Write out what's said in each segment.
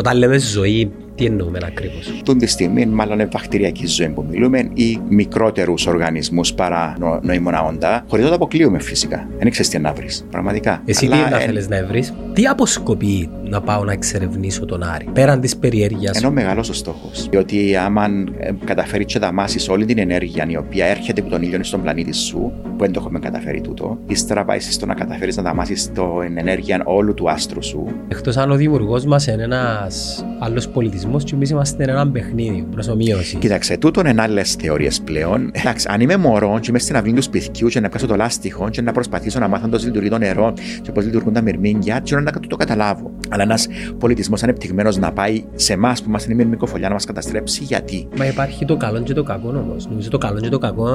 Όταν λέμε ζωή, τι εννοούμε ακριβώς; Τούν τη στιγμή, μάλλον είναι βακτηριακή ζωή που μιλούμε ή μικρότερους οργανισμούς παρά νο, νοημονά όντα. Χωρίς να το αποκλείουμε φυσικά. Δεν ξέρεις τι να βρεις. Πραγματικά. Εσύ τι να θέλεις να βρεις, τι αποσκοπεί να πάω να εξερευνήσω τον Άρη, πέραν της περιέργειας. Ενώ μεγάλος ο στόχος. Διότι άμα ε, καταφέρει και δαμάσει όλη την ενέργεια η οποία έρχεται από τον ήλιο στον πλανήτη σου, που δεν το έχουμε καταφέρει τούτο, ύστερα πάει στο να καταφέρεις να δαμάσει την ενέργεια όλου του άστρου σου. Εκτός αν ο δημιουργός μας είναι ένας άλλος πολιτισμός και εμείς είμαστε ένα παιχνίδι, προσωμείωση. Κοίταξε, τούτον είναι άλλες θεωρίες πλέον. Εντάξει, αν είμαι μωρός και είμαι στην αυλή του σπιτιού και να πιάσω το λάστιχο και να προσπαθήσω να μάθω πώ λειτουργεί το νερό και πώς λειτουργούν τα μυρμήγκια, και να το καταλάβω. Αλλά ένας πολιτισμός ανεπτυγμένος να πάει σε εμάς που είμαστε μια μυρμικοφολιά να μας καταστρέψει, γιατί; Μα υπάρχει το καλό και το κακό όμως. Νομίζω το καλό και το κακό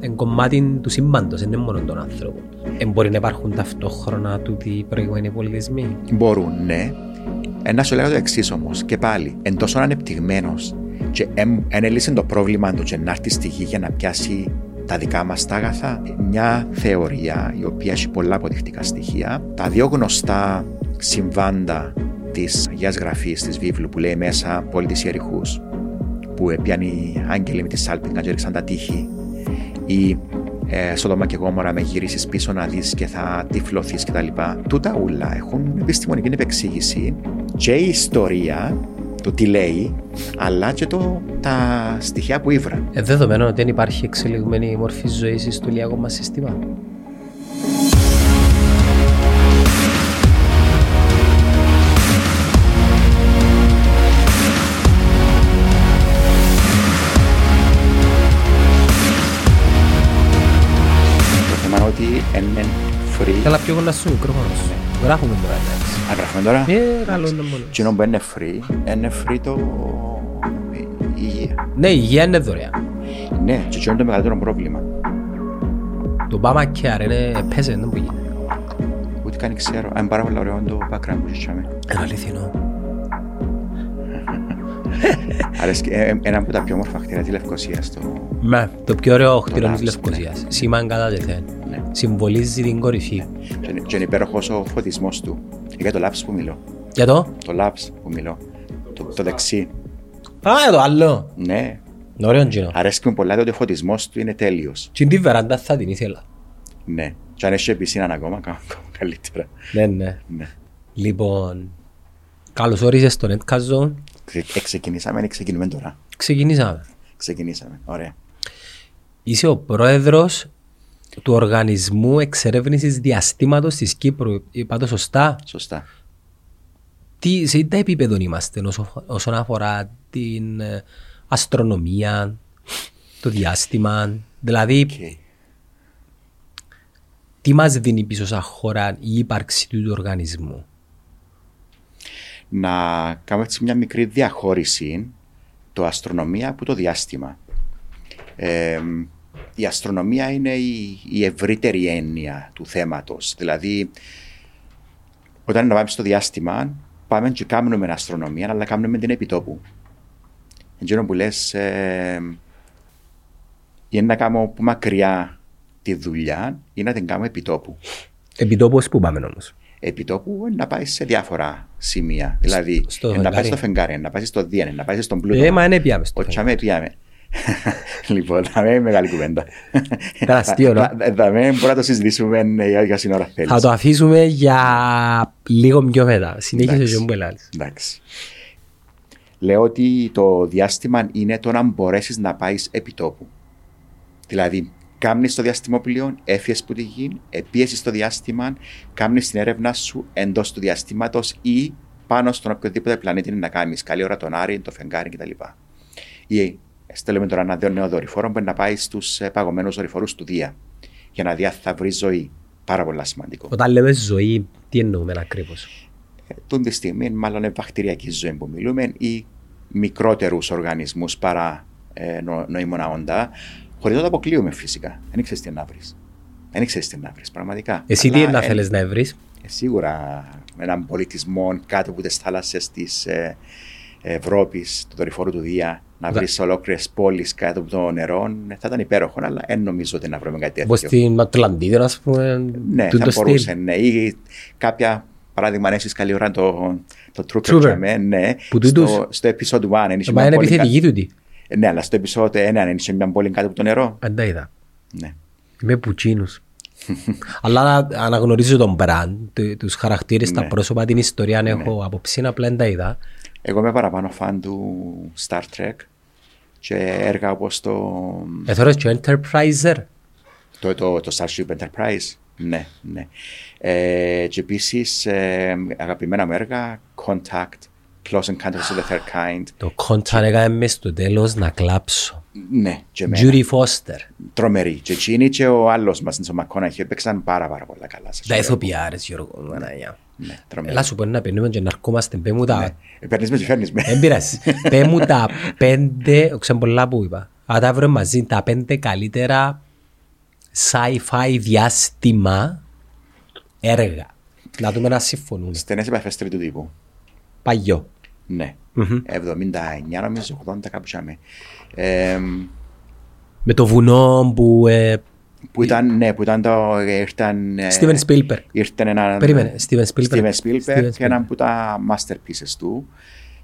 είναι κομμάτι του σύμπαντος, δεν είναι μόνο των άνθρωπων. Ε, μπορεί να υπάρχουν ταυτόχρονα τούτοι προηγούμενοι πολιτισμοί; Μπορούν, ναι. Ε, να σου λέγω το εξής όμως, και πάλι, εν τόσο ανεπτυγμένος και εν έλυσε το πρόβλημα του και να έρθει στη γη για να πιάσει τα δικά μας τα αγαθά. Μια θεωρία η οποία έχει πολλά αποδεικτικά στοιχεία. Τα δύο γνωστά συμβάντα της Αγίας Γραφής της βίβλου που λέει μέσα πόλη της Ιεριχούς που έπιανε οι άγγελοι με τη σάλπιγγα και έριξαν τα τείχη ή ε, Σοδόμα και Γόμορα με γυρίσεις πίσω να δεις και θα τυφλωθείς κτλ. Τούτα ούλα έχουν επιστημονική επεξήγηση και η ιστορία το τι λέει, αλλά και το, τα στοιχεία που ήβρα. Ε, δεδομένου ότι δεν υπάρχει εξελιγμένη μορφή ζωής στο ηλιακό μας σύστημα. Είναι ότι είναι free. Καλά πιο κοντά στο μικρόφωνο σου. Γράφουμε τώρα, εντάξει. Αν γράφουμε τώρα; Ε, καλό είναι μόνο. Τι που είναι free, είναι free το η υγεία. Ναι, η υγεία είναι δωρεάν. Ναι, και αυτό είναι το μεγαλύτερο πρόβλημα. Το Obama Care είναι πέσε, δεν μπορεί. Ούτε καν ξέρω. Αν πάρα πολύ ωραίο το background που είχαμε. Είναι αληθινό. Αρέσκει, ε, ε, ένα από τα πιο όμορφα κτίρια της Λευκοσίας. Το... Ναι, το πιο ωραίο κτίριο της Λάψ, Λευκοσίας. Σήμαν κατά τεθέν. Ναι. Συμβολίζει την κορυφή. Και, είναι- και είναι υπέροχος ο φωτισμός του. Για το λάψ που μιλώ. Για το; Το λάψ που μιλώ. Το, το δεξί. Α, για το άλλο. Ναι. Ωραίο γίνο. Αρέσκει μου πολλά διότι ο φωτισμός του είναι τέλειος. Και την βεράντα θα την ήθελα. Ναι. Και αν έχει πισίνα ακόμα, ακόμα καλύτερα. Ναι, ναι. Ναι. Λοιπόν, καλώς όρισες στο Netcast Zone. Ξε- ε, ξεκινήσαμε, ή ξεκινούμε τώρα; Ξεκινήσαμε. Ξεκινήσαμε. Ωραία. Είσαι ο πρόεδρος του Οργανισμού Εξερεύνησης Διαστήματος της Κύπρου. Είπα το σωστά; Σωστά. Τι, σε τι επίπεδο είμαστε όσο, όσον αφορά την ε, αστρονομία, το διάστημα; Δηλαδή, Okay. τι μας δίνει πίσω σαν χώρα η ύπαρξη του, του οργανισμού; να κάνουμε έτσι μια μικρή διαχώρηση το αστρονομία από το διάστημα. Ε, η αστρονομία είναι η, η ευρύτερη έννοια του θέματος. Δηλαδή, όταν να πάμε στο διάστημα, πάμε και κάνουμε αστρονομία, αλλά κάνουμε την επιτόπου. Εντζένο που λες, ε, είναι να κάνουμε από μακριά τη δουλειά ή να την κάνουμε επιτόπου. Επιτόπους που πάμε όμως; Επιτόπου είναι να πάει σε διάφορα σημεία. Δηλαδή, στο είναι να πάει φεγγάρι. στο φεγγάρι, είναι να πάει στο Δία, είναι να πάει στον Πλούτο. Ε, μα είναι πιάμε στο Όχι, τσάμε πιάμε. λοιπόν, θα με μεγάλη κουβέντα. Ήταν αστείο, νο; Θα- Θα με μπορούμε να το συζητήσουμε ε, για για σύνορα θέλεις. Θα το αφήσουμε για λίγο πιο μετά. Συνέχισε Εντάξει. και μου πελάτης. Εντάξει. Λέω ότι το διάστημα είναι το να μπορέσεις να πάεις επί τόπου. Δηλαδή, κάμνεις το διαστημόπλαιο, έφυγες που τη γη, επίεση στο διάστημα, κάμνεις την έρευνα σου εντός του διαστήματος ή πάνω στον οποιοδήποτε πλανήτη είναι να κάνεις. Καλή ώρα τον Άρη, το φεγγάρι κτλ. Ή στέλνουμε τώρα ένα νέο δορυφόρο που είναι να πάει στους παγωμένους δορυφορού του Δία για να δει αν θα βρει ζωή. Πάρα πολύ σημαντικό. Όταν λέμε ζωή, τι εννοούμε ακριβώς; Ε, Τούν τη στιγμή, μάλλον είναι βακτηριακή ζωή που μιλούμε ή μικρότερους οργανισμούς παρά ε, νο, νοήμονα όντα, χωρίς να το αποκλείουμε φυσικά. Δεν ξέρει τι να βρεις. Δεν ξέρει τι να βρεις, πραγματικά. Εσύ τι Αλλά, είναι να ε, θέλεις να βρεις; ε, σίγουρα με έναν πολιτισμό κάτω από τις θάλασσες της ε, Ευρώπης, του δορυφόρου του Δία, να Δα- βρεις ολόκληρες πόλεις κάτω από το νερό, ε, θα ήταν υπέροχο, αλλά δεν νομίζω ότι να βρούμε κάτι Όπως τέτοιο. στην Ατλαντίδα, ας πούμε. Ναι, τούτο θα στυλ. μπορούσε, ναι. Ή κάποια παράδειγμα, αν έχεις καλή ώρα το, το Trooper, Trooper. για μέ, ναι, Που τούτους- στο, στο episode 1. εν είχε Μα μια είναι πολύ κα- επιθετική τούτη. Ε, Ναι, αλλά στο episode 1 εν είχε μια πόλη κάτω από το νερό. Αν τα είδα. Ναι. Είμαι πουτσίνους. Αλλά να- αναγνωρίζω τον brand, του- τους χαρακτήρες, τα Ναι. πρόσωπα, την ιστορία αν έχω απόψη, απλά δεν τα είδα. Εγώ είμαι παραπάνω φαν του Star Trek και έργα όπως το, Εθώρες και ο Enterpriser. το, το, το Starship Enterprise. Ναι, ναι. Ε, και επίσης αγαπημένα μου έργα, Contact, Close Encounters of the Third Kind. Το Contact έκανε μες στο τέλος να κλάψω. Ναι, και εμένα. Judy Foster. Τρομερή. Και εκείνη και ο άλλος μας, ο McConaughey, έπαιξαν πάρα πάρα πολλά καλά. σας Τα λέω. ηθοποιάρες Γιώργο. Παναγιά. Ναι, τρομερή. Έλα σου πω να παίρνουμε και να αρκούμαστε. Πέ μου τα... Ε, Παίρνεις με και φέρνεις με. Δεν πειράζει. Πέ μου τα πέντε, ξέρω πολλά που είπα. Αν τα βρω μαζί, τα πέντε καλύτερα sci-fi διάστημα έργα. Να δούμε να συμφωνούμε. Στενές επαφές τρίτου τύπου. Παγιό. Ναι. Μμμ. 79 νομίζω, 80 κάπου τσάμε. Ε, Με το βουνό που... ε, που ήταν, ναι, που ήταν το, ήρθαν... ε, Steven Spielberg. Ήρθαν ένα... Περίμενε, Steven Spielberg. Steven Steven Spielberg, Spielberg. ένα από τα masterpieces του,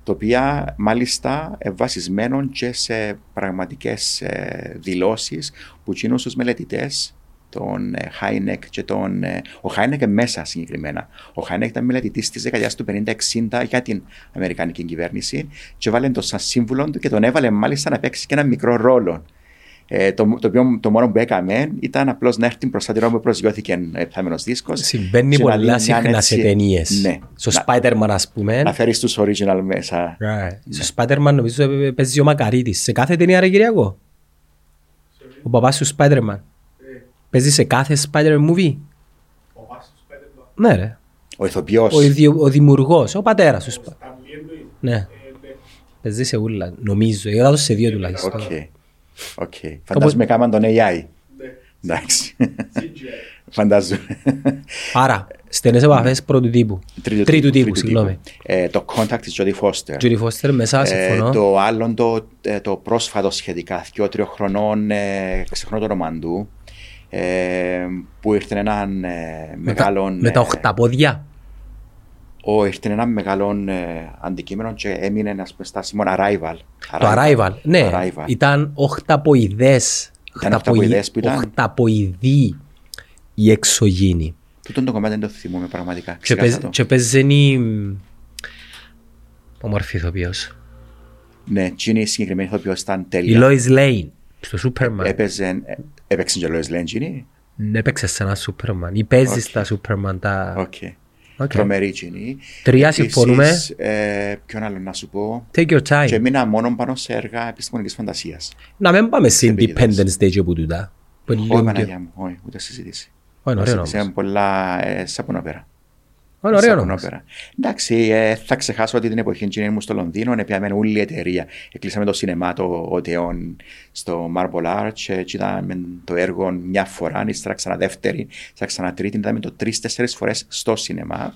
το οποία μάλιστα ε, βασισμένο και σε πραγματικές ε, δηλώσεις που εκείνους τους μελετητές τον ε, Χάινεκ και τον... ε, ο Χάινεκ μέσα συγκεκριμένα. Ο Χάινεκ ήταν μελετητής της δεκαετίας του 50-60 για την Αμερικανική κυβέρνηση και βάλε τον σαν σύμβουλο του και τον έβαλε μάλιστα να παίξει και ένα μικρό ρόλο. Ε, το, το, οποίο, το μόνο που έκαμε ήταν απλώς να έρθει μπροστά τη ώρα που προσγειώθηκε ο επόμενος δίσκος. Συμβαίνει πολλά συχνά σε ταινίες. Ναι. Στο Να- Spider-Man ας πούμε. Να φέρεις τους original μέσα. Right. Στο Spider-Man νομίζω ε, παίζει ο Μακαρίτης. Σε κάθε ταινία ρε Κυριακό. Ο παπάς του Spider-Man. Παίζεις σε κάθε Spider-Man movie; Ναι ρε. Ο ηθοποιός. Ο, ιδιο, ο δημιουργός, ο πατέρας του Spider-Man. Ναι. Παίζεις σε ούλα, νομίζω. Είδα το σε δύο τουλάχιστον. OK. OK. Φαντάζομαι κάμαν τον AI. Εντάξει. Φαντάζομαι. Άρα, στενές επαφές πρώτου τύπου. Τρίτου τύπου, συγγνώμη. Ε, το contact της Jodie Foster. Jodie Foster μέσα, Ε, συμφωνώ. το άλλο το, ε, το πρόσφατο σχετικά, δύο-τριών χρονών, ε, ξεχνώ το όνομα του, ε, που ήρθε έναν ε, Με τα- μεγάλο... Με τα ε, οχταπόδια. ο, ήρθε ένα μεγάλο ε, αντικείμενο και έμεινε ένας πούμε, στάσιμο Arrival. Το Arrival. Ναι, Το Arrival. ήταν οχταποειδές. Ήταν οχταποειδές που ήταν- Οχταποειδή η εξωγήινη. Τούτον το κομμάτι δεν το θυμούμαι πραγματικά. Και Ξέχασα παίζ- το. Και παίζενει όμορφη ηθοποιός. Ναι, εκείνη η συγκεκριμένη ηθοποιός ήταν Η τέλεια. Lois Lane στο Superman. Έπαιζε, ε, έπαιξε και ο Lois Lane εκείνη. Ναι, Έπαιξε σε ένα Superman. Ή παίζει Οκ. στα Superman τα... OK. OK. Τρομερή εκείνη. Τρία Επίσης, συμφωνούμε. Ε, ποιον άλλο να σου πω; Take your Και time. έμεινα μόνο πάνω σε έργα επιστημονικής φαντασίας. Να μην πάμε σε επικοινωνίες. Independence Day και που τούτα. Που είναι Όχι, λίγο πιο- Παναγιά μου, όχι, ούτε συζήτηση. Όχι, είναι ωραίο Συζήτηση όμως. είναι πολλά ε, σαπουνόπερα. Είναι ωραίο όμως. Σαπουνόπερα. Εντάξει, ε, θα ξεχάσω ότι την εποχή εκείνη ήμουν στο Λονδίνο, επήαμε όλη η εταιρεία. Εκλείσαμε το σινεμά το Οτεόν στο Marble Arch και είδαμε το έργο μια φορά, ύστερα ξανά δεύτερη, ύστερα ξανά τρίτη, είδαμε το τρει-τέσσερι φορές στο σινεμά.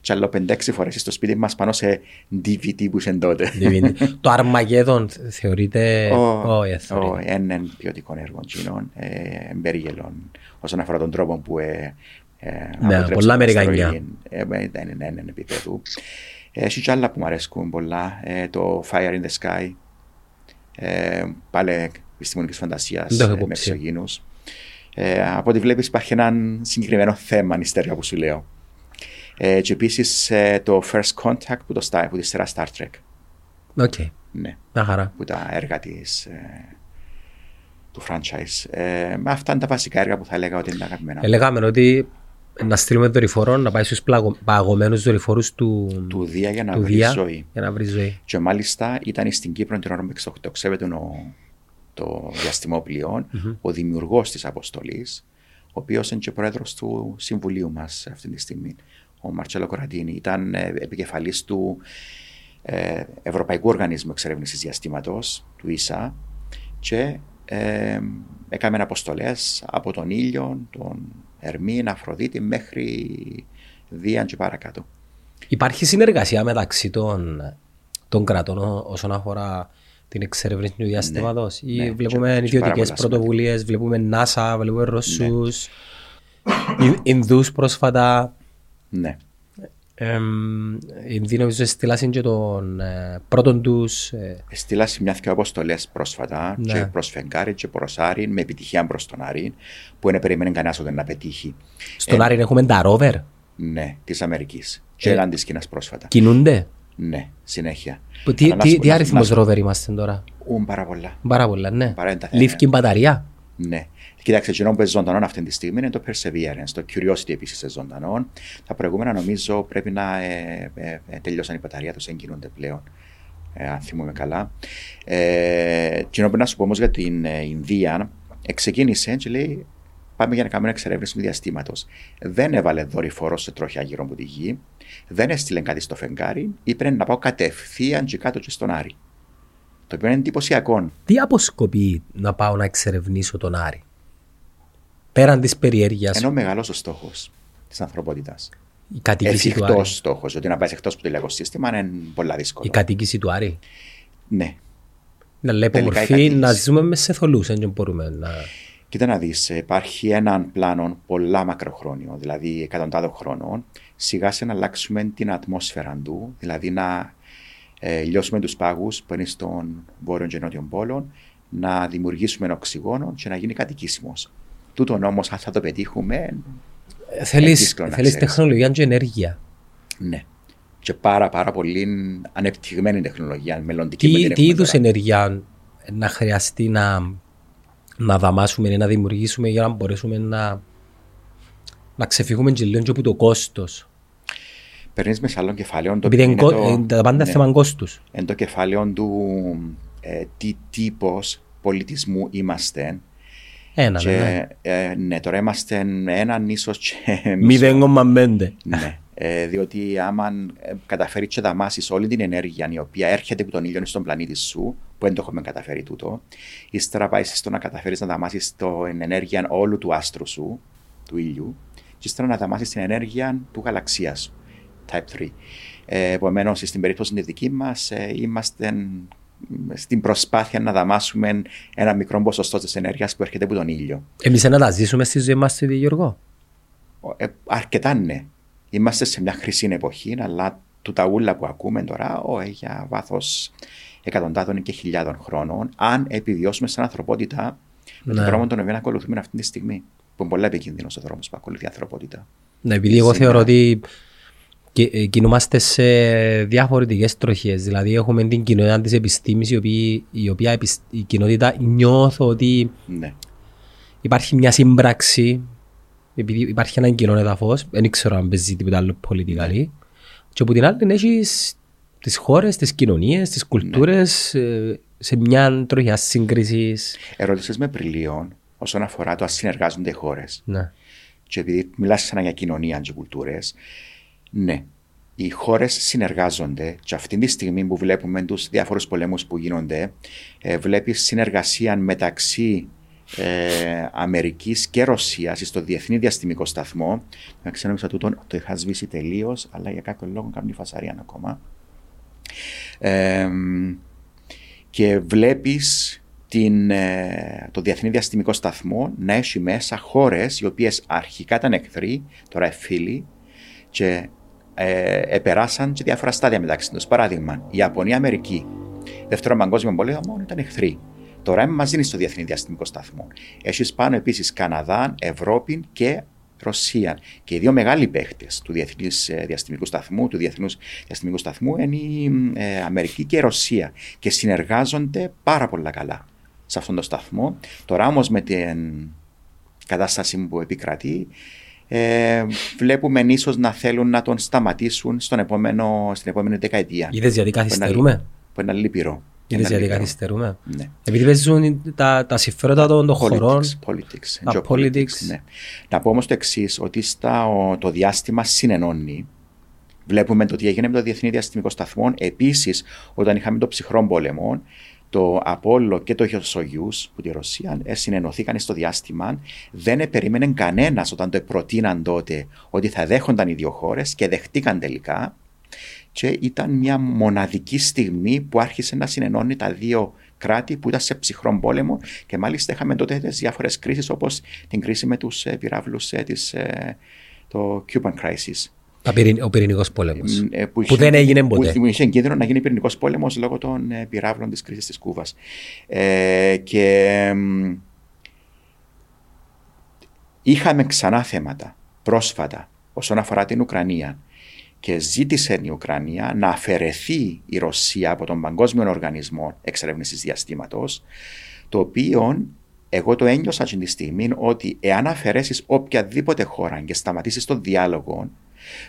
Και άλλο πεντέξι φορές στο σπίτι μας πάνω σε DVD που είσαι τότε. Το Armageddon θεωρείται... Ω, Όχι, θεωρείται. ω, Είναι ποιοτικό έργο εκείνων, ε, εμπερίγελων όσον αφορά τον τρόπο που ε, ε, Ναι, αποτρέψαν πολλά την Αμερικανιά. αστρολογία. Ε, ε, Δεν είναι έναν επίπεδο. Ε, Έχει και άλλα που μου αρέσκουν πολλά. Ε, Το Fire in the Sky. Ε, Πάλι επιστημονικής φαντασίας Δεν το έχω ε, με υπόψη. εξωγήινους. Ε, από ό,τι βλέπεις υπάρχει ένα συγκεκριμένο θέμα ανυστέρια που σου λέω. Ε, και επίσης ε, το First Contact που, το, Star- που τη σειρά Star Trek. OK. Ναι Μια χαρά. που τα έργα της, ε, του franchise. Ε, με αυτά είναι τα βασικά έργα που θα έλεγα ότι είναι τα αγαπημένα. Έλεγαμε ότι να στείλουμε δορυφόρο να πάει στους πλαγω- παγωμένους δορυφόρους του, του Δία για να του βρει Δία ζωή. για να βρει ζωή. Και μάλιστα ήταν στην Κύπρο την ώρα που εξοκτοξεύεται ο, το διαστημόπλιο, ο δημιουργός της αποστολής, ο οποίος είναι και πρόεδρος του συμβουλίου μας αυτή τη στιγμή, ο Μαρτσέλο Κοραντίνη. Ήταν ε, επικεφαλής του ε, Ευρωπαϊκού Οργανισμού Εξερεύνησης Διαστήματος, του ΙΣΑ, και ε, έκαμε αποστολές από τον ήλιο, τον Ερμήν, Αφροδίτη, μέχρι Δίαν και παρακάτω. Υπάρχει συνεργασία μεταξύ των, των κρατών ό- όσον αφορά την εξερεύνηση του διαστήματος; Ή ναι, βλέπουμε και- και πάρα ιδιωτικές πολλά πρωτοβουλίες, βλέπουμε NASA, βλέπουμε Ρωσούς, Ι- Ινδούς πρόσφατα. Ναι. Εμ, Οι Ινδοί νομίζω στείλασαν και τον ε, πρώτον τους ε, Στείλασε μια και αποστολέ πρόσφατα Ναι. και προς Φεγγάρι και προς Άρη με επιτυχία προς τον Άρη που δεν περίμενε κανένα ότι να πετύχει. στον Άρη έχουμε τα ρόβερ; Ναι, της Αμερικής. Και Ε. έναν της Κίνας πρόσφατα. Κινούνται; Ναι, συνέχεια. Που Τι, Αλλά να τι, σου πω- τι να- αριθμός να- ρόβερ είμαστε τώρα; Ουν πάρα πολλά. Πάρα πολλά, ναι. Παρά είναι τα θέματα. Λήφκει μπαταρία; Ναι. Κοίταξε, εκείνο που είναι ζωντανό αυτή τη στιγμή είναι το Perseverance, το Curiosity επίσης είναι ζωντανό. Τα προηγούμενα νομίζω πρέπει να ε, ε, ε, τελειώσαν η μπαταρία τους, δεν κινούνται πλέον. Ε, αν θυμούμαι καλά. Ε, και να σου πω όμως για την ε, Ινδία, ε, ξεκίνησε και λέει πάμε για να κάνουμε εξερεύνηση του διαστήματος. Δεν έβαλε δορυφορό σε τροχιά γύρω από τη γη, δεν έστειλε κάτι στο φεγγάρι, είπε να πάω κατευθείαν και κάτω και στον Άρη. Το οποίο είναι εντυπωσιακό. Τι αποσκοπεί να πάω να εξερευνήσω τον Άρη; Πέραν της περιέργειας, Ενώ μεγάλος ο στόχος της ανθρωπότητας. η κατοίκηση του Άρη. Εφικτό στόχος. Ότι να πάεις εκτός από το ηλιακό σύστημα είναι πολλά δύσκολο. Η κατοίκηση του Άρη. Ναι. Να λέει Τελικά η μορφή κατοίκηση. να ζούμε μες σε θολούς, δεν μπορούμε να... Κοίτα να δεις, υπάρχει έναν πλάνο πολλά μακροχρόνιο, δηλαδή εκατοντάδων χρόνων, σιγά σε να αλλάξουμε την ατμόσφαιρα του, δηλαδή να ε, λιώσουμε τους πάγους που είναι στον βόρειο και νότιο πόλο, να δημιουργήσουμε οξυγόνο και να γίνει κατοικήσιμος. Τούτον όμω, αν θα το πετύχουμε, Ε, Θέλεις, δύσκολο να θέλεις ξέρεις. τεχνολογία και ενέργεια. ναι. Και πάρα, πάρα πολύ ανεπτυγμένη τεχνολογία, μελλοντική με Τι, την τι έχουμε είδους τώρα. ενέργεια να χρειαστεί να, να δαμάσουμε ή να δημιουργήσουμε για να μπορέσουμε να, να ξεφύγουμε και λίγο και από το κόστος; Παίρνεις μες σε άλλο κεφάλαιο. Το Επειδή οποίο είναι είναι κο- ε, τα πάντα ναι, θέμα κόστους. είναι το κεφάλαιο του ε, τι τύπος πολιτισμού είμαστε. Ένα, ναι. και, ε, ναι, τώρα είμαστε έναν ίσως και μισό. 0,5. Ναι. Ε, διότι άμα ε, καταφέρεις και δαμάσεις όλη την ενέργεια η οποία έρχεται από τον ήλιο στον πλανήτη σου, που δεν το έχουμε καταφέρει τούτο, ύστερα πάει στο να καταφέρεις να δαμάσεις την ενέργεια όλου του άστρου σου, του ήλιου, και ύστερα να δαμάσεις την ενέργεια του γαλαξίας σου, Type 3. Ε, Επομένως, στην περίπτωση τη δική μας, ε, είμαστε στην προσπάθεια να δαμάσουμε ένα μικρό ποσοστό της ενέργειας που έρχεται από τον ήλιο. Εμείς να τα ζήσουμε στη ζωή μας, κύριε Γιώργο; Ε, αρκετά ναι. Είμαστε σε μια χρυσή εποχή, αλλά του τα ούλα που ακούμε τώρα ο, για βάθος εκατοντάδων και χιλιάδων χρόνων, αν επιβιώσουμε σαν ανθρωπότητα με τον Ναι. δρόμο τον οποίο ακολουθούμε αυτή τη στιγμή. Που είναι πολύ επικίνδυνος ο δρόμος που ακολουθεί η ανθρωπότητα. Ναι, επειδή εγώ Σήμερα. θεωρώ ότι και- ε, κινούμαστε σε διαφορετικές τροχές. Δηλαδή έχουμε την κοινότητα της επιστήμης η οποία, η, οποία επισ- η κοινότητα νιώθω ότι Ναι. υπάρχει μια σύμπραξη επειδή υπάρχει ένα κοινό εδαφός, δεν ξέρω αν παίζει τίποτα άλλο πολιτικά. Και από την άλλη έχεις τις χώρες, τις κοινωνίες, τις κουλτούρες ε, σε μια τροχιά σύγκρισης. Ερώτησες με πριλίων όσον αφορά το αν συνεργάζονται οι χώρες. Ναι. Και επειδή μιλάς ξανά για κοινωνία και κουλτούρες, ναι, οι χώρες συνεργάζονται και αυτή τη στιγμή που βλέπουμε τους διάφορους πολέμους που γίνονται, ε, βλέπεις συνεργασία μεταξύ ε, Αμερικής και Ρωσίας στο Διεθνή Διαστημικό Σταθμό. Να ξέρω ότι το, το είχα σβήσει τελείως, αλλά για κάποιο λόγο κάνει φασαρία ακόμα. Ε, και βλέπεις την, ε, το Διεθνή Διαστημικό Σταθμό να έχει μέσα χώρες οι οποίες αρχικά ήταν εχθροί, τώρα φίλοι και ε, επεράσαν και διάφορα στάδια μεταξύ τους. Παράδειγμα, η Ιαπωνία, Αμερική, Δεύτερο Παγκόσμιο Πόλεμο ήταν εχθροί. Τώρα είμαι μαζί στο Διεθνή Διαστημικό Σταθμό. Έχεις πάνω επίσης Καναδά, Ευρώπη και Ρωσία. Και οι δύο μεγάλοι παίχτες του Διεθνής Διαστημικού Σταθμού, του Διεθνούς Διαστημικού Σταθμού είναι η ε, Αμερική και η Ρωσία. Και συνεργάζονται πάρα πολύ καλά σε αυτόν τον σταθμό. Τώρα όμως με την κατάσταση που επικρατεί, ε, βλέπουμε ίσω να θέλουν να τον σταματήσουν στον επόμενο, στην επόμενη δεκαετία. Είδες γιατί καθυστερούμε; Που είναι λυπηρό. Είδες Είναι γιατί λυπηρό. καθυστερούμε; Ναι. Επειδή παίζουν τα, τα συμφέροντα των, των χωρών. Politics, politics, Α, geopolitics, politics. ναι. Να πω όμως το εξής, ότι στα, ο- το διάστημα συνενώνει. Βλέπουμε το τι έγινε με το Διεθνή Διαστημικό Σταθμό. Επίσης, όταν είχαμε το ψυχρό πόλεμο, το Απόλλω και το Σογιούς που τη Ρωσία ε, συνενωθήκαν στο διάστημα. Δεν περίμενε κανένας όταν το προτείναν τότε ότι θα δέχονταν οι δύο χώρες και δεχτήκαν τελικά. Και ήταν μια μοναδική στιγμή που άρχισε να συνενώνει τα δύο κράτη που ήταν σε ψυχρό πόλεμο και μάλιστα είχαμε τότε τις διάφορες κρίσεις όπως την κρίση με τους ε, πυράβλους ε, της, ε, το Cuban Crisis Τα πυρην- Ο πυρηνικός πόλεμος. ε, Που είχε- δεν έγινε ποτέ. Που είχε κίνδυνο να γίνει πυρηνικός πόλεμος λόγω των ε, πυράβλων της κρίσης της Κούβας. Ε, και μ, είχαμε ξανά θέματα πρόσφατα όσον αφορά την Ουκρανία και ζήτησε η Ουκρανία να αφαιρεθεί η Ρωσία από τον Παγκόσμιο Οργανισμό Εξερεύνηση Διαστήματος, το οποίο εγώ το ένιωσα αυτή τη στιγμή ότι εάν αφαιρέσεις οποιαδήποτε χώρα και σταματήσεις τον διάλογο,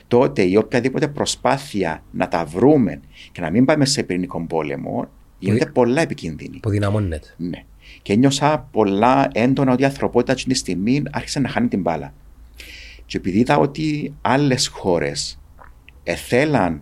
τότε η οποιαδήποτε προσπάθεια να τα βρούμε και να μην πάμε σε πυρηνικό πόλεμο γίνεται πολλά επικίνδυνη. Που δυναμώνεται. Ναι. Και νιώσα πολλά έντονα ότι η ανθρωπότητα αυτή τη στιγμή άρχισε να χάνει την μπάλα. Και επειδή είδα ότι άλλες χώρες εθέλαν,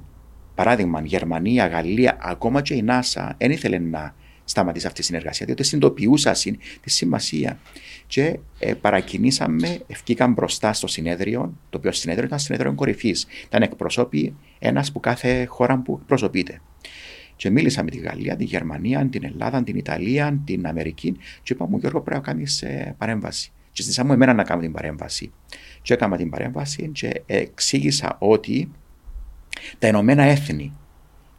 παράδειγμα, Γερμανία, Γαλλία, ακόμα και η NASA, δεν ήθελε να σταματήσει αυτή η συνεργασία, διότι συνειδητοποιούσα συν- τη σημασία. Και ε, παρακινήσαμε, ευκήκαν μπροστά στο συνέδριο, το οποίο συνέδριο ήταν συνέδριο κορυφής. Ήταν εκπροσώπη ένας που κάθε χώρα που εκπροσωπείται. Και μίλησα με τη Γαλλία, τη Γερμανία, την Ελλάδα, την Ιταλία, την Αμερική. Και είπα μου, Γιώργο, πρέπει να κάνεις παρέμβαση. Και ζητήσα μου εμένα να κάνω την παρέμβαση. Και έκανα την παρέμβαση και εξήγησα ότι τα Ηνωμένα Έθνη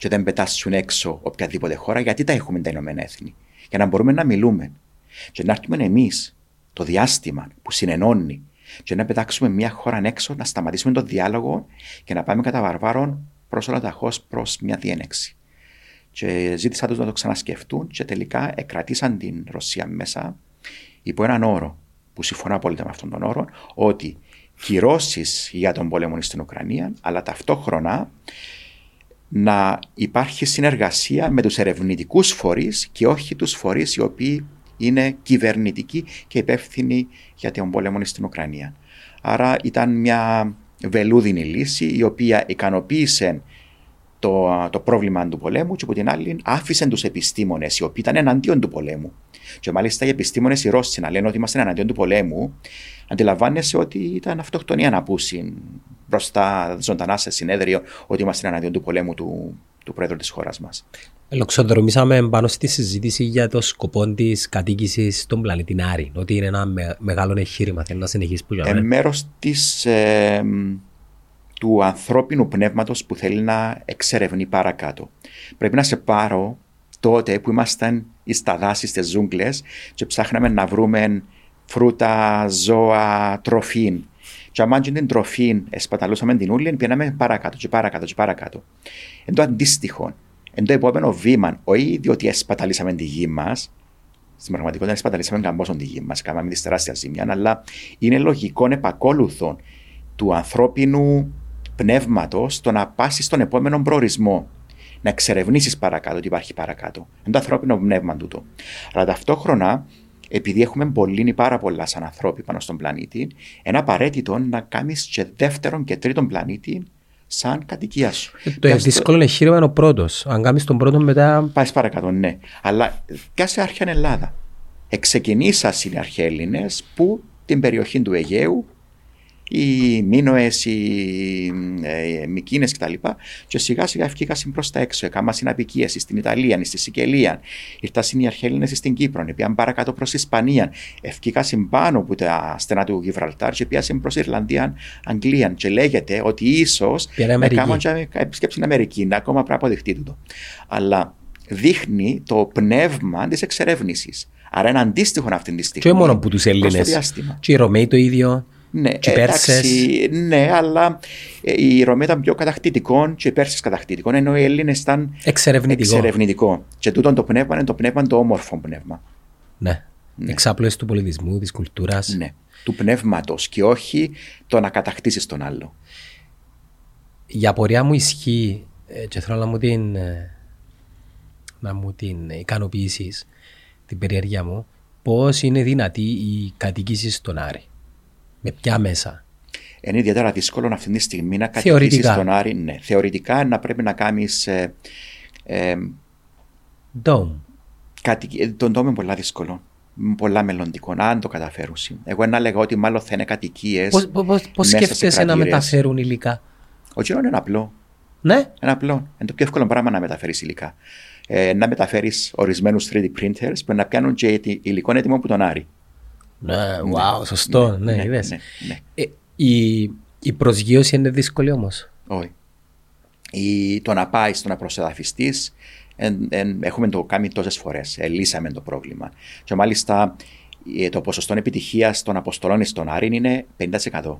και δεν πετάσουν έξω οποιαδήποτε χώρα, γιατί τα έχουμε τα Ηνωμένα Έθνη; Για να μπορούμε να μιλούμε. Και να έρθουμε εμείς το διάστημα που συνενώνει και να πετάξουμε μια χώρα έξω, να σταματήσουμε τον διάλογο και να πάμε κατά βαρβάρων προς ολοταχώ προς μια διένεξη. Και ζήτησα τους να το ξανασκεφτούν και τελικά εκρατήσαν την Ρωσία μέσα υπό έναν όρο, που συμφωνώ απόλυτα με αυτόν τον όρο, ότι κυρώσεις για τον πόλεμο στην Ουκρανία, αλλά ταυτόχρονα να υπάρχει συνεργασία με τους ερευνητικούς φορείς και όχι τους φορείς οι οποίοι είναι κυβερνητικοί και υπεύθυνοι για τον πόλεμο στην Ουκρανία. Άρα ήταν μια βελούδινη λύση η οποία ικανοποίησε το, το πρόβλημα του πολέμου και από την άλλη άφησε τους επιστήμονες οι οποίοι ήταν εναντίον του πολέμου. Και μάλιστα οι επιστήμονες οι Ρώσοι να λένε ότι είμαστε εναντίον του πολέμου αντιλαμβάνεσαι ότι ήταν αυτοκτονία να πούσει μπροστά ζωντανά σε συνέδριο ότι είμαστε εναντίον του πολέμου του, του πρόεδρου της χώρας μας. Λοξοδρομήσαμε πάνω στη συζήτηση για το σκοπό της κατοίκησης στον πλανήτη Άρη. Ότι είναι ένα με, μεγάλο εγχείρημα. Θέλω να συνεχίσει που Ε, για μέρος της, ε, του ανθρώπινου πνεύματος που θέλει να εξερευνεί παρακάτω. Πρέπει να σε πάρω τότε που ήμασταν στα δάση, στις ζούγκλες και ψάχναμε να βρούμε φρούτα, ζώα, τροφή. Και αν την τροφή εσπαταλούσαμε την ούλη, πήγαμε παρακάτω και παρακάτω και παρακάτω. Εν το αντίστοιχο, εν το επόμενο βήμα, όχι διότι εσπαταλήσαμε τη γη μας, στην πραγματικότητα εσπαταλήσαμε καμπόσον τη γη μας, κάναμε της τεράστιας ζημιάς, αλλά είναι λογικό επακόλουθο του ανθρώπινου πνεύματος το να πάσεις στον επόμενο προορισμό. Να εξερευνήσεις παρακάτω τι υπάρχει παρακάτω. Είναι το ανθρώπινο πνεύμα τούτο. Αλλά ταυτόχρονα επειδή έχουμε πολύ πάρα πολλά σαν ανθρώποι πάνω στον πλανήτη, είναι απαραίτητο να κάνεις και δεύτερον και τρίτον πλανήτη σαν κατοικία σου. Το δύσκολο εγχείρημα είναι ο πρώτος. Αν κάνεις τον πρώτο, μετά. Πάεις παρακάτω, ναι. Αλλά σε αρχαία Ελλάδα. Εξεκινήσαν οι αρχαίοι Έλληνες που την περιοχή του Αιγαίου οι Μίνωες, οι ε, Μικίνες κτλ. Και σιγά σιγά ευκήκασαν προς τα έξω. Έκανα συναπικίε στην Ιταλία, στη Σικελία. Ήρθαν οι Αρχαίληνε στην Κύπρο, πήγαν παρακάτω προς Ισπανία. Ευκήκασαν πάνω από τα στενά του Γιβραλτάρ και πήγαν προς Ιρλανδία, Αγγλία. Και λέγεται ότι ίσως έκαναν επισκέψει στην Αμερική. Να ακόμα πρέπει να αποδειχτεί τούτο. Αλλά δείχνει το πνεύμα της εξερεύνησης. Άρα είναι αντίστοιχο αυτή τη στιγμή. Και μόνο από τους Έλληνες. Και οι Ρωμαίοι το ίδιο. Ναι, εντάξει, ναι, αλλά η Ρωμαία ήταν πιο κατακτητικό και οι Πέρσες κατακτητικό, ενώ οι Έλληνες ήταν εξερευνητικό. εξερευνητικό. Και τούτο το πνεύμα είναι το πνεύμα το όμορφο πνεύμα. Ναι. ναι. Εξάπλωση του πολιτισμού, της κουλτούρας. Ναι. Του πνεύματος και όχι το να κατακτήσεις τον άλλο. Η απορία μου ισχύει και θέλω να μου την, να μου την ικανοποιήσεις, την περιέργεια μου, πώς είναι δυνατή η κατοικήση στον Άρη; Με ποια μέσα. Είναι ιδιαίτερα δύσκολο αυτή τη στιγμή να κατοικήσεις τον Άρη. Ναι, θεωρητικά να πρέπει να κάνεις. Ε, ε, Dome. Κατοικ... Τον Dome είναι πολύ δύσκολο. Πολλά μελλοντικό. Αν το καταφέρουν. Εγώ να λέγα ότι μάλλον θα είναι κατοικίες. Πώς σκέφτεσαι να μεταφέρουν υλικά; Ο Τζιρόν είναι απλό. Ναι. Είναι απλό. Είναι το πιο εύκολο πράγμα να μεταφέρεις υλικά. Ε, να μεταφέρεις ορισμένους 3D printers που να πιάνουν και υλικό έτοιμο από τον Άρη. Ναι, wow, σωστό. Ναι, ναι, ναι, ναι, ναι. Ε, η, Η προσγείωση είναι δύσκολη όμως; Όχι. Ή το να πάει στο να προσεδαφιστείς, έχουμε το κάνει τόσες φορές. Ελύσαμε το πρόβλημα. Και μάλιστα ε, το ποσοστό επιτυχίας των αποστολών στον Άρην είναι 50%.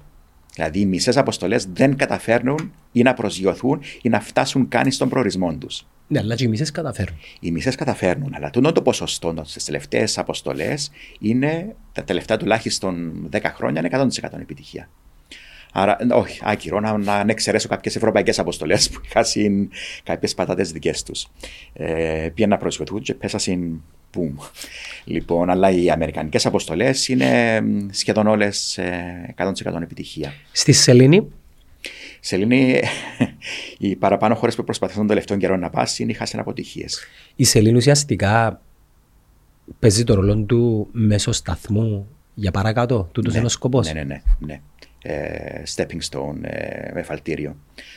Δηλαδή, οι μισές αποστολές δεν καταφέρνουν ή να προσγειωθούν ή να φτάσουν καν στον προορισμό τους. Ναι, αλλά και οι μισές καταφέρνουν. Οι μισές καταφέρνουν, αλλά τούτο το ποσοστό στις τελευταίες αποστολές είναι τα τελευταία τουλάχιστον 10 χρόνια είναι 100% επιτυχία. Άρα, όχι, άκυρο να, να εξαιρέσω κάποιες ευρωπαϊκές αποστολές που είχαν κάποιες πατάτες δικές τους. Ε, πήγαν να προσγειωθούν και πέσασαν Πουμ. Λοιπόν, αλλά οι αμερικανικές αποστολές είναι σχεδόν όλες 100% επιτυχία. Στη Σελήνη. Σελήνη, οι παραπάνω χώρες που προσπαθούν τον τελευταίο καιρό να πάσει είναι χάσαν αποτυχίες. Η Σελήνη ουσιαστικά παίζει το ρόλο του μέσω σταθμού για παρακάτω, τούτος ναι, είναι ο σκοπός. Ναι, ναι, ναι. ναι. Ε, stepping stone, ε, με φαλτήριο.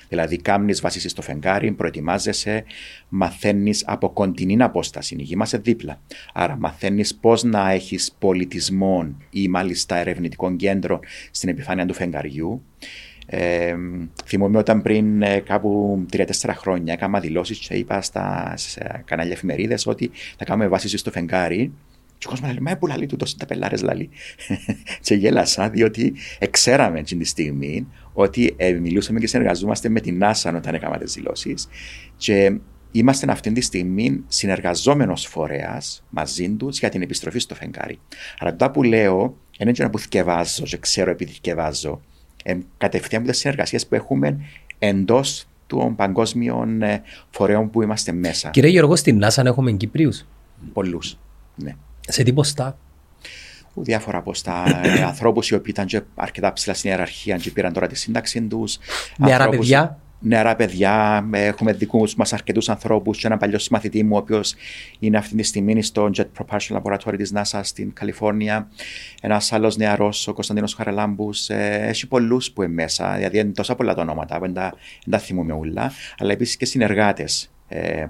Δηλαδή, κάμνεις βάσει στο φεγγάρι, προετοιμάζεσαι, μαθαίνεις από κοντινή απόσταση. Η γη μας δίπλα. Άρα, μαθαίνεις πώς να έχεις πολιτισμό ή μάλιστα ερευνητικό κέντρο στην επιφάνεια του φεγγαριού. Ε, θυμούμαι όταν πριν ε, κάπου 3-4 χρόνια έκανα δηλώσεις και είπα στα κανάλια εφημερίδες ότι θα κάνουμε βάση στο φεγγάρι και ο κόσμος λέει: Μα που λαλεί του τόσο τα πελάρες λαλεί. και γέλασα, διότι εξέραμε την τη στιγμή ότι ε, μιλούσαμε και συνεργαζόμαστε με την NASA όταν έκαναμε τις δηλώσεις. Και είμαστε αυτή τη στιγμή συνεργαζόμενος φορέας μαζί τους για την επιστροφή στο φεγγάρι. Αλλά το που λέω, δεν είναι που θυκευάζω και ξέρω επειδή θυκευάζω. Ε, κατευθείαν από τις συνεργασίες που έχουμε εντός των παγκόσμιων ε, φορέων που είμαστε μέσα. Κύριε Γιώργο, στην NASA έχουμε Κύπριους; Πολλούς. Ναι. Σε τι ποστά; Διάφορα ποστά. Ε, Ανθρώπους οι οποίοι ήταν και αρκετά ψηλά στην ιεραρχία και πήραν τώρα τη σύνταξη τους. Νεαρά παιδιά. Νεαρά παιδιά. Έχουμε δικούς μας αρκετούς ανθρώπους και ένα παλιό συμμαθητή μου, ο οποίος είναι αυτή τη στιγμή στο Jet Propulsion Laboratory της NASA στην Καλιφόρνια. Ένας άλλος νεαρός, ο Κωνσταντίνος Χαραλάμπους. Ε, έχει πολλούς που είναι μέσα. Δηλαδή είναι τόσα πολλά τα ονόματα, δεν τα θυμούμε όλα. Αλλά επίσης και συνεργάτες ε,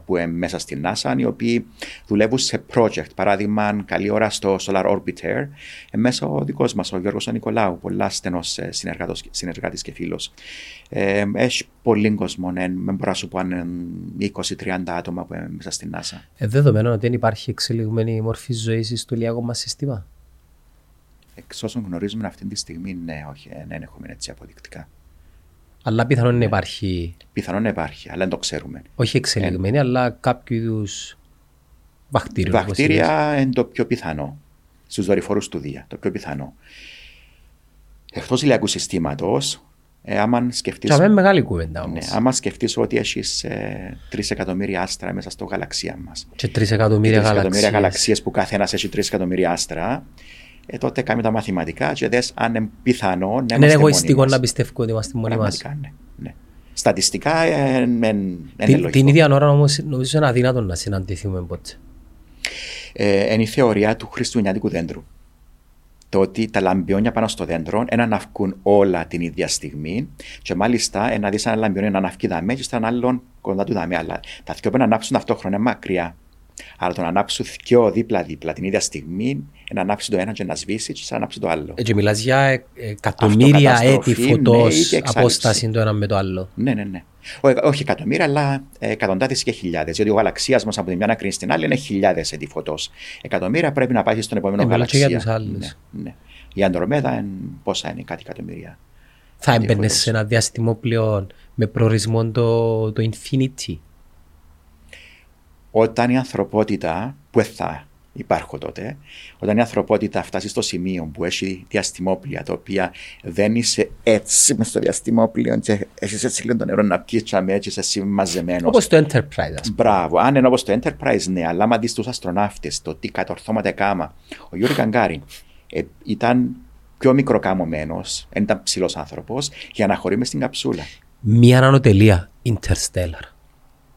που είναι μέσα στην NASA, οι οποίοι δουλεύουν σε project. Παράδειγμα, καλή ώρα στο Solar Orbiter, ε, μέσα ο δικός μας, ο Γιώργος Νικολάου, πολλά στενός ε, συνεργάτης και φίλος. Ε, έχει πολύ κόσμο, ναι, δεν μπορώ να σου πω αν είναι 20-30 άτομα που είναι μέσα στην NASA. Ε, δεδομένου ότι δεν υπάρχει εξελιγμένη μορφή ζωής στο ηλιακό μας σύστημα. Εξ όσων γνωρίζουμε αυτή τη στιγμή, ναι, όχι, δεν έχουμε έτσι αποδεικτικά. Αλλά πιθανόν να υπάρχει. Πιθανόν να υπάρχει, αλλά δεν το ξέρουμε. Όχι εξελιγμένη, ε, αλλά κάποιο είδους βακτήριο. Βακτήρια είναι το πιο πιθανό. Στους δορυφόρους του Δία, το πιο πιθανό. Εκτός ηλιακού συστήματος, ε, άμα σκεφτείς. είναι μεγάλη κουβέντα όμως. Ναι, άμα σκεφτείς ότι έχεις ε, 3 εκατομμύρια άστρα μέσα στο γαλαξία μας. Και 3 εκατομμύρια γαλαξίες που κάθε ένα έχει 3 εκατομμύρια άστρα ε, τότε κάνουμε τα μαθηματικά και δες αν είναι πιθανό να είμαστε Είναι εγωιστικό να πιστεύω ότι είμαστε μόνοι μας. Ναι, ναι. Στατιστικά είναι ε, την, την ίδια ώρα όμως νομίζω είναι αδύνατο να συναντηθούμε ποτέ. Ε, είναι η θεωρία του χριστουγεννιάτικου δέντρου. Το ότι τα λαμπιόνια πάνω στο δέντρο ένα αναυκούν όλα την ίδια στιγμή και μάλιστα ένα δεις ένα λαμπιόνι να αναυκεί δαμέ και στον άλλον κοντά του δαμέ. Αλλά τα δυο που να ανάψουν ταυτόχρονα μακριά. Άρα το να ανάψουν δυο δίπλα-δίπλα την ίδια στιγμή, να ανάψει το ένα και να σβήσει και να ανάψει το άλλο. Έτσι μιλάς για εκατομμύρια έτη φωτός ναι, απόσταση το ένα με το άλλο. Ναι, ναι, ναι. όχι εκατομμύρια, αλλά εκατοντάδες και χιλιάδες. Γιατί ο γαλαξίας μας από τη μια άκρη στην άλλη είναι χιλιάδες έτη φωτός. Εκατομμύρια πρέπει να πάει στον επόμενο γαλαξία. για τους άλλους. Ναι, ναι. Η Αντρομέδα πόσα είναι, κάτι εκατομμύρια. Θα έμπαινε σε ένα διάστημα πλέον με προορισμό το, το infinity όταν η ανθρωπότητα, που θα υπάρχω τότε, όταν η ανθρωπότητα φτάσει στο σημείο που έχει διαστημόπλια, τα οποία δεν είσαι έτσι μες στο διαστημόπλιο και έχεις έτσι λίγο το νερό να πιεις τσαμέ και είσαι μαζεμένος. Όπως το Enterprise, ας Μπράβο. Αν είναι όπως το Enterprise, ναι, αλλά άμα δεις τους αστροναύτες, το τι κατορθώματα κάμα. Ο Γιώργο Καγκάρη ε, ήταν πιο μικροκάμωμένο, δεν ήταν ψηλός άνθρωπος, για να χωρíme στην καψούλα. Μία ανωτελεία Interstellar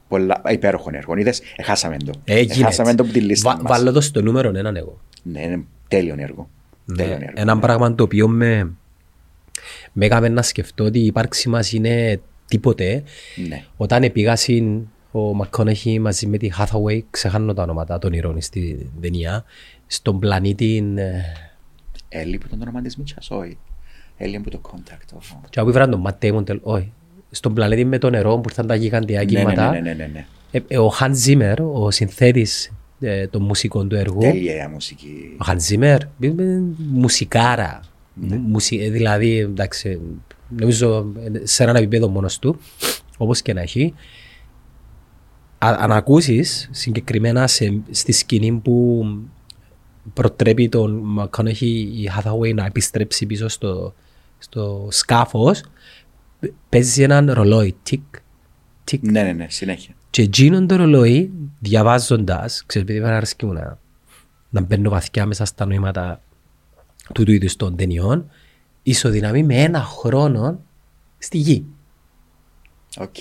πολλά υπέροχων έργων. Είδες, έχασαμε το. Έγινε. Έχασαμε το από τη λίστα Βα, μας. Βάλω το στο νούμερο έναν εγώ. Ναι, είναι τέλειο έργο. Ναι, τέλειο έργο. Ένα ναι. πράγμα το οποίο με, με έκαμε να σκεφτώ ότι η ύπαρξη μας είναι τίποτε. Ναι. Όταν πήγα ο Μακκόνεχη μαζί με τη Hathaway, ξεχάνω τα ονόματα των ηρώων στη ταινία, στον πλανήτη... Έλειπε τον όνομα της Μίτσας, όχι. Έλειε που το contact. οχο. Και όπου βραν τον Matt Damon, τελ- όχι, στον πλανήτη με το νερό που ήρθαν τα γιγαντιά Ναι, ναι, κύματα, ναι, ναι, ναι, ναι. ε, ε, ο Hans Zimmer, ο συνθέτης ε, των μουσικών του έργου, Τέλεια η μουσική. ο Hans Zimmer, ε, ε, μουσικάρα, Μου- μουσι- ε, δηλαδή, εντάξει, νομίζω ε, σε έναν επίπεδο μόνος του, όπως και να έχει, Α, αν ακούσεις συγκεκριμένα σε, στη σκηνή που προτρέπει τον McConaughey η Hathaway να επιστρέψει πίσω στο, στο σκάφος, π- παίζει έναν ρολόι, τικ, τικ, Ναι, ναι, ναι, συνέχεια. και εκείνον το ρολόι, διαβάζοντας, ξέρεις, επειδή εμένα αρέσκει μου να, να μπαίνω βαθιά μέσα στα νοήματα του του είδους των ταινιών, ισοδυναμεί με ένα χρόνο στη γη. Οκ.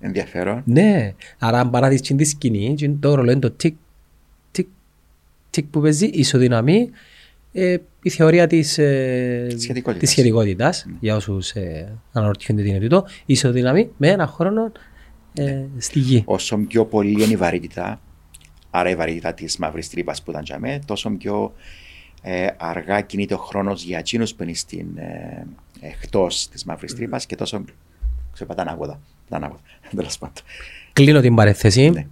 Ενδιαφέρον. Ναι, άρα αν πάει να δεις την τη σκηνή, και το ρολόι είναι το τικ, τικ, τικ που παίζει, ισοδυναμεί ε, η θεωρία της, ε, Σχετικότητας. της σχετικότητας, για όσους ε, αναρωτιούνται τι είναι τούτο, ισοδυναμεί με ένα χρόνο ε, στη γη. Όσο πιο πολύ είναι η βαρύτητα, άρα η βαρύτητα της μαύρης τρύπας που ήταν για μέ, τόσο πιο ε, αργά κινείται ο χρόνος για εκείνους που είναι στην, ε, εκτός της μαύρης τρύπας και τόσο. ξέρω, πατάνε άγωδα. Πατάνε άγωδα. Τέλος πάντων. Κλείνω την παρέθεση. Ναι.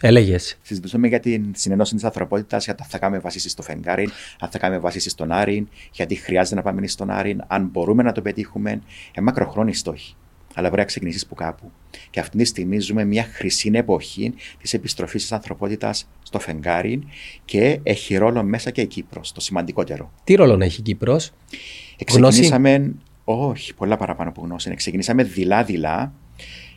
Έλεγες. Συζητούσαμε για την συνενώση της ανθρωπότητας, για το αν θα κάνουμε βάσει στο φεγγάρι, αν θα κάνουμε βάσει στον Άριν, γιατί χρειάζεται να πάμε στον Άριν, αν μπορούμε να το πετύχουμε. Ε, μακροχρόνιοι στόχοι. Αλλά πρέπει να ξεκινήσεις που κάπου. Και αυτή τη στιγμή ζούμε μια χρυσή εποχή της επιστροφής της ανθρωπότητας στο φεγγάρι και έχει ρόλο μέσα και η Κύπρος, το σημαντικότερο. Τι ρόλο έχει η Κύπρος; Ξεκινήσαμε, όχι, πολλά παραπάνω από γνώση. Ξεκινήσαμε δειλά-δειλά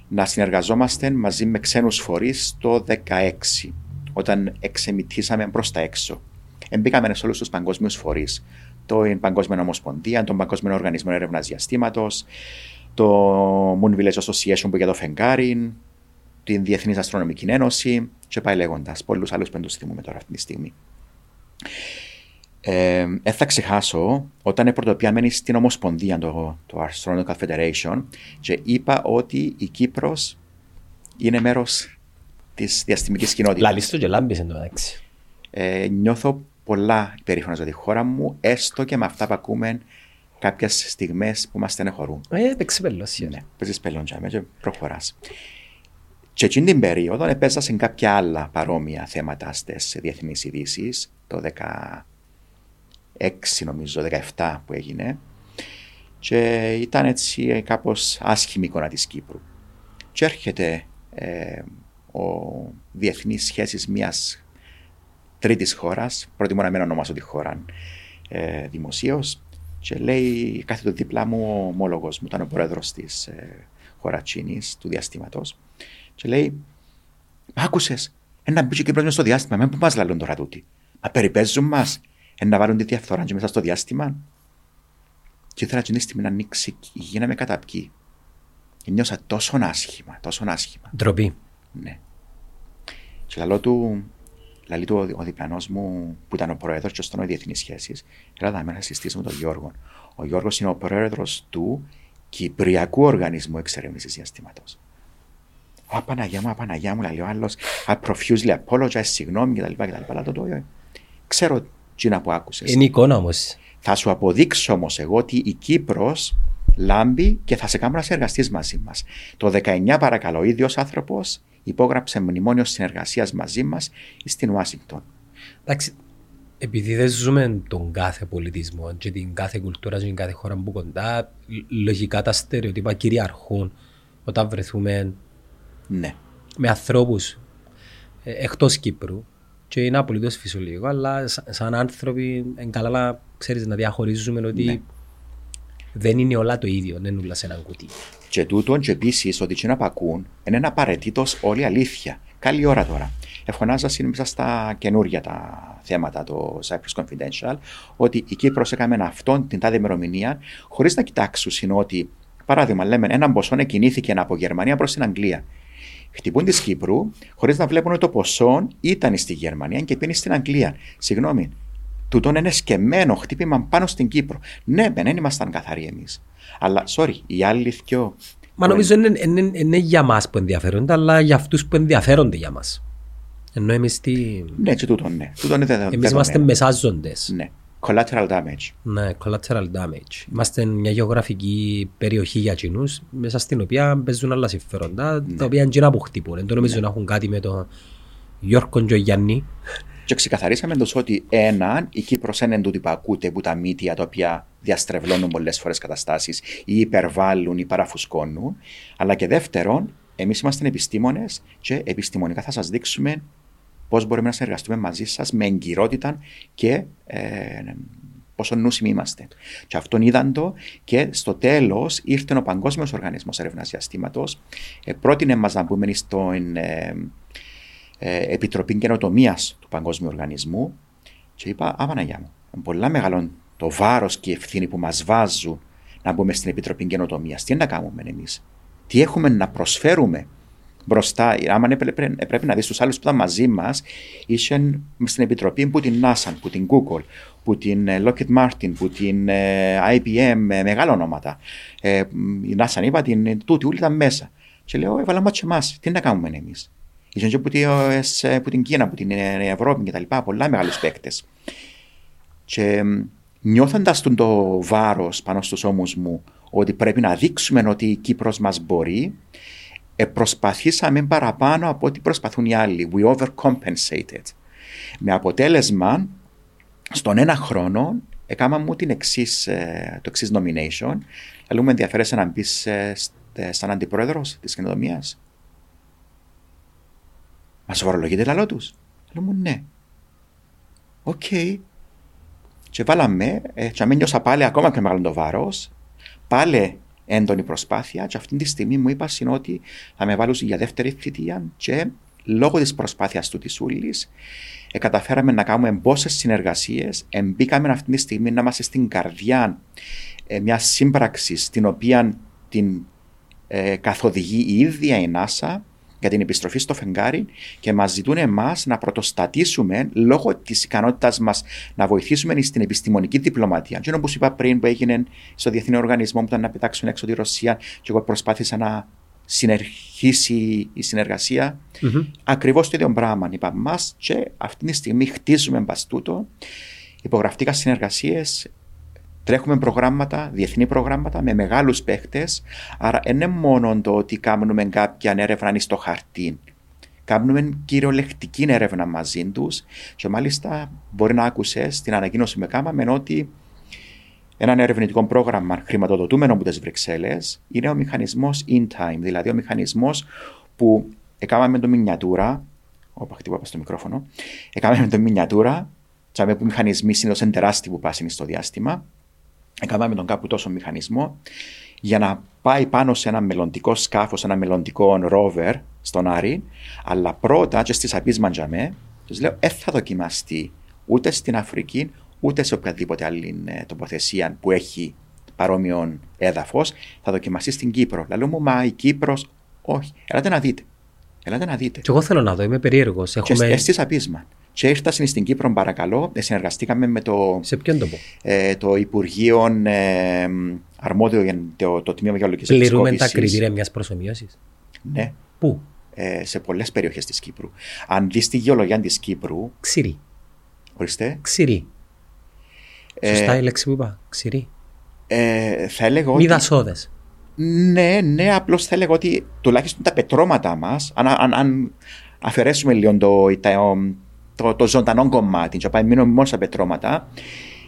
να συνεργαζόμαστε μαζί με ξένους φορείς το 2016, όταν εξεμητήσαμε προς τα έξω. Εμπήκαμε σε όλους τους παγκόσμιους φορείς. Το Παγκόσμιο Ομοσπονδία, τον Παγκόσμιο Οργανισμό Έρευνας Διαστήματος, το Moon Village Association που για το φεγγάρι, την Διεθνής Αστρονομική Ένωση και πάει λέγοντας. Πολλούς άλλους που δεν τους θυμούμε τώρα αυτή τη στιγμή. Ε, δεν θα ξεχάσω όταν πρωτοποιημένη στην Ομοσπονδία, το, το Astronomical Federation, και είπα ότι η Κύπρος είναι μέρος της διαστημικής κοινότητας. Λαλίστο και λάμπης εν τω μεταξύ. Ε, νιώθω πολλά υπερήφανος για τη χώρα μου, έστω και με αυτά που ακούμε κάποιες στιγμές που μας στενεχωρούν. Ε, παίξει πελώσια. Ναι, παίζεις πελόντια με και προχωράς. Και εκείνη την περίοδο έπαιζα σε κάποια άλλα παρόμοια θέματα στις διεθνείς ειδήσεις, το 16 νομίζω, 17 που έγινε και ήταν έτσι κάπως άσχημη εικόνα της Κύπρου. Και έρχεται ε, ο διεθνής σχέσης μιας τρίτης χώρας, προτιμώ να μην ονομάσω τη χώρα ε, δημοσίως, και λέει, κάθεται δίπλα μου ο ομόλογος μου, ήταν ο πρόεδρος της ε, χώρας Τσίνης, του διαστήματος, και λέει, «Μα άκουσες, ένα μπήκε και μες στο διάστημα, με που μας λαλούν τώρα τούτοι; Μα περιπέζουν μας, να βάλουν τη διαφθορά και μέσα στο διάστημα. Και ήθελα την στιγμή να ανοίξει η γη να με καταπιεί. Και νιώσα τόσο άσχημα, τόσο άσχημα. Ντροπή. Ναι. Και λαλό του, λαλεί του ο, ο διπλανός μου που ήταν ο πρόεδρος και στον διεθνή σχέσεις, έλα δάμε να συστήσουμε τον Γιώργο. Ο Γιώργος είναι ο πρόεδρος του Κυπριακού Οργανισμού Εξερεύνησης Διαστήματος. Α, Παναγιά μου, α, Παναγιά μου, λέει ο άλλος, I profusely apologize, συγγνώμη κτλ. κτλ. Αλλά το, το, ε, ξέρω τι να που άκουσες. Είναι εικόνα όμως. Θα σου αποδείξω όμως εγώ ότι η Κύπρος λάμπει και θα σε κάνω να συνεργαστείς μαζί μας. Το 19, παρακαλώ, ο ίδιος άνθρωπος υπόγραψε μνημόνιο συνεργασίας μαζί μας στην Ουάσιγκτον. Εντάξει, επειδή δεν ζούμε τον κάθε πολιτισμό και την κάθε κουλτούρα και την κάθε χώρα που κοντά, λογικά τα στερεοτύπα κυριαρχούν όταν βρεθούμε Ναι. με ανθρώπους ε, εκτός Κύπρου και είναι απολύτως φυσιολογικό, αλλά σα- σαν άνθρωποι είναι καλά να ξέρεις να διαχωρίζουμε ότι Ναι. δεν είναι όλα το ίδιο, δεν είναι όλα σε έναν κουτί. Και τούτον και επίσης ότι τι να πακούν είναι απαραίτητος όλη η αλήθεια. Καλή ώρα τώρα. Εφωνάζα μέσα στα καινούργια τα θέματα, το Cyprus Confidential, ότι η Κύπρος έκαμε αυτόν την τάδε ημερομηνία, χωρίς να κοιτάξουν είναι ότι, παράδειγμα, λέμε έναν ποσό κινήθηκε από Γερμανία προς την Αγγλία. Χτυπούν της Κύπρου, χωρίς να βλέπουν ότι το ποσό ήταν στη Γερμανία και πήγε στην Αγγλία. Συγγνώμη, τούτον είναι σκεμμένο χτύπημα πάνω στην Κύπρο. Ναι, μεν δεν ήμασταν καθαροί εμείς. Αλλά, sorry, οι άλλοι δυο. Μα νομίζω είναι, είναι, είναι για μας που ενδιαφέρονται, αλλά για αυτούς που ενδιαφέρονται για μας. Ενώ εμείς, τι... Ναι, και τούτον, ναι. Τούτον είναι δεδο- εμείς είμαστε δεδομένο. μεσάζοντες. Ναι. Collateral damage. Ναι, collateral damage. Είμαστε μια γεωγραφική περιοχή για κοινούς, μέσα στην οποία παίζουν άλλα συμφέροντα, Ναι. τα οποία είναι κοινά που χτυπούν. Δεν το νομίζω να έχουν κάτι με τον Γιώργο και ο Γιάννη. Και ξεκαθαρίσαμε τόσο ότι έναν, η Κύπρος δεν είναι τούτη που ακούτε που τα μύτια τα οποία διαστρεβλώνουν πολλές φορές καταστάσεις ή υπερβάλλουν ή παραφουσκώνουν. Αλλά και δεύτερον, εμείς είμαστε επιστήμονες και επιστημονικά θα σας δείξουμε πώς μπορούμε να συνεργαστούμε μαζί σας με εγκυρότητα και ε, πόσο νούσιμοι είμαστε. Και αυτόν είδαν το και στο τέλος ήρθε ο Παγκόσμιος Οργανισμός Έρευνας Διαστήματο, ε, πρότεινε μας να μπούμε στην. Ε, ε, Επιτροπή Καινοτομίας του Παγκόσμιου Οργανισμού και είπα: Α, Παναγιά μου, είναι πολλά μεγάλο το βάρος και η ευθύνη που μας βάζουν να μπούμε στην Επιτροπή Καινοτομίας. Τι είναι να κάνουμε εμείς, τι έχουμε να προσφέρουμε μπροστά. Άμα έπρεπε, πρέπει να δεις τους άλλους που ήταν μαζί μας, ήσαν στην Επιτροπή που την NASA, που την Google, που την ε, Lockheed Martin, που την ε, IBM, ε, μεγάλα ονόματα. Ε, η NASA είπα την τούτη, όλοι ήταν μέσα. Και λέω: Έβαλα μα και εμάς, τι να κάνουμε εμείς. Ήσαν και που την, ε, που την Κίνα, που την ε, Ευρώπη κτλ. Πολλά μεγάλους παίκτες. Και νιώθοντας τον το βάρος πάνω στους ώμους μου ότι πρέπει να δείξουμε ότι η Κύπρος μας μπορεί, ε, προσπαθήσαμε παραπάνω από ό,τι προσπαθούν οι άλλοι. We overcompensated. Με αποτέλεσμα, στον ένα χρόνο, έκανα μου την εξής, ε, το εξής nomination. Αλλά μου ενδιαφέρεσαι να μπεις ε, σαν αντιπρόεδρος της καινοτομία. Μα σοβαρολογείτε λαλώ τους; Λέει μου ναι. OK. Okay. Και βάλαμε, ε, και νιώσα πάλι ακόμα πιο μεγάλο το βάρος, πάλι έντονη προσπάθεια. Και αυτή τη στιγμή μου είπας ότι θα με βάλουν για δεύτερη θητεία και λόγω της προσπάθειας τούτης ούλης, ε, καταφέραμε να κάνουμε τόσες συνεργασίες. Εμπήκαμε αυτή τη στιγμή να είμαστε στην καρδιά ε, μιας σύμπραξης την οποία την ε, καθοδηγεί η ίδια η NASA για την επιστροφή στο φεγγάρι και μας ζητούν εμάς να πρωτοστατήσουμε λόγω της ικανότητά μας να βοηθήσουμε στην επιστημονική διπλωματία. Και όπως είπα πριν, που έγινε στο Διεθνή Οργανισμό που ήταν να πετάξουν έξω τη Ρωσία, και εγώ προσπάθησα να συνεχίσει η συνεργασία. Mm-hmm. Ακριβώς το ίδιο πράγμα είπα μας και αυτή τη στιγμή χτίζουμε μπαστούτο. Υπογραφτήκα συνεργασίες Τρέχουμε προγράμματα, διεθνή προγράμματα με μεγάλους παίχτες. Άρα δεν είναι μόνο το ότι κάνουμε κάποια έρευνα στο χαρτί. Κάνουμε κυριολεκτική έρευνα μαζί τους και μάλιστα μπορεί να άκουσες την ανακοίνωση που κάναμε ότι ένα ερευνητικό πρόγραμμα χρηματοδοτούμενο από τι Βρυξέλλες είναι ο μηχανισμός in time, δηλαδή ο μηχανισμός που έκαναμε το μινιατούρα. Όπα, χτυπώ στο μικρόφωνο. Έκαναμε το μινιατούρα, τσάμε που μηχανισμοί είναι τεράστιοι που πάσουν στο διάστημα Έκαναμε τον κάπου τόσο μηχανισμό για να πάει πάνω σε ένα μελλοντικό σκάφος, ένα μελλοντικό ρόβερ στον Άρη, αλλά πρώτα και στις απίσμαν τζαμέ, τους λέω, δεν θα δοκιμαστεί ούτε στην Αφρική, ούτε σε οποιαδήποτε άλλη τοποθεσία που έχει παρόμοιο έδαφος, θα δοκιμαστεί στην Κύπρο. Λέω μου, μα η Κύπρος, όχι, ελάτε να δείτε. Ελάτε να δείτε. Και εγώ θέλω να δω, είμαι περίεργος. Έχουμε... Και στις απίσμαν. Και ήρθα στην Κύπρο, παρακαλώ. Συνεργαστήκαμε με το, Σε ποιον τόπο; Ε, το Υπουργείο ε, Αρμόδιο για το, το Τμήμα Γεωλογικής Πληρούμε τα κριτήρια μιας προσωμείωσης; Ναι. Πού; Ε, σε πολλές περιοχές της Κύπρου. Αν δεις τη γεωλογία της Κύπρου. Ξηρή. Ορίστε. Ξηρή. Σωστά η λέξη που είπα. Ξηρή. Ε, θα έλεγα ότι. Μη δασόδες. Ναι, ναι, απλώς θα έλεγα ότι τουλάχιστον τα πετρώματα μα, αν, αν, αν αφαιρέσουμε λίγο το, το, το ζωντανό κομμάτι, και πάμε μείνουμε μόνο στα πετρώματα,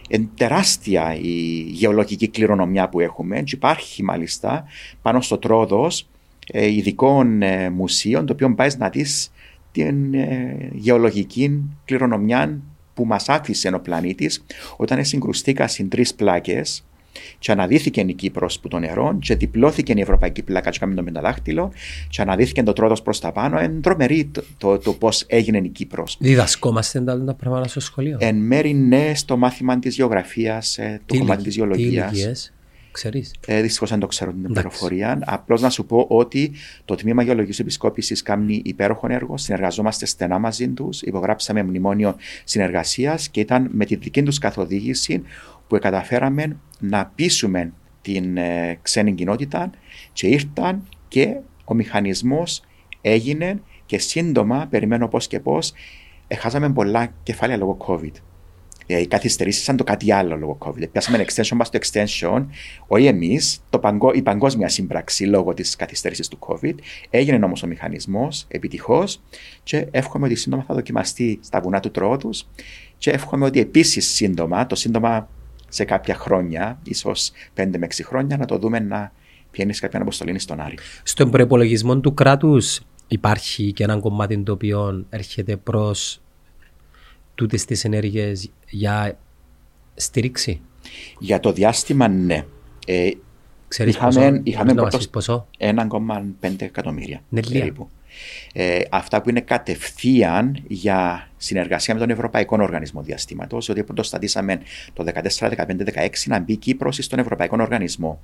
είναι τεράστια η γεωλογική κληρονομιά που έχουμε και υπάρχει μάλιστα πάνω στο τρόδος ε, ειδικών ε, μουσείων το οποίο πάει να δεις την ε, γεωλογική κληρονομιά που μας άφησε ο πλανήτης όταν συγκρουστήκα συν τρεις πλάκες και αναδύθηκε η Κύπρος που το νερό, και διπλώθηκε η Ευρωπαϊκή πλάκα, και κάμει το μεταδάχτυλο, και αναδύθηκε το τρόδο προς τα πάνω. Είναι τρομερή το, το, το πώς έγινε η Κύπρος. Διδασκόμαστε τα, τα πράγματα στο σχολείο; Εν μέρη ναι, στο μάθημα της γεωγραφίας, το κομμάτι της γεωλογίας. Ξέρεις; Ε, Δυστυχώς δεν το ξέρω την πληροφορία. Απλώς να σου πω ότι το Τμήμα Γεωλογικής Επισκόπησης κάνει υπέροχο έργο. Συνεργαζόμαστε στενά μαζί τους. Υπογράψαμε μνημόνιο συνεργασίας και ήταν με τη δική τους καθοδήγηση που καταφέραμε να πείσουμε την ε, ξένη κοινότητα και ήρθαν και ο μηχανισμός έγινε και σύντομα, περιμένω πώς και πώς, έχασαμε πολλά κεφάλαια λόγω COVID. οι καθυστερήσεις σαν το κάτι άλλο λόγω COVID. Πιάσαμε extension, μας το extension, όχι εμείς, παγκο, η παγκόσμια σύμπραξη λόγω της καθυστέρηση του COVID. Έγινε όμως ο μηχανισμός επιτυχώς και εύχομαι ότι σύντομα θα δοκιμαστεί στα βουνά του Τρόδου και εύχομαι ότι επίσης σύντομα, το σύντομα σε κάποια χρόνια, ίσως 5 με 6 χρόνια, να το δούμε να πιένεις κάποια αποστολή στον Άρη. Στον προπολογισμό του κράτους υπάρχει και ένα κομμάτι το οποίο έρχεται προς τούτες τις ενέργειες για στήριξη; Για το διάστημα, ναι. Ε, Ξέρεις είχαμε, πόσο, είχαμε πόσο, πόσο. 1,5 εκατομμύρια. Ναι, περίπου. Ε, αυτά που είναι κατευθείαν για συνεργασία με τον Ευρωπαϊκό Οργανισμό Διαστήματος, ότι το στατήσαμε το 2014, 2015, 2016 να μπει Κύπρος στον Ευρωπαϊκό Οργανισμό.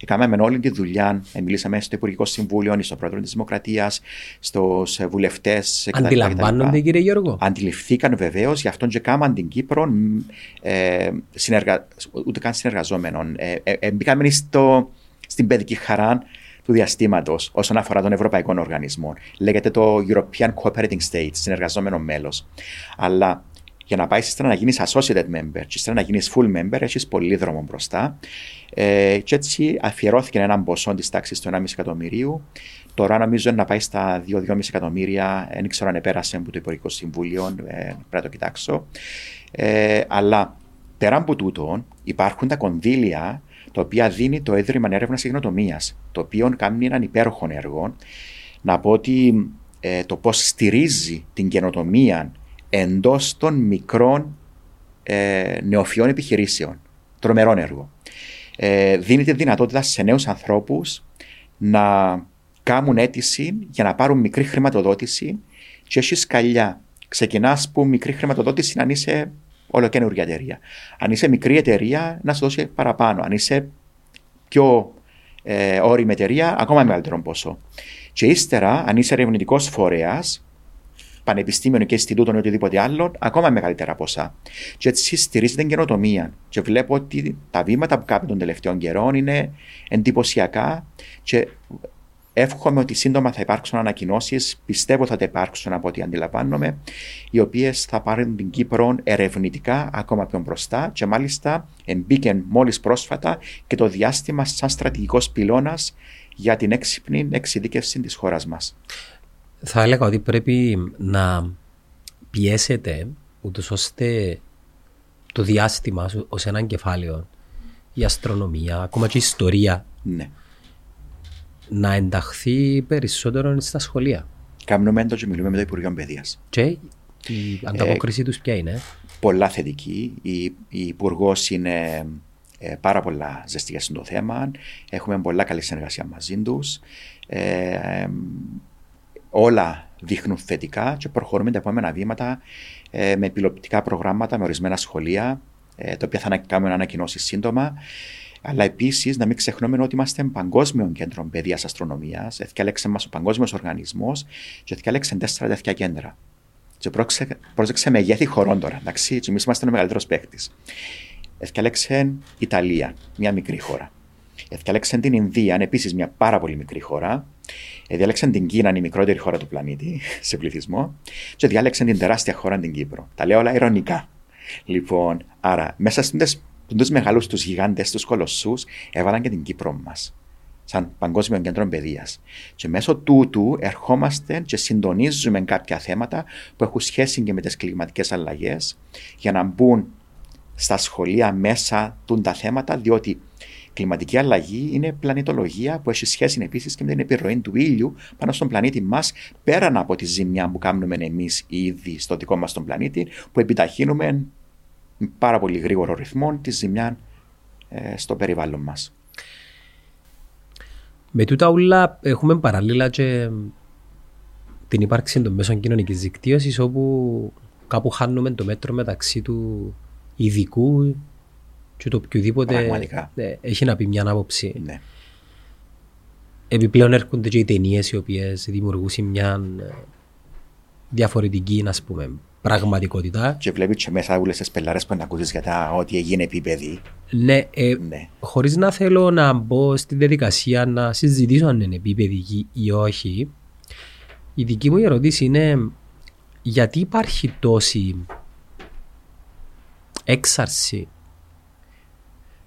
Έκαναμε όλη τη δουλειά, ε, μιλήσαμε στο Υπουργικό Συμβούλιο, στο Πρόεδρο της Δημοκρατίας, στους βουλευτές. Αντιλαμβάνονται, κύριε Γιώργο; Αντιληφθήκαν βεβαίως, γι' αυτόν και κάμαν την Κύπρο, ε, συνεργα... ούτε καν συνεργαζόμενων. Ε, ε, ε μπήκαμε στο, στην παιδική χαρά του διαστήματος όσον αφορά τον Ευρωπαϊκό Οργανισμό. Λέγεται το European Cooperating State, συνεργαζόμενο μέλος. Αλλά για να πάει ύστερα να γίνεις associated member και ύστερα να γίνεις full member, έχεις πολύ δρόμο μπροστά. Ε, και έτσι αφιερώθηκε ένα ποσό της τάξης του 1,5 εκατομμυρίου. Τώρα νομίζω να πάει στα 2-2,5 εκατομμύρια. Δεν ξέρω αν επέρασε από το Υπουργικό Συμβούλιο, ε, πρέπει να το κοιτάξω. Ε, αλλά πέρα από τούτο, υπάρχουν τα κονδύλια το οποίο δίνει το Έδρυμα Έρευνας και Γενοτομία, το οποίο κάνει έναν υπέροχο έργο. Να πω ότι ε, το πώς στηρίζει την καινοτομία εντός των μικρών ε, νεοφιών επιχειρήσεων. Τρομερό έργο. Ε, δίνει τη δυνατότητα σε νέους ανθρώπους να κάνουν αίτηση για να πάρουν μικρή χρηματοδότηση και έχει σκαλιά. Ξεκινάς που μικρή χρηματοδότηση αν είσαι όλο καινούργια εταιρεία. Αν είσαι μικρή εταιρεία, να σου δώσει παραπάνω. Αν είσαι πιο ε, όρημη εταιρεία, ακόμα μεγαλύτερο ποσό. Και ύστερα, αν είσαι ερευνητικός φορέας, πανεπιστήμιο και Ινστιτούτο ή οτιδήποτε άλλο, ακόμα μεγαλύτερα ποσά. Και έτσι στηρίζεται την καινοτομία. Και βλέπω ότι τα βήματα που κάνουν των τελευταίων καιρών είναι εντυπωσιακά και Εύχομαι ότι σύντομα θα υπάρξουν ανακοινώσεις, πιστεύω θα τα υπάρξουν από ό,τι αντιλαμβάνομαι, οι οποίες θα πάρουν την Κύπρο ερευνητικά ακόμα πιο μπροστά και μάλιστα εμπίκεν μόλις πρόσφατα και το διάστημα σαν στρατηγικός πυλώνας για την έξυπνη εξειδίκευση της χώρας μας. Θα έλεγα ότι πρέπει να πιέσετε ούτως ώστε το διάστημα ως έναν κεφάλαιο, η αστρονομία, ακόμα και η ιστορία. Ναι να ενταχθεί περισσότερο στα σχολεία. Κάνουμε έντο και μιλούμε με το Υπουργείο Παιδείας. Και η ανταπόκριση ε, τους ποια είναι; Πολλά θετική. Η, η Υπουργός είναι ε, πάρα πολλά ζεστή για το θέμα. Έχουμε πολλά καλή συνεργασία μαζί τους. Ε, όλα δείχνουν θετικά και προχωρούμε τα επόμενα βήματα ε, με πιλωτικά προγράμματα με ορισμένα σχολεία, ε, τα οποία θα κάνουμε ανακοινώσεις σύντομα. Αλλά επίσης να μην ξεχνούμε ότι είμαστε παγκόσμιο κέντρο παιδείας αστρονομίας. Έφτιαξε μας ο Παγκόσμιος Οργανισμός και έφτιαξε τέσσερα τέτοια κέντρα. Και πρόσεξε μεγέθη χωρών τώρα. Εντάξει, και εμείς είμαστε ο μεγαλύτερος παίκτης. Έφτιαξε Ιταλία, μια μικρή χώρα. Έφτιαξε την Ινδία, επίσης μια πάρα πολύ μικρή χώρα. Διάλεξαν την Κίνα, η μικρότερη χώρα του πλανήτη σε πληθυσμό. Και διάλεξαν την τεράστια χώρα την Κύπρο. Τα λέω όλα ειρωνικά. Λοιπόν, άρα μέσα στι του μεγάλους τους γιγάντες, τους κολοσσούς, έβαλαν και την Κύπρο μας. Σαν Παγκόσμιο Κέντρο Παιδείας. Και μέσω τούτου ερχόμαστε και συντονίζουμε κάποια θέματα που έχουν σχέση και με τις κλιματικές αλλαγές για να μπουν στα σχολεία μέσα τούν τα θέματα, διότι η κλιματική αλλαγή είναι πλανητολογία που έχει σχέση επίσης και με την επιρροή του ήλιου πάνω στον πλανήτη μας, πέραν από τη ζημιά που κάνουμε εμείς ήδη στο δικό μας τον πλανήτη, που επιταχύνουμε με πάρα πολύ γρήγορο ρυθμό τη ζημιά ε, στο περιβάλλον μας. Με τούτα όλα έχουμε παράλληλα και την ύπαρξη των μέσων κοινωνικής δικτύωσης όπου κάπου χάνουμε το μέτρο μεταξύ του ειδικού και το οποιοδήποτε ε, έχει να πει μια άποψη. Ναι. Επιπλέον έρχονται και οι ταινίες οι οποίες δημιουργούν μια διαφορετική ας πούμε, πραγματικότητα. Και βλέπεις και μέσα όλες τις πελάρες που να ακούσεις για τα ότι έγινε επίπεδη. Ναι, ε, ναι. χωρίς να θέλω να μπω στη διαδικασία να συζητήσω αν είναι επίπεδη ή όχι, η δική μου ερώτηση είναι γιατί υπάρχει τόση έξαρση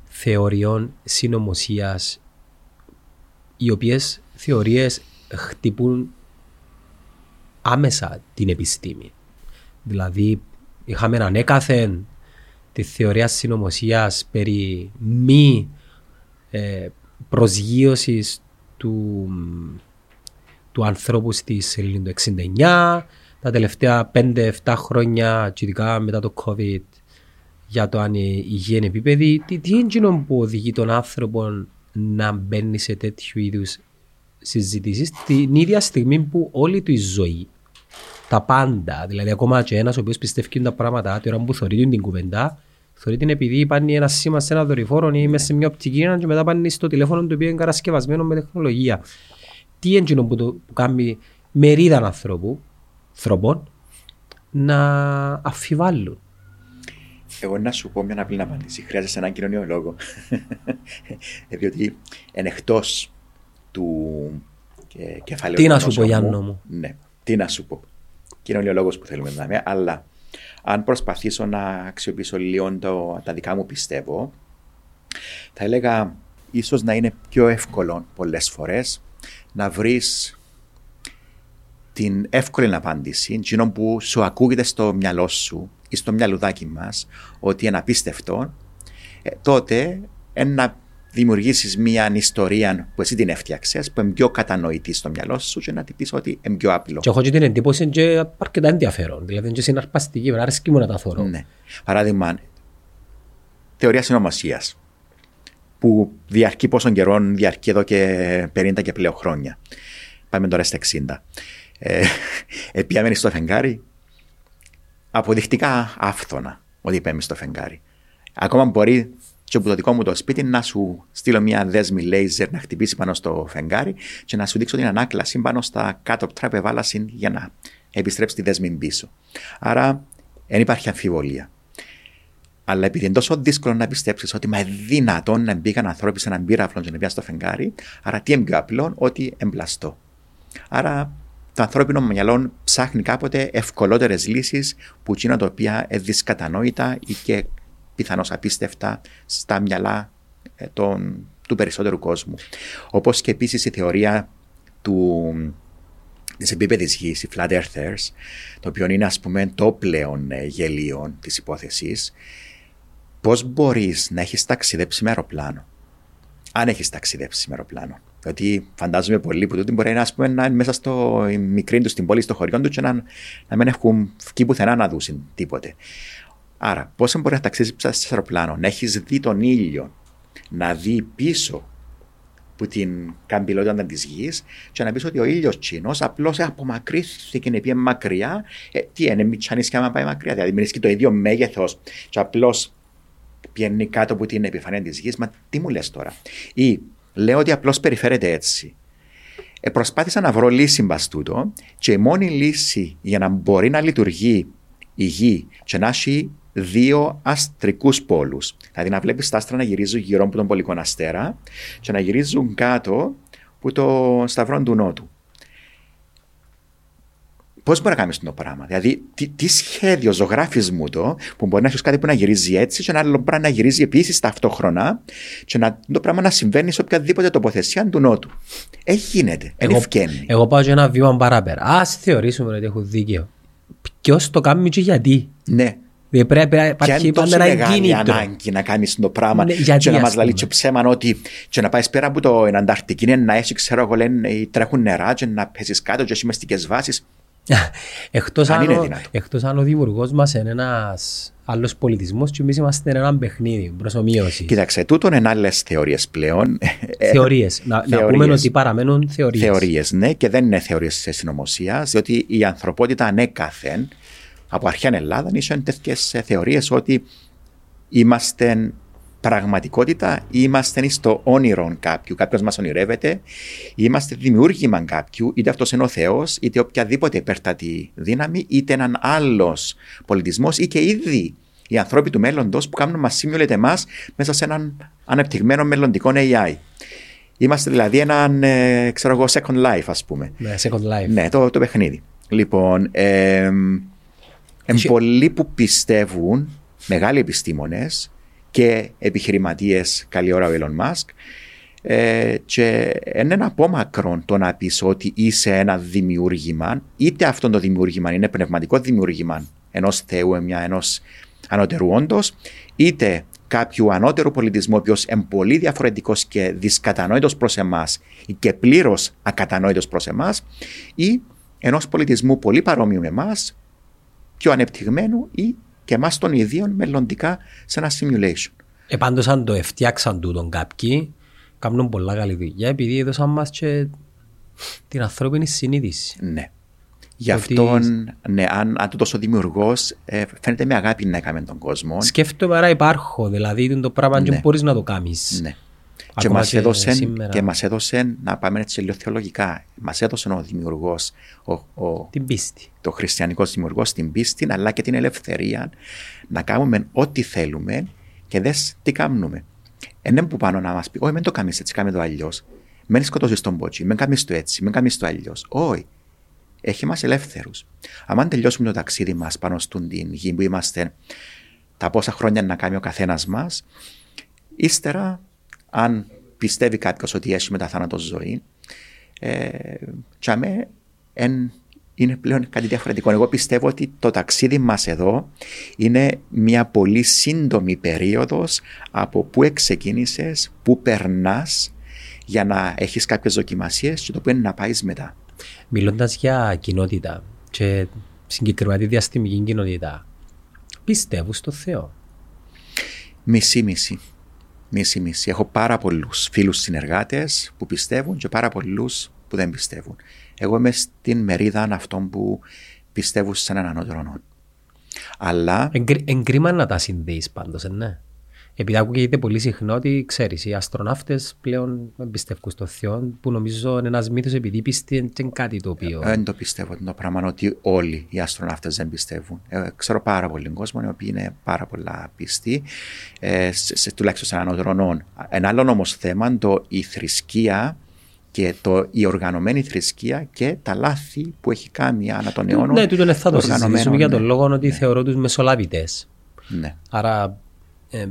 θεωριών συνωμοσίας, οι οποίες θεωρίες χτυπούν άμεσα την επιστήμη; Δηλαδή είχαμε ανέκαθεν της θεωρίας συνωμοσίας περί μη ε, προσγείωσης του, του ανθρώπου στη σελήνη του 69, τα τελευταία 5-7 χρόνια, ειδικά μετά το COVID, για το αν η υγεία είναι επίπεδη, τι, τι είναι που οδηγεί τον άνθρωπο να μπαίνει σε τέτοιου είδους συζητήσεις την ίδια στιγμή που όλη του η ζωή, τα πάντα, δηλαδή ακόμα και ένας ο οποίος πιστεύει τα πράγματα, την ώρα που θεωρεί την κουβεντά, θεωρεί την επειδή υπάρχει ένα σήμα σε ένα δορυφόρο ή μέσα σε μια οπτική και μετά πάνε στο τηλέφωνο το οποίος είναι κατασκευασμένος με τεχνολογία. Τι είναι που, το, που κάνει μερίδα ανθρώπου, ανθρώπων, να αφιβάλλουν; Εγώ να σου πω μια απλή απάντηση. Χρειάζεσαι έναν κοινωνιολόγο. Ε, διότι είναι εκτός του κεφαλαίου. Τι να σου πω, Γιάννο μου; Ναι, τι να σου πω. Κοινωνιολόγο που θέλουμε να είμαι, αλλά αν προσπαθήσω να αξιοποιήσω λίγο το, τα δικά μου πιστεύω, θα έλεγα ίσως να είναι πιο εύκολο πολλές φορές να βρεις την εύκολη απάντηση, εκείνο που σου ακούγεται στο μυαλό σου ή στο μυαλουδάκι μας ότι είναι απίστευτο, ε, τότε να δημιουργήσεις μια ιστορία που εσύ την έφτιαξες, που είναι πιο κατανοητή στο μυαλό σου και να την πεις ότι είναι πιο απλό. Και έχω και την εντύπωση και αρκετά ενδιαφέρον. Δηλαδή είναι συναρπαστική, αρέσκει μου να τα θωρώ. Ναι. Παράδειγμα, θεωρία συνωμοσίας που διαρκεί πόσο καιρό, διαρκεί εδώ και 50 και πλέον χρόνια. Πάμε τώρα στα 60. Ε, Επιάμενη στο φεγγάρι, αποδεικτικά άφθονα ότι πάμε στο φεγγάρι. Ακόμα μπορεί και από το δικό μου το σπίτι να σου στείλω μια δέσμη λέιζερ να χτυπήσει πάνω στο φεγγάρι και να σου δείξω την ανάκλαση πάνω στα κάτω τράπε βάλαση για να επιστρέψει τη δέσμη πίσω. Άρα δεν υπάρχει αμφιβολία. Αλλά επειδή είναι τόσο δύσκολο να πιστέψεις ότι μα δυνατόν να μπήκαν ανθρώποι σε έναν πύραυλο και να μπήκαν στο φεγγάρι, άρα τι είναι πιο απλό, ότι εμπλαστό. Άρα το ανθρώπινο μυαλό ψάχνει κάποτε ευκολότερες λύσεις που είναι τα οποία είναι δυσκατανόητα ή και πιθανώς απίστευτα στα μυαλά ε, των, του περισσότερου κόσμου. Όπως και επίσης η θεωρία του, της επίπεδης γης, οι flat earthers, το οποίο είναι ας πούμε το πλέον ε, γελίο της υπόθεσης, πώς μπορείς να έχεις ταξιδέψει με αεροπλάνο; Αν έχεις ταξιδέψει με αεροπλάνο. Γιατί φαντάζομαι πολλοί που τούτοι μπορεί να, πούμε, να είναι μέσα στο μικρή τους, στην πόλη, στο χωριό τους και να, να μην έχουν βγει πουθενά να δούσουν τίποτε. Άρα, πώ μπορεί να ταξίσει σε αεροπλάνο, να έχεις δει τον ήλιο, να δει πίσω που την καμπυλότητα της γης και να πεις ότι ο ήλιος Τσίνος απλώς απομακρύθηκε και πήγε μακριά. Ε, τι είναι, μη και άμα πάει μακριά. Δηλαδή, μην το ίδιο μέγεθος και απλώς πιένει κάτω από την επιφανία της γης. Μα τι μου λες τώρα; Ή λέω ότι απλώς περιφέρεται έτσι. Ε, προσπάθησα να βρω λύση μπαστούτο και η μόνη λύση για να μπορεί να λειτουργεί η γη και να έχει δύο αστρικούς πόλους. Δηλαδή να βλέπεις τα άστρα να γυρίζουν γύρω από τον πολικό αστέρα και να γυρίζουν κάτω που το σταυρό του Νότου. Πώς μπορεί να κάνεις αυτό το πράγμα, Δηλαδή, τι, τι σχέδιο ζωγράφισμου το που μπορεί να έχεις κάτι που να γυρίζει έτσι, και ένα άλλο πράγμα να γυρίζει επίσης ταυτόχρονα, και να, το πράγμα να συμβαίνει σε οποιαδήποτε τοποθεσία του Νότου. Έχει γίνεται. Εγώ, εγώ πάω και ένα βήμα παράπερα. Α θεωρήσουμε ότι έχω δίκιο. Ποιος το κάνει και γιατί; Ναι. Δηλαδή πρέπει να υπάρχει πάντα ένα κίνητρο. ανάγκη να κάνεις το πράγμα ναι, και να μας λέει και ψέμα ότι και να πάεις πέρα από το Ανταρκτική να έχει ξέρω εγώ λένε τρέχουν νερά και να πέσεις κάτω και έχει μεστικές βάσεις. Εκτός αν, αν, εκτός αν ο δημιουργός μας είναι ένας άλλος πολιτισμός και εμείς είμαστε ένα παιχνίδι, προσωμείωσης. Κοίταξε, τούτον είναι άλλες θεωρίες πλέον. Θεωρίες. να, θεωρίες. να πούμε ότι παραμένουν θεωρίες. Θεωρίες, ναι, και δεν είναι θεωρίες σε συνωμοσίας, διότι η ανθρωπότητα ανέκαθεν από αρχαία Ελλάδα ήσαν τέτοιες θεωρίες ότι είμαστε πραγματικότητα, είμαστε στο όνειρο κάποιου, κάποιος μας ονειρεύεται, είμαστε δημιούργημα κάποιου, είτε αυτός είναι ο Θεός, είτε οποιαδήποτε υπέρτατη δύναμη, είτε έναν άλλος πολιτισμός ή και ήδη οι ανθρώποι του μέλλοντος που κάνουν μας simulate εμάς μέσα σε έναν ανεπτυγμένο μελλοντικό AI. Είμαστε δηλαδή έναν, ε, ξέρω εγώ, second life, ας πούμε. Ναι, second life. Ναι, το, το παιχνίδι. Λοιπόν, ε, Εν πολλοί που πιστεύουν μεγάλοι επιστήμονες και επιχειρηματίες, καλή ώρα ο Elon Musk, ε, και είναι ένα απόμακρο το να πεις ότι είσαι ένα δημιούργημα, είτε αυτό το δημιούργημα είναι πνευματικό δημιούργημα ενός Θεού, ενός ανώτερου όντως, είτε κάποιου ανώτερου πολιτισμού, ο οποίος είναι πολύ διαφορετικός και δυσκατανόητος προς εμάς και πλήρως ακατανόητος προς εμάς, ή ενός πολιτισμού πολύ παρόμοιου με εμάς, πιο ανεπτυγμένου ή και εμάς των ιδίων μελλοντικά σε ένα simulation. Επάντως αν το εφτιάξαν τούτον κάποιοι, κάνουν πολλά καλή δουλειά επειδή έδωσαν μας και την ανθρώπινη συνείδηση. Ναι. Γι' αυτό, ναι, αν, αν τόσο δημιουργός, ε, φαίνεται με αγάπη να έκαμε τον κόσμο. Σκέφτομαι άρα υπάρχω, δηλαδή το πράγμα ναι. και μπορείς να το κάνεις. Ναι. Και μας έδωσε, και μας έδωσε, να πάμε έτσι λίγο θεολογικά, μας έδωσε ο δημιουργός, ο, ο, την πίστη. το χριστιανικός δημιουργός, την πίστη, αλλά και την ελευθερία να κάνουμε ό,τι θέλουμε και δες τι κάνουμε. Ενέ που πάνω να μας πει, Όχι, μην το κάνεις έτσι, κάμε το αλλιώς. Μην σκοτώσεις τον πότσι, μην κάνεις το έτσι, μην κάνεις το αλλιώς. Όχι. Έχει μας ελεύθερους. Αν τελειώσουμε το ταξίδι μας πάνω στην γη που είμαστε, τα πόσα χρόνια να κάνει ο καθένας μας, ύστερα, αν πιστεύει κάποιος ότι έχει μετά θάνατο ζωή, ε, τσαμέ, εν, είναι πλέον κάτι διαφορετικό. Εγώ πιστεύω ότι το ταξίδι μας εδώ είναι μια πολύ σύντομη περίοδος από πού ξεκίνησε, πού περνάς για να έχεις κάποιες δοκιμασίες και το που είναι να πάεις μετά. Μιλώντας για κοινότητα και συγκεκριμένα τη διαστημική κοινότητα, πιστεύω στο Θεό. Μισή-μισή. Μισή-μισή. Έχω πάρα πολλούς φίλους συνεργάτες που πιστεύουν και πάρα πολλούς που δεν πιστεύουν. Εγώ είμαι στην μερίδα αυτών που πιστεύουν σε έναν ανώτερο Αλλά. Εγκρίμα να τα συνδέεις πάντως, ε, ναι. Επειδή ακούγεται πολύ συχνά ότι ξέρεις, οι αστροναύτες πλέον πιστεύουν στο Θεό, που νομίζω είναι ένας μύθος επειδή πιστεύουν είναι κάτι το οποίο. Δεν το πιστεύω το πράγμα ότι όλοι οι αστροναύτες δεν πιστεύουν. Ε, ξέρω πάρα πολύ κόσμο, οι οποίοι είναι πάρα πολλά πιστοί, ε, σε, σε, τουλάχιστον σε έναν οδρονό. Ένα άλλο όμως θέμα, το η θρησκεία και το, η οργανωμένη θρησκεία και τα λάθη που έχει κάνει ανά τον αιώνα. Ναι, τούτο θα το συζητήσουμε για τον λόγο ότι ναι. θεωρώ τους μεσολαβητές. Ναι. Άρα ε,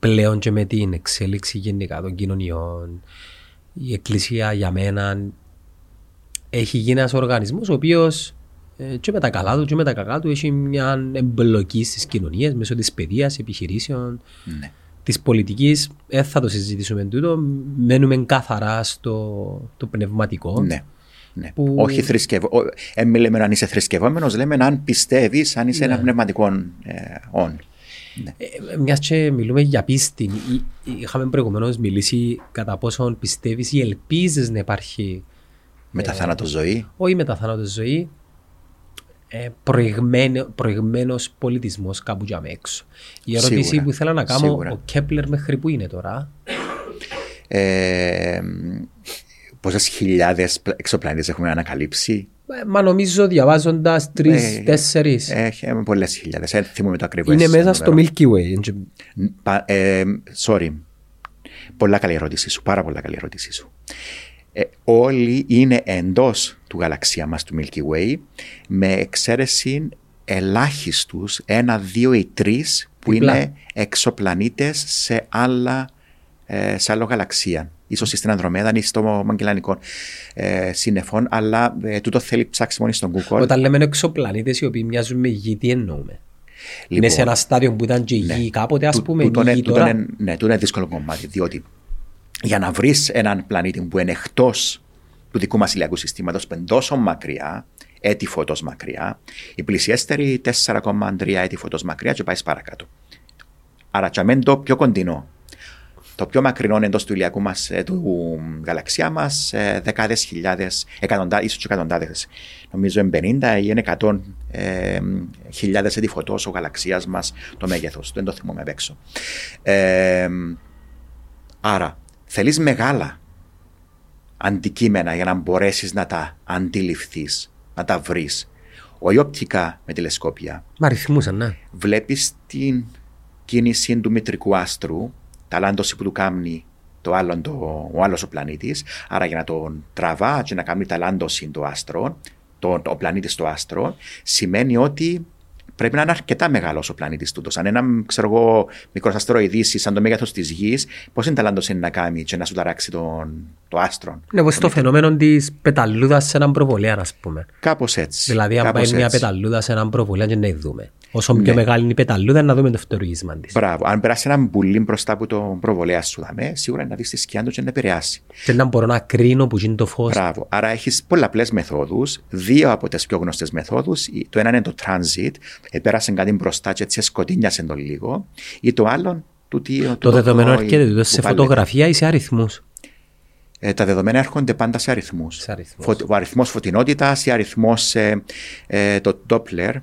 πλέον και με την εξέλιξη γενικά των κοινωνιών, η Εκκλησία για μένα έχει γίνει ένας οργανισμός ο οποίος ε, και με τα καλά του και με τα κακά του έχει μια εμπλοκή στις κοινωνίες μέσω της παιδείας, επιχειρήσεων, ναι. της πολιτικής. Δεν θα το συζητήσουμε τούτο. Μένουμε καθαρά στο το πνευματικό. Ναι. Ναι. Που... Όχι θρησκευό. Ε, λέμε αν είσαι θρησκευόμενος, λέμε αν πιστεύεις, αν είσαι ναι. ένα πνευματικό ε, όν. Ναι. Ε, Μιας και μιλούμε για πίστη, είχαμε προηγουμένως μιλήσει κατά πόσο πιστεύεις ή ελπίζεις να υπάρχει. Μεταθάνατο ε, ζωή. Όχι μεταθάνατο ζωή. Ε, προηγμένος πολιτισμός κάπου για έξω. Η ερώτηση σίγουρα, που ήθελα να κάνω, σίγουρα. ο Κέπλερ μέχρι πού είναι τώρα; Ε, Πόσες χιλιάδες εξωπλανήτες έχουμε ανακαλύψει; Ε, μα νομίζω διαβάζοντας τρει-τέσσερι. Ε, έχει πολλές χιλιάδες. Δεν θυμούμαι το ακριβώς. Είναι μέσα στο Milky Way. Ε, sorry. Πολλά καλή ερώτησή σου. Πάρα πολλά καλή ερώτησή σου. Ε, όλοι είναι εντός του γαλαξία μας του Milky Way με εξαίρεση ελάχιστους, ένα, δύο ή τρεις που είναι εξωπλανήτες σε, άλλα, σε άλλο γαλαξία ίσως στην Ανδρομέδα ή στο Μαγκελανικό ε, σύννεφων, αλλά ε, τούτο θέλει ψάξει μόνο στον Google. Όταν λέμε εξωπλανήτες οι οποίοι μοιάζουν με γη, τι εννοούμε; Λοιπόν, είναι σε ένα στάδιο που ήταν και η ναι, γη κάποτε, ας πούμε. Τούτο, γη τώρα; Είναι, ναι, τούτο είναι δύσκολο κομμάτι, διότι για να βρεις έναν πλανήτη που είναι εκτός του δικού μας ηλιακού συστήματος, που είναι τόσο μακριά, έτη φωτός μακριά, η πλησιέστερη 4,3 έτη φωτός μακριά και πάεις παρακάτω. Άρα, τσαμέν το πιο κοντινό το πιο μακρινό εντός του ηλιακού μας, ε, του γαλαξιά μας, ε, δεκάδες χιλιάδες, εκατοντάδε, ίσως και εκατοντάδες. Νομίζω 50 ή 100 ε, χιλιάδες έτη φωτός ο γαλαξίας μας το μέγεθος. Δεν το θυμόμαι απ' έξω. Ε, άρα, θέλεις μεγάλα αντικείμενα για να μπορέσεις να τα αντιληφθείς, να τα βρεις. Όχι οπτικά με τηλεσκόπια. Μα αριθμούσαν, ναι. Βλέπεις την κίνηση του μητρικού άστρου ταλάντωση που του κάνει το άλλο το, ο άλλος ο πλανήτης, άρα για να τον τραβά και να κάνει ταλάντωση το άστρο, το, ο πλανήτης στο άστρο, σημαίνει ότι πρέπει να είναι αρκετά μεγάλος ο πλανήτης τούτος. Αν ένα ξέρω εγώ, μικρός αστροειδής σαν το μέγεθος της γης, πώς είναι ταλάντο είναι να κάνει και να σου ταράξει τον, το άστρο; Ναι, όπως το φαινόμενο της πεταλούδας σε έναν προβολέα, ας πούμε. Κάπως έτσι. Δηλαδή, αν πάει μια πεταλούδα σε έναν προβολέα, και να δούμε. Όσο πιο ναι. μεγάλη είναι η πεταλούδα, να δούμε το φτεροίγισμα της. Μπράβο. Αν περάσει ένα μπουλί μπροστά από το προβολέα σου, δαμε, σίγουρα να δεις τη σκιά του και να επηρεάσει. Και να μπορώ να κρίνω που είναι το φως. Μπράβο. Άρα έχεις πολλαπλές μεθόδους. Δύο από τις πιο γνωστές μεθόδους. Το ένα είναι το transit, επέρασε κάτι μπροστά και έτσι σκοτίνιασε τον λίγο. Ή το άλλο, το, το, το δεδομένο έρχεται σε φωτογραφία ή σε αριθμούς. Ε, τα δεδομένα έρχονται πάντα σε αριθμούς. Ο αριθμός φωτεινότητας ή αριθμός ε, ε, το Doppler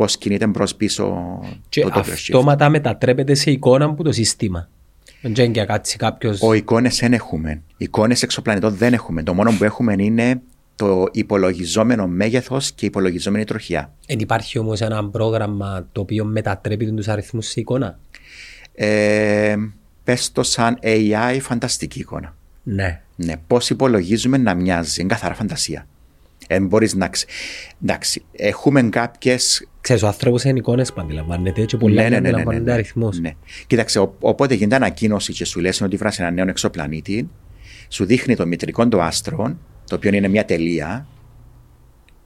πώς κινείται μπρος πίσω και το αυτόματα μετατρέπεται σε εικόνα από το σύστημα. Δεν κάποιος... Ο εικόνες δεν έχουμε. Εικόνες εξωπλανητών δεν έχουμε. Το μόνο που έχουμε είναι το υπολογιζόμενο μέγεθος και υπολογιζόμενη τροχιά. Εν υπάρχει όμως ένα πρόγραμμα το οποίο μετατρέπει τους αριθμούς σε εικόνα; Ε, Πες το σαν AI φανταστική εικόνα. Ναι. ναι. Πώς υπολογίζουμε να μοιάζει. Είναι καθαρά φαντασία. Δεν μπορείς να. Εντάξει, έχουμε κάποιες. Ξέρεις, ο άνθρωπος είναι εικόνες που αντιλαμβάνεται και πολλά ναι, ναι, ναι, ναι, ναι, αριθμό. Ναι. Κοίταξε, οπότε γίνεται ανακοίνωση και σου λες ότι βράσει ένα νέο εξωπλανήτη, σου δείχνει το μητρικό του άστρο, το οποίο είναι μια τελεία,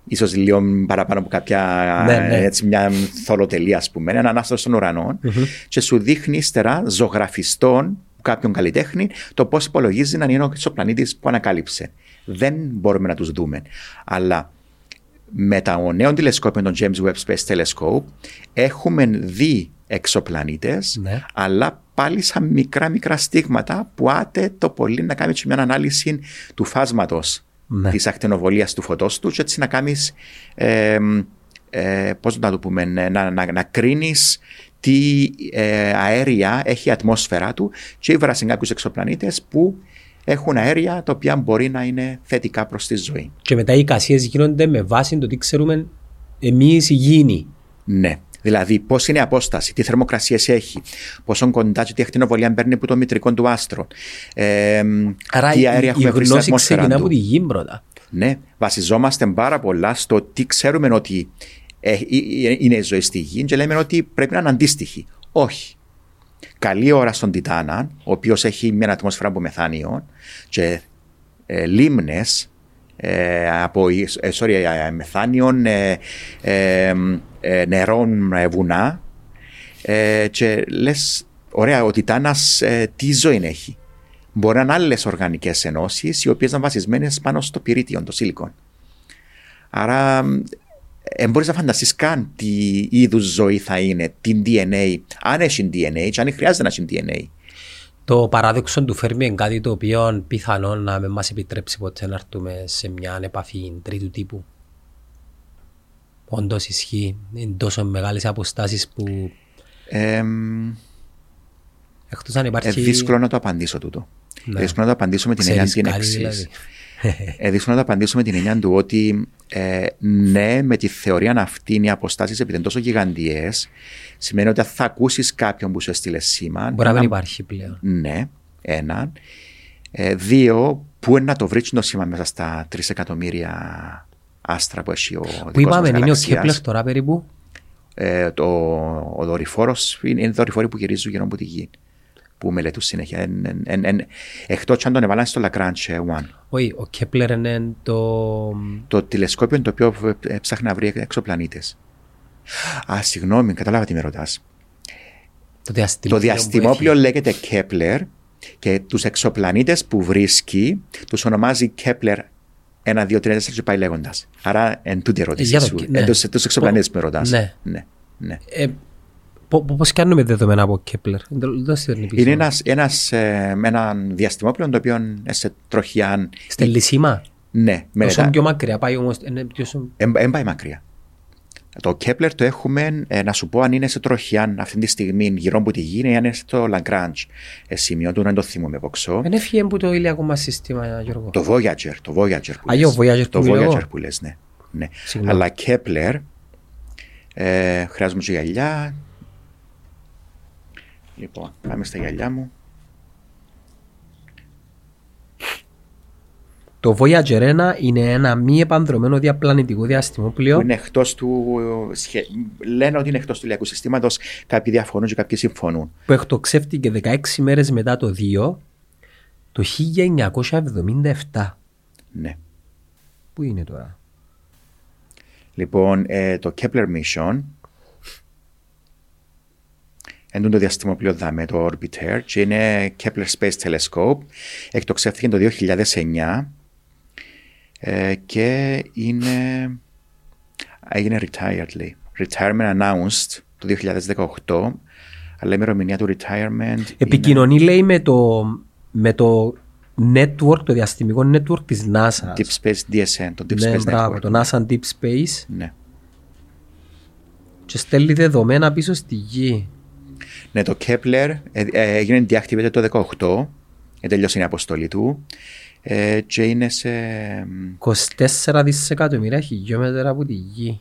ίσως λίγο παραπάνω από κάποια ναι, ναι. Έτσι, μια θολοτελεία, ας πούμε, έναν άστρο στον ουρανο mm-hmm. και σου δείχνει ύστερα ζωγραφιστών κάποιον καλλιτέχνη το πώς υπολογίζει να είναι ο εξωπλανήτη που ανακάλυψε δεν μπορούμε να τους δούμε. Αλλά με το νέο τηλεσκόπιο, τον James Webb Space Telescope, έχουμε δει εξωπλανήτες, ναι. αλλά πάλι σαν μικρά μικρά στίγματα που άτε το πολύ να κάνεις μια ανάλυση του φάσματος ναι. της ακτινοβολίας του φωτός τους και έτσι να κάνεις, ε, ε, πώς να το πούμε, να, να, να κρίνεις τι ε, αέρια έχει η ατμόσφαιρα του και ήβρασαν κάποιους εξωπλανήτες που έχουν αέρια τα οποία μπορεί να είναι θετικά προς τη ζωή. Και μετά οι εικασίες γίνονται με βάση το τι ξέρουμε εμείς οι γήινοι. Ναι. Δηλαδή, πώς είναι η απόσταση, τι θερμοκρασίες έχει, πόσο κοντά και τι ακτινοβολία παίρνει από το μητρικό του άστρο. Ε, Άρα τι αέρια η, έχουμε η γνώση ξεκινά από τη γη πρώτα. Ναι, βασιζόμαστε πάρα πολλά στο τι ξέρουμε ότι ε, ε, ε, είναι η ζωή στη γη και λέμε ότι πρέπει να είναι αντίστοιχη. Όχι καλή ώρα στον Τιτάνα, ο οποίος έχει μια ατμόσφαιρα από μεθάνιο και ε, λίμνες ε, από ε, sorry, ε, μεθάνιων ε, ε, ε, νερών βουνά και λες ωραία ο Τιτάνας τι ζωή έχει μπορεί να είναι άλλες οργανικές ενώσεις οι οποίες είναι βασισμένες πάνω στο πυρίτιο, το σίλικον. Άρα δεν μπορείς να φανταστείς καν τι είδους ζωή θα είναι, την DNA, αν έχει DNA, και αν χρειάζεται να έχει DNA. Το παράδοξο του Φέρμι είναι κάτι το οποίο πιθανόν να με μας επιτρέψει ποτέ να έρθουμε σε μια επαφή τρίτου τύπου. Όντως ισχύει. Είναι τόσο μεγάλες αποστάσεις που. Ε, Εκτός αν υπάρχει... Ε, δύσκολο να το απαντήσω τούτο. Ναι. Δύσκολο να το απαντήσω με την έννοια την εξή ε, δύσκολο να το απαντήσω με την έννοια του ότι ε, ναι, με τη θεωρία αυτή οι αποστάσεις επειδή είναι τόσο γιγαντιές, σημαίνει ότι θα ακούσεις κάποιον που σου έστειλε σήμα. Μπορεί να μην υπάρχει πλέον. Ναι, ένα. Ε, δύο, πού είναι να το βρεις το σήμα μέσα στα τρεις εκατομμύρια άστρα που έχει ο Πού είπαμε, είναι ο Κέπλερ τώρα περίπου; Ε, το, ο δορυφόρος είναι, είναι δορυφόροι που γυρίζουν γύρω από τη γη που μελετούν συνέχεια. Εκτός αν τον έβαλαν στο Lagrange 1. Όχι, ο Κέπλερ είναι το... Το τηλεσκόπιο το οποίο ψάχνει να βρει εξωπλανήτες. Α, συγγνώμη, κατάλαβα τι με ρωτάς. Το, διαστημόπλιο, το διαστημόπλιο λέγεται Κέπλερ και τους εξωπλανήτες που βρίσκει τους ονομάζει Κέπλερ 1, 2, 3, 4 και πάει λέγοντας. Άρα, εν τούτη ερώτηση σου. Ναι. Εν τους εξωπλανήτες που με ρωτάς. Ναι. ναι. ναι. Ε, Πώς κάνουμε δεδομένα από Κέπλερ, Είναι ένας, ένας, ε, ένα διαστημόπλαιο το οποίο είναι σε τροχιά. Στελισίμα. Ναι. Όσο πιο μακριά πάει όμως. Δεν πάει μακριά. Το Κέπλερ το έχουμε, ε, να σου πω αν είναι σε τροχιά αυτή τη στιγμή γύρω από τη γη ή αν είναι στο Lagrange. Ε, σημείο του να το θυμούμε ποξό. Δεν έφυγε από το ηλιακό μας σύστημα, Γιώργο. Το Voyager, το Voyager που λες. Voyager το Voyager που λες, ναι. ναι. Αλλά Κέπλερ, ε, χρειάζομαι και γυαλιά, Λοιπόν, πάμε στα γυαλιά μου. Το Voyager 1 είναι ένα μη επανδρομένο διαπλανητικό διαστημόπλαιο Που είναι εκτός του. σχε- Λένε ότι είναι εκτός του ηλιακού συστήματος. Κάποιοι διαφωνούν και κάποιοι συμφωνούν. που εκτοξεύτηκε 16 μέρες μετά το 2 το 1977. Ναι. Πού είναι τώρα; Λοιπόν, ε, το Kepler Mission είναι το διαστημόπλαιο δάμε, το Orbiter, και είναι Kepler Space Telescope. Εκτοξεύθηκε το 2009 ε, και είναι, έγινε retired, λέει. Retirement announced το 2018, αλλά η ημερομηνία του retirement Επικοινωνεί λέει με το, με το network, το διαστημικό network της NASA. είναι Deep Space DSN, το Deep ναι, Space μπράβο, Network. το NASA Deep Space Ναι. και στέλνει δεδομένα πίσω στη γη. Ναι, το Kepler ε, ε, έγινε deactivated το 18, ε, τελειώσει η αποστολή του ε, και είναι σε... 24 δισεκατομμύρια χιλιόμετρα από τη γη.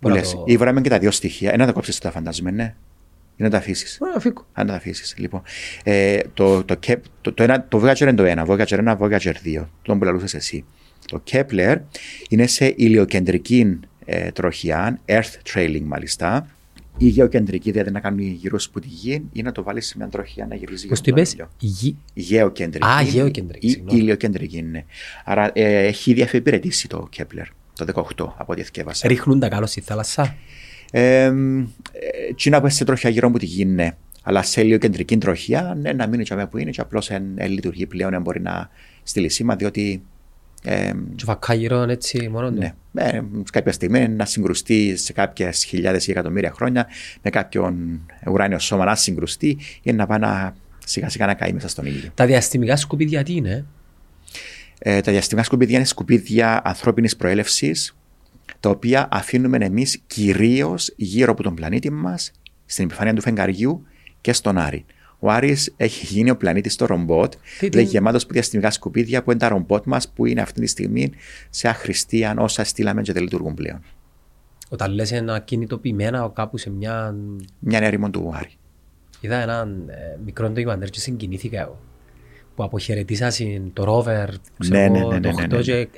Που Μπορώ να λες, το- ήβραμε και τα δύο στοιχεία. Ένα τα κόψεις τα φαντάζομαι, ναι. Ή να τα αφήσεις. Ωραία, φύγω. Αν τα αφήσεις. Λοιπόν, ε, το, το, Kep- το, το, ένα, το Voyager είναι το ένα, Voyager 1, Voyager 2. Τον που λαλούσες εσύ. Το Kepler είναι σε ηλιοκεντρική ε, τροχιά, Earth trailing μάλιστα. Η γεωκεντρική, δηλαδή να κάνει γύρω από τη γη ή να το βάλεις σε μια τροχιά να γυρίζει Πώς γύρω το από τον είπες, ήλιο. γη. Γεωκεντρική. Α, γεωκεντρική, Ή συγγνώμη. ηλιοκεντρική, ναι. Άρα ε, έχει ήδη αφιπηρετήσει το Kepler το 18 από ό,τι εθκεύασα. Ρίχνουν τα κάλω στη θάλασσα; Ε, ε, τι να πω σε τροχιά γύρω από τη γη, ναι. Αλλά σε ηλιοκεντρική τροχιά, ναι, να μείνει και που είναι και απλώς ε, λειτουργεί πλέον, δεν μπορεί να στείλει σήμα, διότι. Ε, Και φακά γύρω έτσι μόνος του. ναι, ε, σε κάποια στιγμή να συγκρουστεί σε κάποιες χιλιάδες ή εκατομμύρια χρόνια με κάποιον ουράνιο σώμα να συγκρουστεί ή να πάει να σιγά σιγά να καεί μέσα στον ήλιο. Τα διαστημικά σκουπίδια τι είναι; Ε, τα διαστημικά σκουπίδια είναι σκουπίδια ανθρώπινης προέλευσης, τα οποία αφήνουμε εμείς κυρίως γύρω από τον πλανήτη μας, στην επιφάνεια του φεγγαριού και στον Άρη. Ο Άρης έχει γίνει ο πλανήτης το ρομπότ, Τι- τι- δηλαδή γεμάτος από διαστημικά σκουπίδια που είναι τα ρομπότ μας που είναι αυτή τη στιγμή σε αχρηστία όσα στείλαμε και δεν λειτουργούν πλέον. Όταν λες ένα κινητοποιημένα κάπου σε μια... Μια ερήμον του Άρη. Είδα ένα ε, μικρό ντοκιμαντέρ και συγκινήθηκα εγώ. Που αποχαιρετήσαν το ρόβερ, ξέρω Ναι, ναι, εγώ, ναι, το ναι, ναι, 8 ναι. και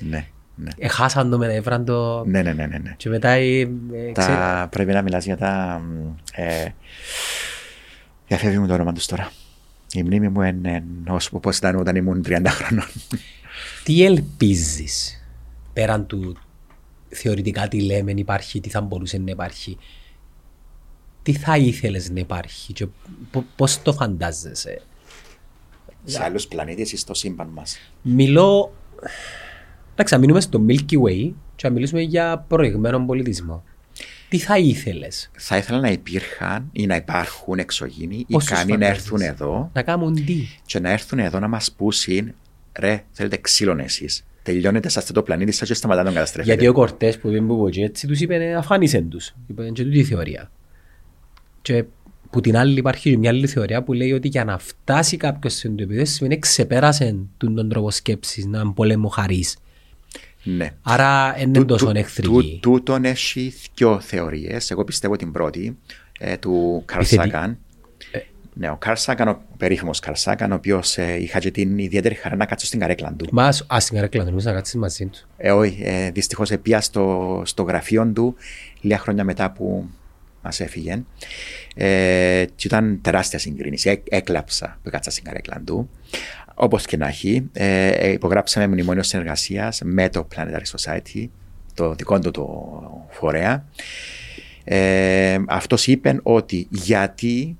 Ναι, ναι. εχάσαν το μετά, έφεραν το... Ναι, ναι, ναι, ναι, ναι. Και μετά ε, ε, ξέρεις, Τα, πρέπει να μιλάς για τα... Ε, διαφεύγει μου το όνομα τους τώρα. Η μνήμη μου είναι ως, όπως ήταν όταν ήμουν 30 χρονών. τι ελπίζεις πέραν του θεωρητικά τι λέμε υπάρχει, τι θα μπορούσε να υπάρχει. Τι θα ήθελες να υπάρχει και πο- πώς το φαντάζεσαι; σε άλλους πλανήτες ή στο σύμπαν μας; Μιλώ. Εντάξει, να μείνουμε στο Milky Way και να μιλήσουμε για προηγμένο πολιτισμό. Τι θα ήθελες; Θα ήθελα να υπήρχαν ή να υπάρχουν εξωγήινοι Πώς τους ικανοί να φαντάζεσαι; έρθουν εδώ να κάνουν τι; και να έρθουν εδώ να μας πούσουν ρε, θέλετε ξύλων εσείς. Τελειώνετε σε αυτό το πλανήτη σας και σταματάτε να τον καταστρέφετε. Γιατί ο Κορτές που είπε που είπε έτσι, τους είπε αφάνισεν τους. Είπε και τούτη η θεωρία. Και που την άλλη υπάρχει και μια άλλη θεωρία που λέει ότι για να φτάσει κάποιος σε το επίπεδο σημαίνει ξεπέρασε τον τον τρόπος σκέψης να είναι πολεμοχαρή. Ναι. Άρα είναι Του- τόσο του- εχθρική. του- Τούτον έχει δυο θεωρίες. Εγώ πιστεύω την πρώτη ε, του Καρl Η θετική. Sagan. Ναι, ο Καρl Sagan, ο περίφημος Καρl Sagan, ο οποίος ε, είχα και την ιδιαίτερη χαρά να κάτσω στην καρέκλα του. Μας α την καρέκλα, νομίζω να κάτσεις μαζί του. Ε, όχι, ε, δυστυχώς επία στο, στο γραφείο του λίγα χρόνια μετά που μας έφυγε. Ε, και ήταν τεράστια συγκρίνηση. Έ, έκλαψα που κάτσα στην καρέκλα του. Όπως και να έχει, ε, ε, υπογράψαμε μνημόνιο συνεργασίας με το Planetary Society, το δικό του το φορέα. Ε, Αυτός είπε ότι γιατί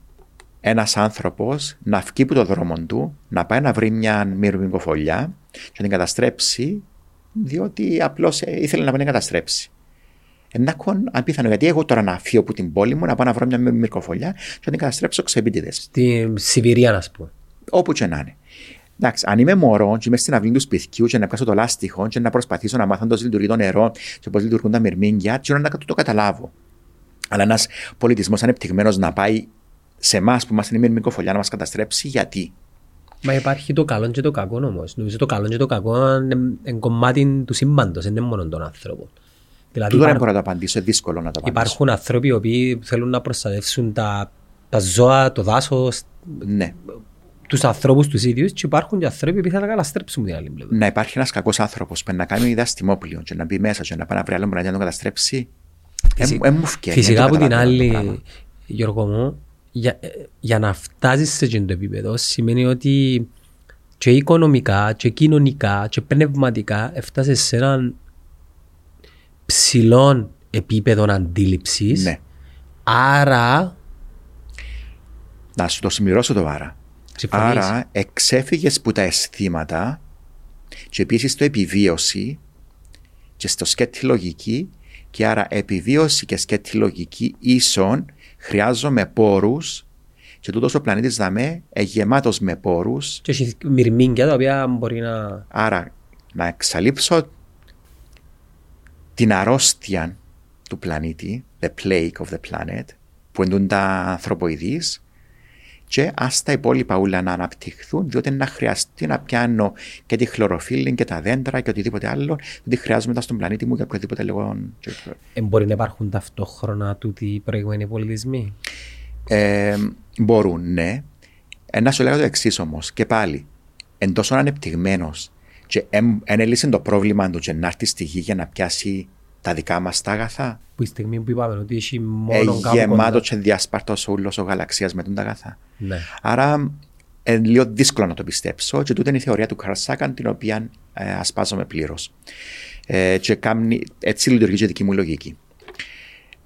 ένας άνθρωπος να βγει από το δρόμο του, να πάει να βρει μια μυρμικοφολιά και να την καταστρέψει, διότι απλώς ήθελε να πάει να την καταστρέψει. Ενάκον απίθανο, γιατί εγώ τώρα να φύγω από την πόλη μου, να πάω να βρω μια μυρμικοφολιά και να την καταστρέψω ξεπίτηδε. Στη Σιβηρία, να πούμε. Όπου και να είναι. Εντάξει, αν είμαι μωρός και είμαι στην αυλή του σπιτιού και να πιάσω το λάστιχο και να προσπαθήσω να μάθω πώς λειτουργεί το νερό και πώς λειτουργούν τα μυρμήγκια, και να το, το καταλάβω. Αλλά ένας πολιτισμός ανεπτυγμένος να πάει σε εμάς που είμαστε η μυρμικοφολιά να μας καταστρέψει, γιατί; Μα υπάρχει το καλό και το κακό όμως. Νομίζω το καλό και το κακό είναι είναι κομμάτι του σύμπαντος, δεν είναι μόνο των άνθρωπων. Δηλαδή Τούτο δεν υπά- μπορώ να το απαντήσω, είναι δύσκολο να το απαντήσω. υπάρχουν άνθρωποι οι οποίοι θέλουν να προστατεύσουν τα, τα ζώα, το δάσος, Ναι. Τους ανθρώπους τους ίδιους και υπάρχουν και άνθρωποι που θέλουν να καταστρέψουν την άλλη πλευρά. Να υπάρχει ένας κακός άνθρωπος που να κάνει διαστημόπλιο και να μπει μέσα και να πάει να βρει άλλο να τον καταστρέψει. Φυσι- Ε, μου φκένει, Φυσικά δεν από την καταλαβαίνω το άλλη, πράγμα. Γιώργο μου, για, ε, για να φτάσεις σε εκείνο το επίπεδο σημαίνει ότι και οικονομικά και κοινωνικά και πνευματικά έφτασες σε έναν ψηλό επίπεδο αντίληψης Ναι. άρα Να σου το συμπληρώσω το άρα. Συμφωνείς. Άρα εξέφυγες που τα αισθήματα και επίσης το επιβίωση και στο σκέτη λογική και άρα επιβίωση και σκέτη λογική ίσον χρειάζομαι πόρους και τούτος ο πλανήτης δαμέ γεμάτος με πόρους και έχει μυρμήγκια τα οποία μπορεί να... άρα να εξαλείψω την αρρώστια του πλανήτη the plague of the planet που εντούν τα ανθρωποειδείς και ας τα υπόλοιπα όλα να αναπτυχθούν διότι να χρειαστεί να πιάνω και τη χλωροφύλλη και τα δέντρα και οτιδήποτε άλλο διότι χρειάζομαι μετά στον πλανήτη μου για οποιοδήποτε λίγο Ε, μπορεί να υπάρχουν ταυτόχρονα τούτοι οι προηγούμενοι πολιτισμοί; Ε, μπορούν, ναι. Ε, να σου λέγω το εξής όμως. Και πάλι, εν τόσο ανεπτυγμένος και εν έλυσε το πρόβλημα του και να έρθει στη γη για να πιάσει τα δικά μας τα αγαθά. Που η στιγμή που είπαμε ότι έχει Ε, μόνο κάπου γεμάτο κοντά. και διάσπαρτο όλος ο γαλαξίας με τον τα αγαθά. Ναι. Άρα, είναι λίγο δύσκολο να το πιστέψω και τούτη είναι η θεωρία του Καρλ Σάκαν την οποία ε, ασπάζομαι πλήρως. Ε, και κάμνει- έτσι λειτουργεί και η δική μου λογική.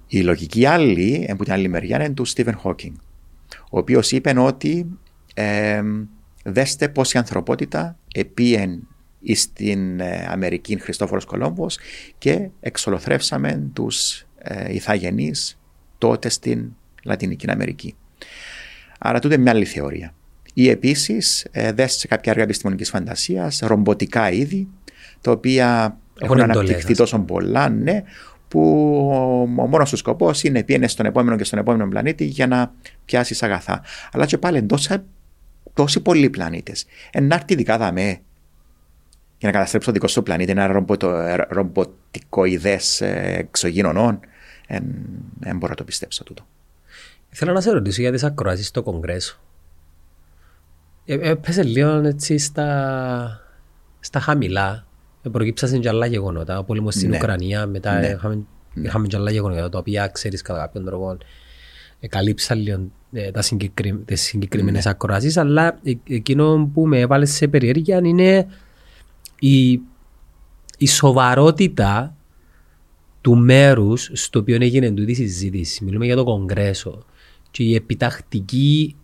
Η λογική άλλη, ε, από την άλλη μεριά, είναι του Στίβεν Χόκινγκ, ο οποίος είπε ότι ε, δέστε πώς η ανθρωπότητα επίεν στην ε, Αμερική Χριστόφορος Κολόμβος και εξολοθρεύσαμε τους ε, ηθαγενείς τότε στην Λατινική Αμερική. Άρα τούτε μια άλλη θεωρία. Ή επίσης ε, δες σε κάποια έργα επιστημονικής φαντασίας, ρομποτικά είδη, τα οποία έχουν, εντολές, αναπτυχθεί ας τόσο πολλά, ναι, που ο μόνος τους σκοπός είναι πήγαινε στον επόμενο και στον επόμενο πλανήτη για να πιάσεις αγαθά. Αλλά και πάλι τόσα, τόσοι πολλοί πλανήτες. Ενάρτη δικά δαμέ για να καταστρέψω το δικό σου πλανήτη ένα ρομποτο, ε, ρομποτικό ιδέ εξωγήνων. Δεν μπορώ να το πιστέψω τούτο. Θέλω να σε ρωτήσω για τις ακροάσεις στο Κογκρέσο. Ε, ε, Έπεσε λίγο έτσι στα, στα χαμηλά. Ε, Προκύψασαν και άλλα γεγονότα. Ο πόλεμος στην Ναι. Ουκρανία, μετά Ναι. είχαμε, είχαμε και άλλα γεγονότα, τα οποία ξέρεις κατά κάποιον τρόπο ε, καλύψαν λίγο ε, τα συγκεκρι... τις συγκεκριμένες Ναι. ακροάσεις, αλλά ε, εκείνο που με έβαλε σε περιέργεια είναι η, η σοβαρότητα του μέρους στο οποίο έγινε τούτη η συζήτηση. Μιλούμε για το Κογκρέσο. Και η επιτακτική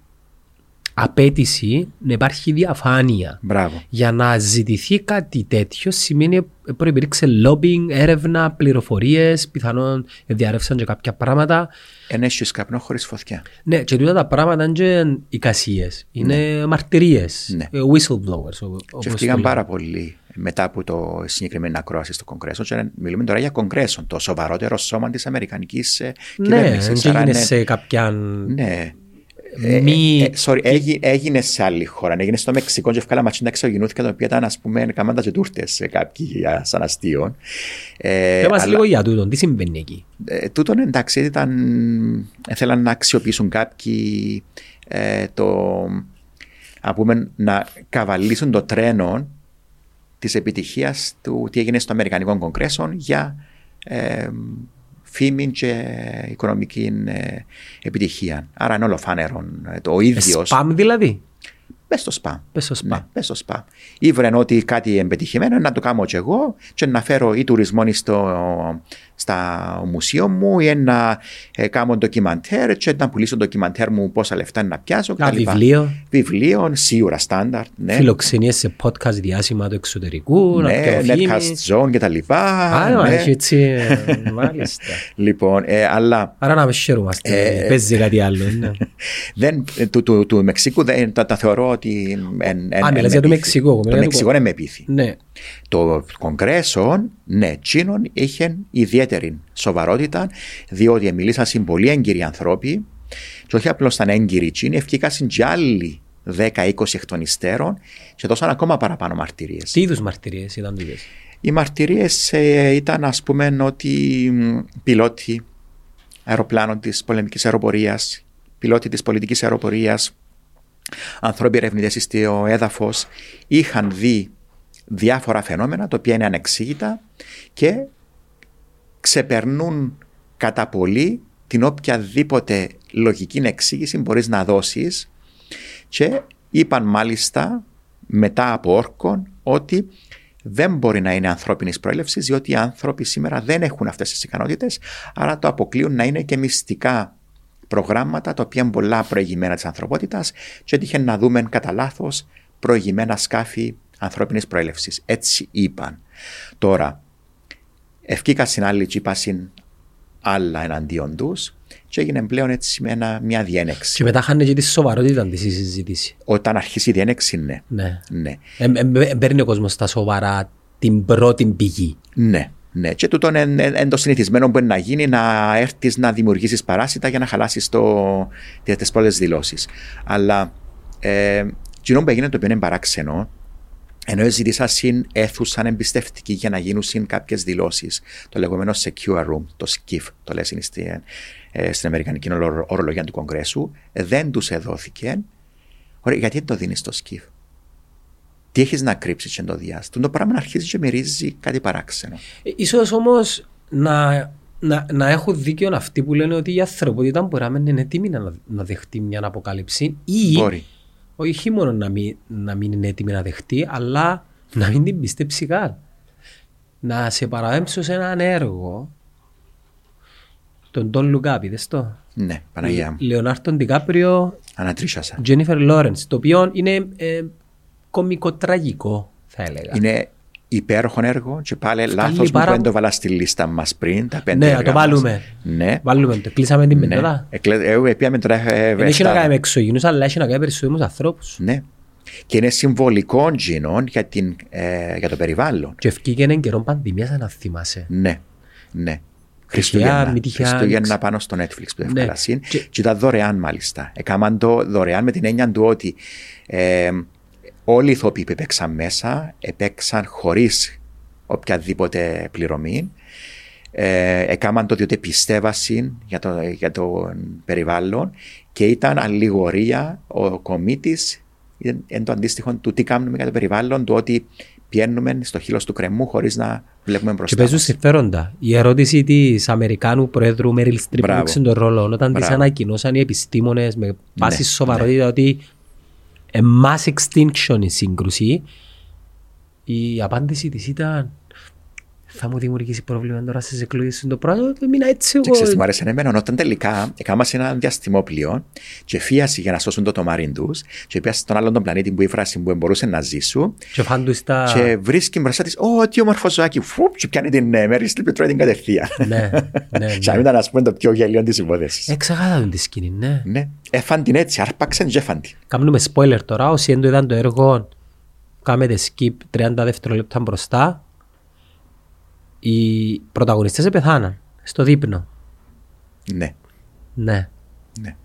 απέτηση να υπάρχει διαφάνεια. Μπράβο. Για να ζητηθεί κάτι τέτοιο σημαίνει ότι υπήρξε lobbying, έρευνα, πληροφορίες, πιθανόν διαρρεύσαν και κάποια πράγματα. Εν έχει καπνό χωρίς φωτιά. Ναι, και τούτα τα πράγματα είναι και εικασίες. Είναι μαρτυρίες, Ναι. ε, whistleblowers. ο- Και όπως φτύγαν το πάρα πολύ μετά από το συγκεκριμένη ακρόαση στο Κογκρέσο. Και μιλούμε τώρα για Κογκρέσο, το σοβαρότερο σώμα της Αμερικανικής Ναι, κυβέρνησης. δεν έγινε σε κάποια. Ναι. Μη- Ε, ε, sorry, έγι- έγινε σε άλλη χώρα. Έγινε στο Μεξικό και ευκάλα ματσίντα εξωγενούθηκα τα οποία ήταν, ας πούμε, καμάντα και τούρτες σε κάποιοι για- σαν αστείο. Ε, Πες μας αλλά- λίγο για τούτο, τι συμβαίνει εκεί; ε, τούτον εντάξει ήταν, ήθελαν να αξιοποιήσουν κάποιοι ε, το, να, πούμε, να καβαλήσουν το τρένο της επιτυχίας του τι έγινε στο Αμερικανικό Κογκρέσο για ε, φήμη και οικονομική ε, επιτυχία. Άρα είναι ολοφάνερο ε, το ίδιος. Σπαμ δηλαδή. Πες στο σπαμ. Πες στο σπαμ. Ναι, πες στο σπαμ. Ήβρεν ότι κάτι εμπετυχημένο να το κάνω και εγώ και να φέρω ή τουρισμό στο, στα μουσείο μου ή να ε, κάνω ντοκιμαντέρ και να πουλήσω ντοκιμαντέρ μου πόσα λεφτά είναι να πιάσω. Ένα κτλ. βιβλίο. Βιβλίο, σίγουρα στάνταρτ. Ναι, Φιλοξενίες σε podcast διάσημα του εξωτερικού. να ναι, πιω φήμη. netcast zone και τα λοιπά. Α, ναι. έχει έτσι, ε, μάλιστα. Λοιπόν, ε, αλλά Άρα να με χαίρομαστε. Ε, Παίζει κάτι άλλο. ναι. δεν, ε, του, του, του Μεξικού δεν, τα, τα θεωρώ ότι. εν- εν- Α, εν μιλάς με για το πείθει. Μεξικό, εγώ μιλάω Το για το Μεξικό δεν με πείθει. Ναι. Το Κογκρέσο, ναι, τσίνον είχε ιδιαίτερη σοβαρότητα, διότι μιλήσαν σε πολύ έγκυροι ανθρώποι, και όχι απλώς ήταν έγκυροι τσίνοι, ευκήκαν και άλλοι 10-20 εκ των υστέρων και δώσαν ακόμα παραπάνω μαρτυρίες. Τι είδους μαρτυρίες ήταν τούτες; Οι μαρτυρίες ήταν, ας πούμε, ότι μ, πιλότοι αεροπλάνων της πολεμικής αεροπορίας, πιλότοι της πολιτικής αεροπορίας, άνθρωποι ερευνητές στο έδαφος είχαν δει διάφορα φαινόμενα τα οποία είναι ανεξήγητα και ξεπερνούν κατά πολύ την οποιαδήποτε λογική εξήγηση μπορείς να δώσεις και είπαν μάλιστα μετά από όρκων ότι δεν μπορεί να είναι ανθρώπινης προέλευσης, διότι οι άνθρωποι σήμερα δεν έχουν αυτές τις ικανότητες, άρα το αποκλείουν να είναι και μυστικά προγράμματα τα οποία είναι πολλά προηγημένα της ανθρωπότητας και έτυχε να δούμε κατά λάθος προηγημένα σκάφη ανθρώπινης προέλευσης. Έτσι είπαν. Τώρα, ευκήκα στην άλλη τσίπαση άλλα εναντίον τους και έγινε πλέον έτσι με ένα, μια διένεξη. Και μετά χάνε και τη σοβαρότητα της συζήτηση. Όταν αρχίσει η διένεξη, ναι. Ναι. ναι. Ε, ε, ε, παίρνει ο κόσμος στα σοβαρά την πρώτη πηγή. Ναι. Ναι, και τούτο είναι το συνηθισμένο που μπορεί να γίνει να έρθεις να δημιουργήσεις παράσιτα για να χαλάσεις τις πρώτε δηλώσεις. Αλλά ε, κοινό που έγινε το οποίο είναι παράξενο ενώ ζήτησα συν αίθουσαν εμπιστευτική για να γίνουν συν κάποιες δηλώσεις. Το λεγόμενο secure room, το SCIF, το λέει στην, ε, στην Αμερικανική Ορολογία του Κογκρέσου, δεν τους εδόθηκε. Ωραία, γιατί δεν το δίνεις στο SCIF. Τι έχεις να κρύψεις και το διάστημα; Το πράγμα αρχίζεις και μυρίζεις κάτι παράξενο. Ε, σω όμως να, να, να έχουν δίκιο αυτοί που λένε ότι η ανθρωπότητα μπορεί να είναι έτοιμη να, να δεχτεί μια αποκάλυψη ή μπορεί όχι μόνο να μην, να μην είναι έτοιμη να δεχτεί, αλλά να μην την πιστέψει καν. Να σε παραδέμψω σε έναν έργο τον Τον Λουκά, πείτε το; Ναι, Παναγία μου. Λεωνάρτον Ντικάπριο. Ανατρίχασα. Τζένιφερ Λόρενς, το οποίο είναι ε, κομικοτραγικό, θα έλεγα. Είναι υπέροχο έργο και πάλι λάθος που πάρα... δεν το βάλα στη λίστα μας πριν. Τα πέντε ναι, το βάλουμε. Ναι. Βάλουμε το. Κλείσαμε την ναι. μετά. Εγώ πήγαμε τώρα. Δεν έχει να κάνει με εξωγενού, αλλά έχει να κάνει περισσότερους ανθρώπους. Ναι. Και είναι συμβολικό τζινόν για, την, ε, για το περιβάλλον. Και ευκήγε έναν καιρό πανδημίας, να θυμάσαι. Ναι, ναι. Χριστούγεννα, Χριστούγεννα πάνω στο Netflix που ναι. και, και ήταν δωρεάν μάλιστα. Έκαναν το δωρεάν με την έννοια του ότι ε, όλοι οι ηθοποιοί που έπαιξαν μέσα έπαιξαν χωρίς οποιαδήποτε πληρωμή. Ε, έκαναν το διότι πιστεύασαν για το, για το περιβάλλον και ήταν αλληγορία ο κομίτης είναι το αντίστοιχο του τι κάνουμε για το περιβάλλον, του ότι πιένουμε στο χείλος του κρεμού χωρίς να βλέπουμε μπροστά. Και παίζουν συμφέροντα. Η ερώτηση της Αμερικάνου Προέδρου Μέριλ Στριπ που τον ρόλο όταν τη ανακοινώσαν οι επιστήμονες με πάση ναι, σοβαρότητα ναι. ότι mass extinction η σύγκρουση, η απάντηση της ήταν θα μου δημιουργήσει πρόβλημα τώρα στις εκλογές του το πράγμα. Μείνα έτσι εγώ. Ξέρετε, μου άρεσε εμένα όταν τελικά έκανα ένα διαστημόπλιο και φίασε για να σώσουν το τομάρι τους και πήγα στον άλλον τον πλανήτη που η φράση που μπορούσε να ζήσουν. Και φάντου στα. Και βρίσκει μπροστά της, Ω, τι όμορφο ζωάκι, φουπ, και πιάνει την ε, μέρη στην πετρώει την κατευθείαν. Ναι, ναι. Σαν ναι. ήταν, ας πούμε, το πιο γελίο της υπόθεσης. Εξαγάδα τη σκηνή, ναι. Ναι, έφαν την έτσι, άρπαξαν και έφαν την. Κάνουμε spoiler τώρα, όσοι δεν είδαν το έργο, κάνετε skip 30 δευτερόλεπτα μπροστά οι πρωταγωνιστές πεθάναν στο δείπνο. Ναι. Ναι. ναι.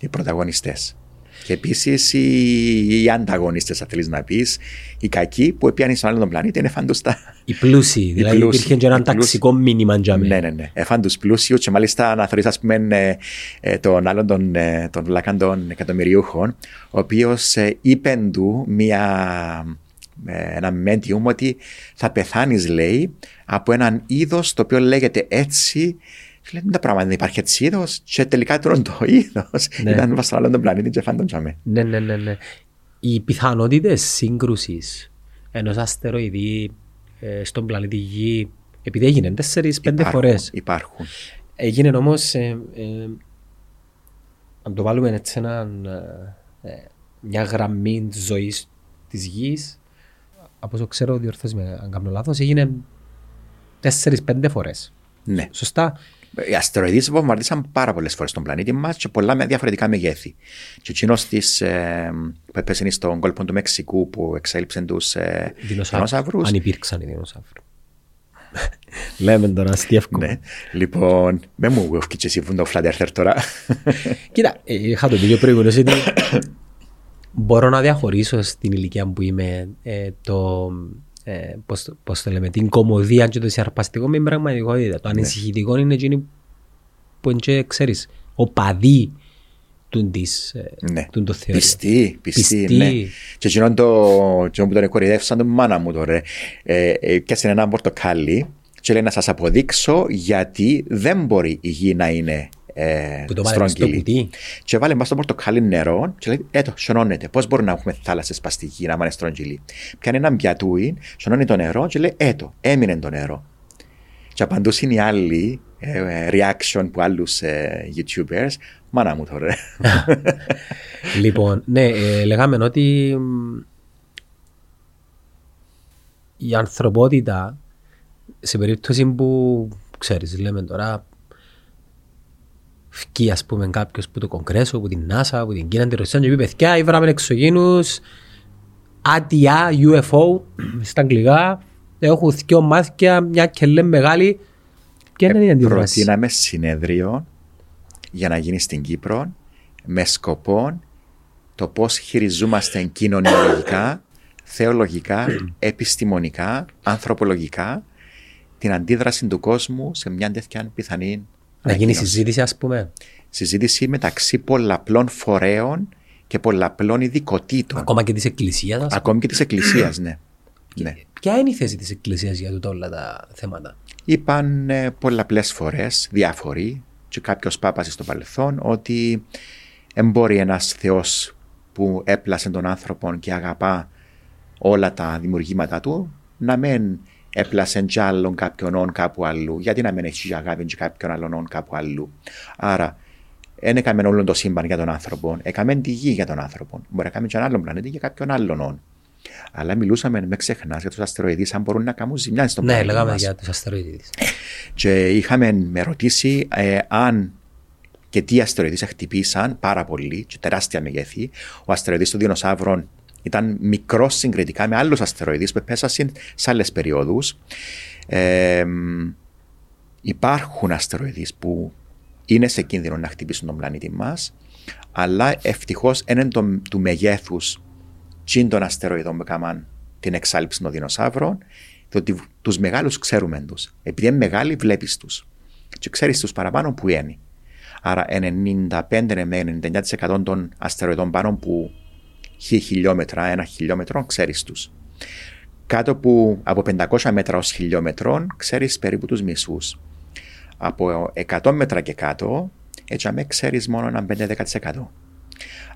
Οι πρωταγωνιστές. Και επίσης οι, οι ανταγωνιστές, αν θέλεις να πεις, οι κακοί που έπιανες στον άλλον πλανήτη είναι φαντουστά. Οι πλούσιοι, δηλαδή πλούσιοι, υπήρχε και ένα ταξικό μήνυμα για Ναι, ναι, ναι. Εφάν του πλούσιου και μάλιστα να θεωρείς, ας πούμε, ε, ε, τον άλλον των, ε, των βλάκαν των εκατομμυριούχων, ο οποίος ε, είπε του μία ένα medium ότι θα πεθάνεις, λέει, από έναν είδος το οποίο λέγεται έτσι. Λέει τα πράγματα δεν υπάρχει έτσι είδος. Και τελικά τώρα το είδος ναι. ήταν βασιλιό τον πλανήτη και φάντον τζαμέ. Ναι, ναι, ναι, ναι. Οι πιθανότητες σύγκρουσης ενός αστεροειδή ε, στον πλανήτη Γη, επειδή έγινε 4-5 φορές. Υπάρχουν. Έγινε όμως. Ε, ε, αν το βάλουμε έτσι έναν, ε, μια γραμμή ζωής της γης, από όσο ξέρω, διορθώσει με αν κάνω λάθος, έγινε 4-5 φορές. Ναι. Σωστά. Οι αστεροειδεί βομβαρδίσαν πάρα πολλές φορές τον πλανήτη μας και πολλά με διαφορετικά μεγέθη. Και ο κοινός της ε, που έπεσε στον κόλπο του Μεξικού που εξέλιψε τους ε, δεινόσαυρους. Αν υπήρξαν οι δεινόσαυροι. Λέμε τώρα, αστείευκο. Ναι. Λοιπόν, με μου έφυγε εσύ που το φλάντερ τώρα. Κοίτα, ε, είχα το δίκιο προηγούμενο ότι μπορώ να διαχωρίσω στην ηλικία που είμαι ε, το, ε, πώς, πώς το λέμε, την κομμωδία και το σιαρπαστικό με την πραγματικότητα. Το ναι. ανησυχητικό είναι εκείνη που είναι, ξέρεις, ο παδί τούν τις, ε, Ναι. τούν το θεωρείο. Πιστή, πιστή, Πιστή. ναι. Και εκείνον το, εκείνον που τον εκορυδεύσαν τον μάνα μου τώρα. Ε, ε, πιάσε ένα πορτοκάλι και λέει να σας αποδείξω γιατί δεν μπορεί η γη να είναι ε, Που το βάλε μες στο στρογγυλή. κουτί. Και βάλε μας στο πορτοκάλι νερό και λέει, έτω, σιωνώνεται. Πώς μπορούμε να έχουμε θάλασσες πας στη γη να είναι στρογγυλή; Πιάνει έναν πιατούι, σιωνώνει το νερό και λέει, έτω, έμεινε το νερό. Και απαντούσαν οι άλλοι, ε, ε, reaction που άλλους ε, YouTubers, μάνα μου τώρα. Λοιπόν, ναι, ε, λέγαμε ότι μ, η ανθρωπότητα σε περίπτωση που, ξέρεις, λέμε τώρα, φκεί ας πούμε κάποιος που το Κογκρέσο, από την NASA, από την Κίνα, την Ρωσία και πει παιδιά, ήβραμε εξωγήνους, άτια, UFO, στα αγγλικά, έχουν δυο μάτια, μια και λέμε μεγάλη. Ποια είναι η αντίδραση; Προτείναμε συνέδριο για να γίνει στην Κύπρο με σκοπό το πώς χειριζόμαστε κοινωνιολογικά, θεολογικά, επιστημονικά, ανθρωπολογικά την αντίδραση του κόσμου σε μια τέτοια πιθανή Να γίνει ανακοίνωση. συζήτηση ας πούμε. συζήτηση μεταξύ πολλαπλών φορέων και πολλαπλών ειδικοτήτων. Ακόμα και της Εκκλησίας. ας πούμε. Ακόμη και της Εκκλησίας, ναι. ναι. Ποια είναι η θέση της Εκκλησίας για τούτα όλα τα θέματα; Είπαν ε, πολλαπλές φορές, διάφοροι, και κάποιος πάπας στο παρελθόν, ότι δεν μπορεί ένας Θεός που έπλασε τον άνθρωπο και αγαπά όλα τα δημιουργήματα του, να μην έπλασε κι άλλον κάποιον όν κάπου αλλού. Γιατί να μην έχεις αγάπη και κάποιον άλλον όν κάπου αλλού. Άρα, δεν έκαμε όλο το σύμπαν για τον άνθρωπο, έκαμε τη γη για τον άνθρωπο. Μπορεί να κάνουμε και έναν άλλον πλανήτη για κάποιον άλλον όν. Αλλά μιλούσαμε, με ξεχνάς, για τους αστεροειδείς, αν μπορούν να κάνουν ζημιάς στον Ναι, πλανήτη λέγαμε μας. για τους αστεροειδείς. Και είχαμε με ρωτήσει ε, αν και τι αστεροειδείς χτυπήσαν πάρα πολύ και τεράστια μεγέθη. Ο αστεροειδής των δεινοσαύρων ήταν μικρός συγκριτικά με άλλους αστεροειδείς που πέσασαν σε άλλες περιόδους. Ε, μ, υπάρχουν αστεροειδείς που είναι σε κίνδυνο να χτυπήσουν τον πλανήτη μας, αλλά ευτυχώς είναι το, του μεγέθους τσιν των αστεροειδών που έκαναν την εξάλληψη των δεινοσαύρων, διότι τους μεγάλους ξέρουμε τους. Επειδή είναι μεγάλοι βλέπεις τους και ξέρεις τους παραπάνω που είναι. Άρα 95 με 99% των αστεροειδών πάνω που χι χιλιόμετρα, ένα χιλιόμετρο, ξέρεις τους. Κάτω που από 500 μέτρα ως χιλιόμετρο ξέρεις περίπου τους μισούς. Από 100 μέτρα και κάτω, έτσι αμέ ξέρεις μόνο ένα 5-10%.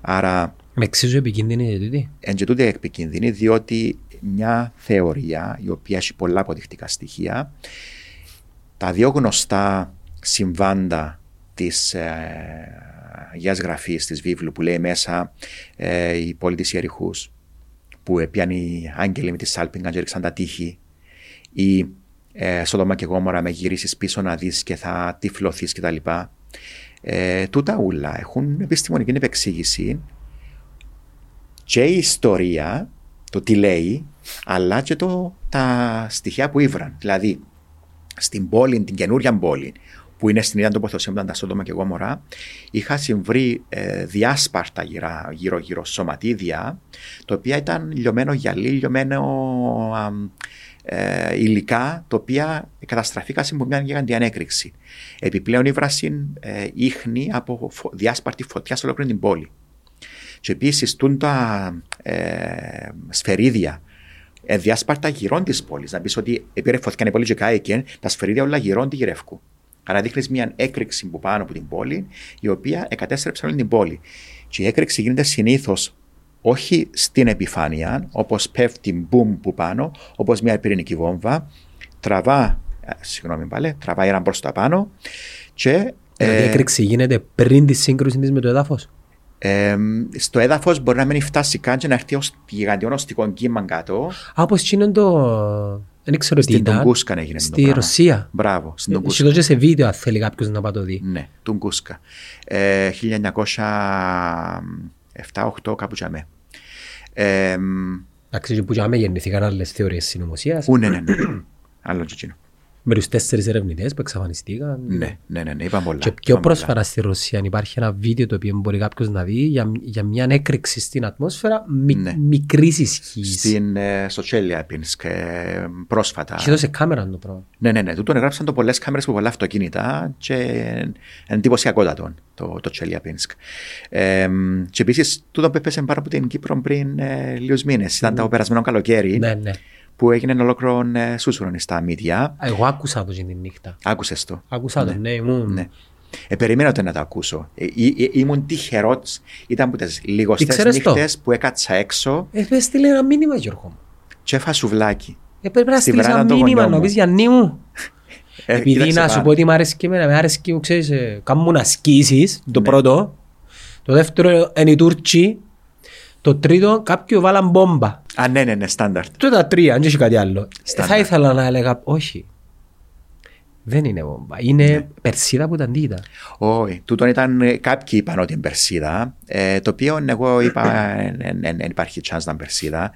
Άρα Με εξίσου επικίνδυνη είναι τούτη. εν και τούτη επικίνδυνη διότι μια θεωρία η οποία έχει πολλά αποδεικτικά στοιχεία τα δύο γνωστά συμβάντα της ε, Αγίας Γραφής της βίβλου που λέει μέσα ε, η πόλη της Ιεριχούς που έπιανε οι άγγελοι με τη σάλπιγγα και έριξαν τα τείχη ή ε, Σοδόμα και Γόμορα με γυρίσεις πίσω να δεις και θα τυφλωθείς κτλ. Ε, τούτα ούλα έχουν επιστημονική επεξήγηση και η ιστορία, το τι λέει, αλλά και το, τα στοιχεία που ήβραν. Δηλαδή, στην πόλη, την καινούρια πόλη, που είναι στην ίδια τοποθεσία που ήταν τα Σόδομα και Γόμορα, είχα συμβρει ε, διάσπαρτα γύρω-γύρω σωματίδια, τα οποία ήταν λιωμένο γυαλί, λιωμένο α, ε, υλικά, τα οποία καταστραφήκαν από μια γιγαντιά έκρηξη. Επιπλέον ήβρασαν ε, ίχνη από φω, διάσπαρτη φωτιά σε ολόκληρη την πόλη. Και επίσης τα ε, σφαιρίδια ε, διάσπαρτα γυρών της πόλης. Να πεις ότι επήρε φωτιά η πόλη και κάηκε, τα σφαιρίδια όλα γυρών τη γυρεύκου. Άρα δείχνεις μια έκρηξη που πάνω από την πόλη, η οποία εκατέστρεψε όλη την πόλη. Και η έκρηξη γίνεται συνήθως όχι στην επιφάνεια, όπως πέφτει μπουμ που πάνω, όπως μια πυρηνική βόμβα, τραβά, συγγνώμη πάλι, τραβάει έναν προ τα πάνω και. Δηλαδή η έκρηξη γίνεται πριν τη σύγκρουση της με το έδαφος; Ε, στο έδαφος μπορεί να μην φτάσει καν και να έρθει ως γιγαντιό νοστικό κύμα κάτω. Α, όπως είναι το... Δεν ξέρω τι Στην ήταν. Τουγκούσκα έγινε το Στη πράγμα. Ρωσία. Μπράβο, στην Έχει Τουγκούσκα. το και σε βίντεο αν θέλει κάποιος να πάει το δει. Ναι, Τουγκούσκα. Ε, 1907-8 κάπου τζαμέ. Ε, μ, Εντάξει, που για μένα γεννηθήκαν άλλες θεωρίες συνωμοσίας. ου, ναι, ναι, ναι. Άλλο και εκείνο. Με τους τέσσερις ερευνητές που εξαφανιστήκαν. Ναι, ναι, ναι, ναι, είπαν πολλά. Και πιο είπαν πολλά. πρόσφατα στη Ρωσία υπάρχει ένα βίντεο το οποίο μπορεί κάποιος να δει για, για μια έκρηξη στην ατμόσφαιρα μι, Ναι. μικρής ισχύς. Στην, ε, στο Τσέλιαπινσκ ε, πρόσφατα. Και εδώ σε κάμερα το πράγμα. Ναι, ναι, ναι. Τούτον έγραψαν το πολλές κάμερες από πολλά αυτοκίνητα και εντυπωσιακότατο το, το Τσέλιαπινσκ. Ε, και επίσης τούτο που έπεσε πάρα από την Κύπρο πριν ε, λίγους μήνες. Ήταν το περασμένο καλοκαίρι Ναι, ναι. Που έγινε ολόκληρο ε, σούσουρον στα μίδια. Α, Εγώ άκουσα το και τη νύχτα. Άκουσες το. Άκουσα το, ναι, ήμουν... Ναι. Ε, περίμενα το να το ακούσω. Ε, ε, ε, ήμουν τυχερός. Ήταν από τις λιγοστές Ήξερες το; νύχτες που έκατσα έξω Ε, πες στείλε ένα μήνυμα Γιώργο μου. και έφα σουβλάκι. Ε, πρέπει να Στη στείλεις ένα βράνα του μήνυμα γονιού να μου. πεις Γιάννη μου. Ε, Επειδή κοίταξε να σου πάνω. πω ότι μ' αρέσει και εμένα, με αρέσει και μου ξέρεις, ε, κάνουν μου να σκίσεις, το Ναι. πρώτο. Το δεύτερο είναι οι Τούρκοι. Το τρίτο κάποιοι βάλαν μπόμπα. Α, ναι, ναι, ναι, στάνταρτ. Το τα τρία, αν και έχει κάτι άλλο. Ε, Στάνταρ. Θα ήθελα να έλεγα, όχι. Δεν είναι μπόμπα. Είναι Ναι. περσίδα που ήταν τίτα. Όχι, τούτον ήταν, ε, κάποιοι είπαν ότι είναι περσίδα, ε, το οποίο εγώ είπα δεν υπάρχει chance να είναι περσίδα,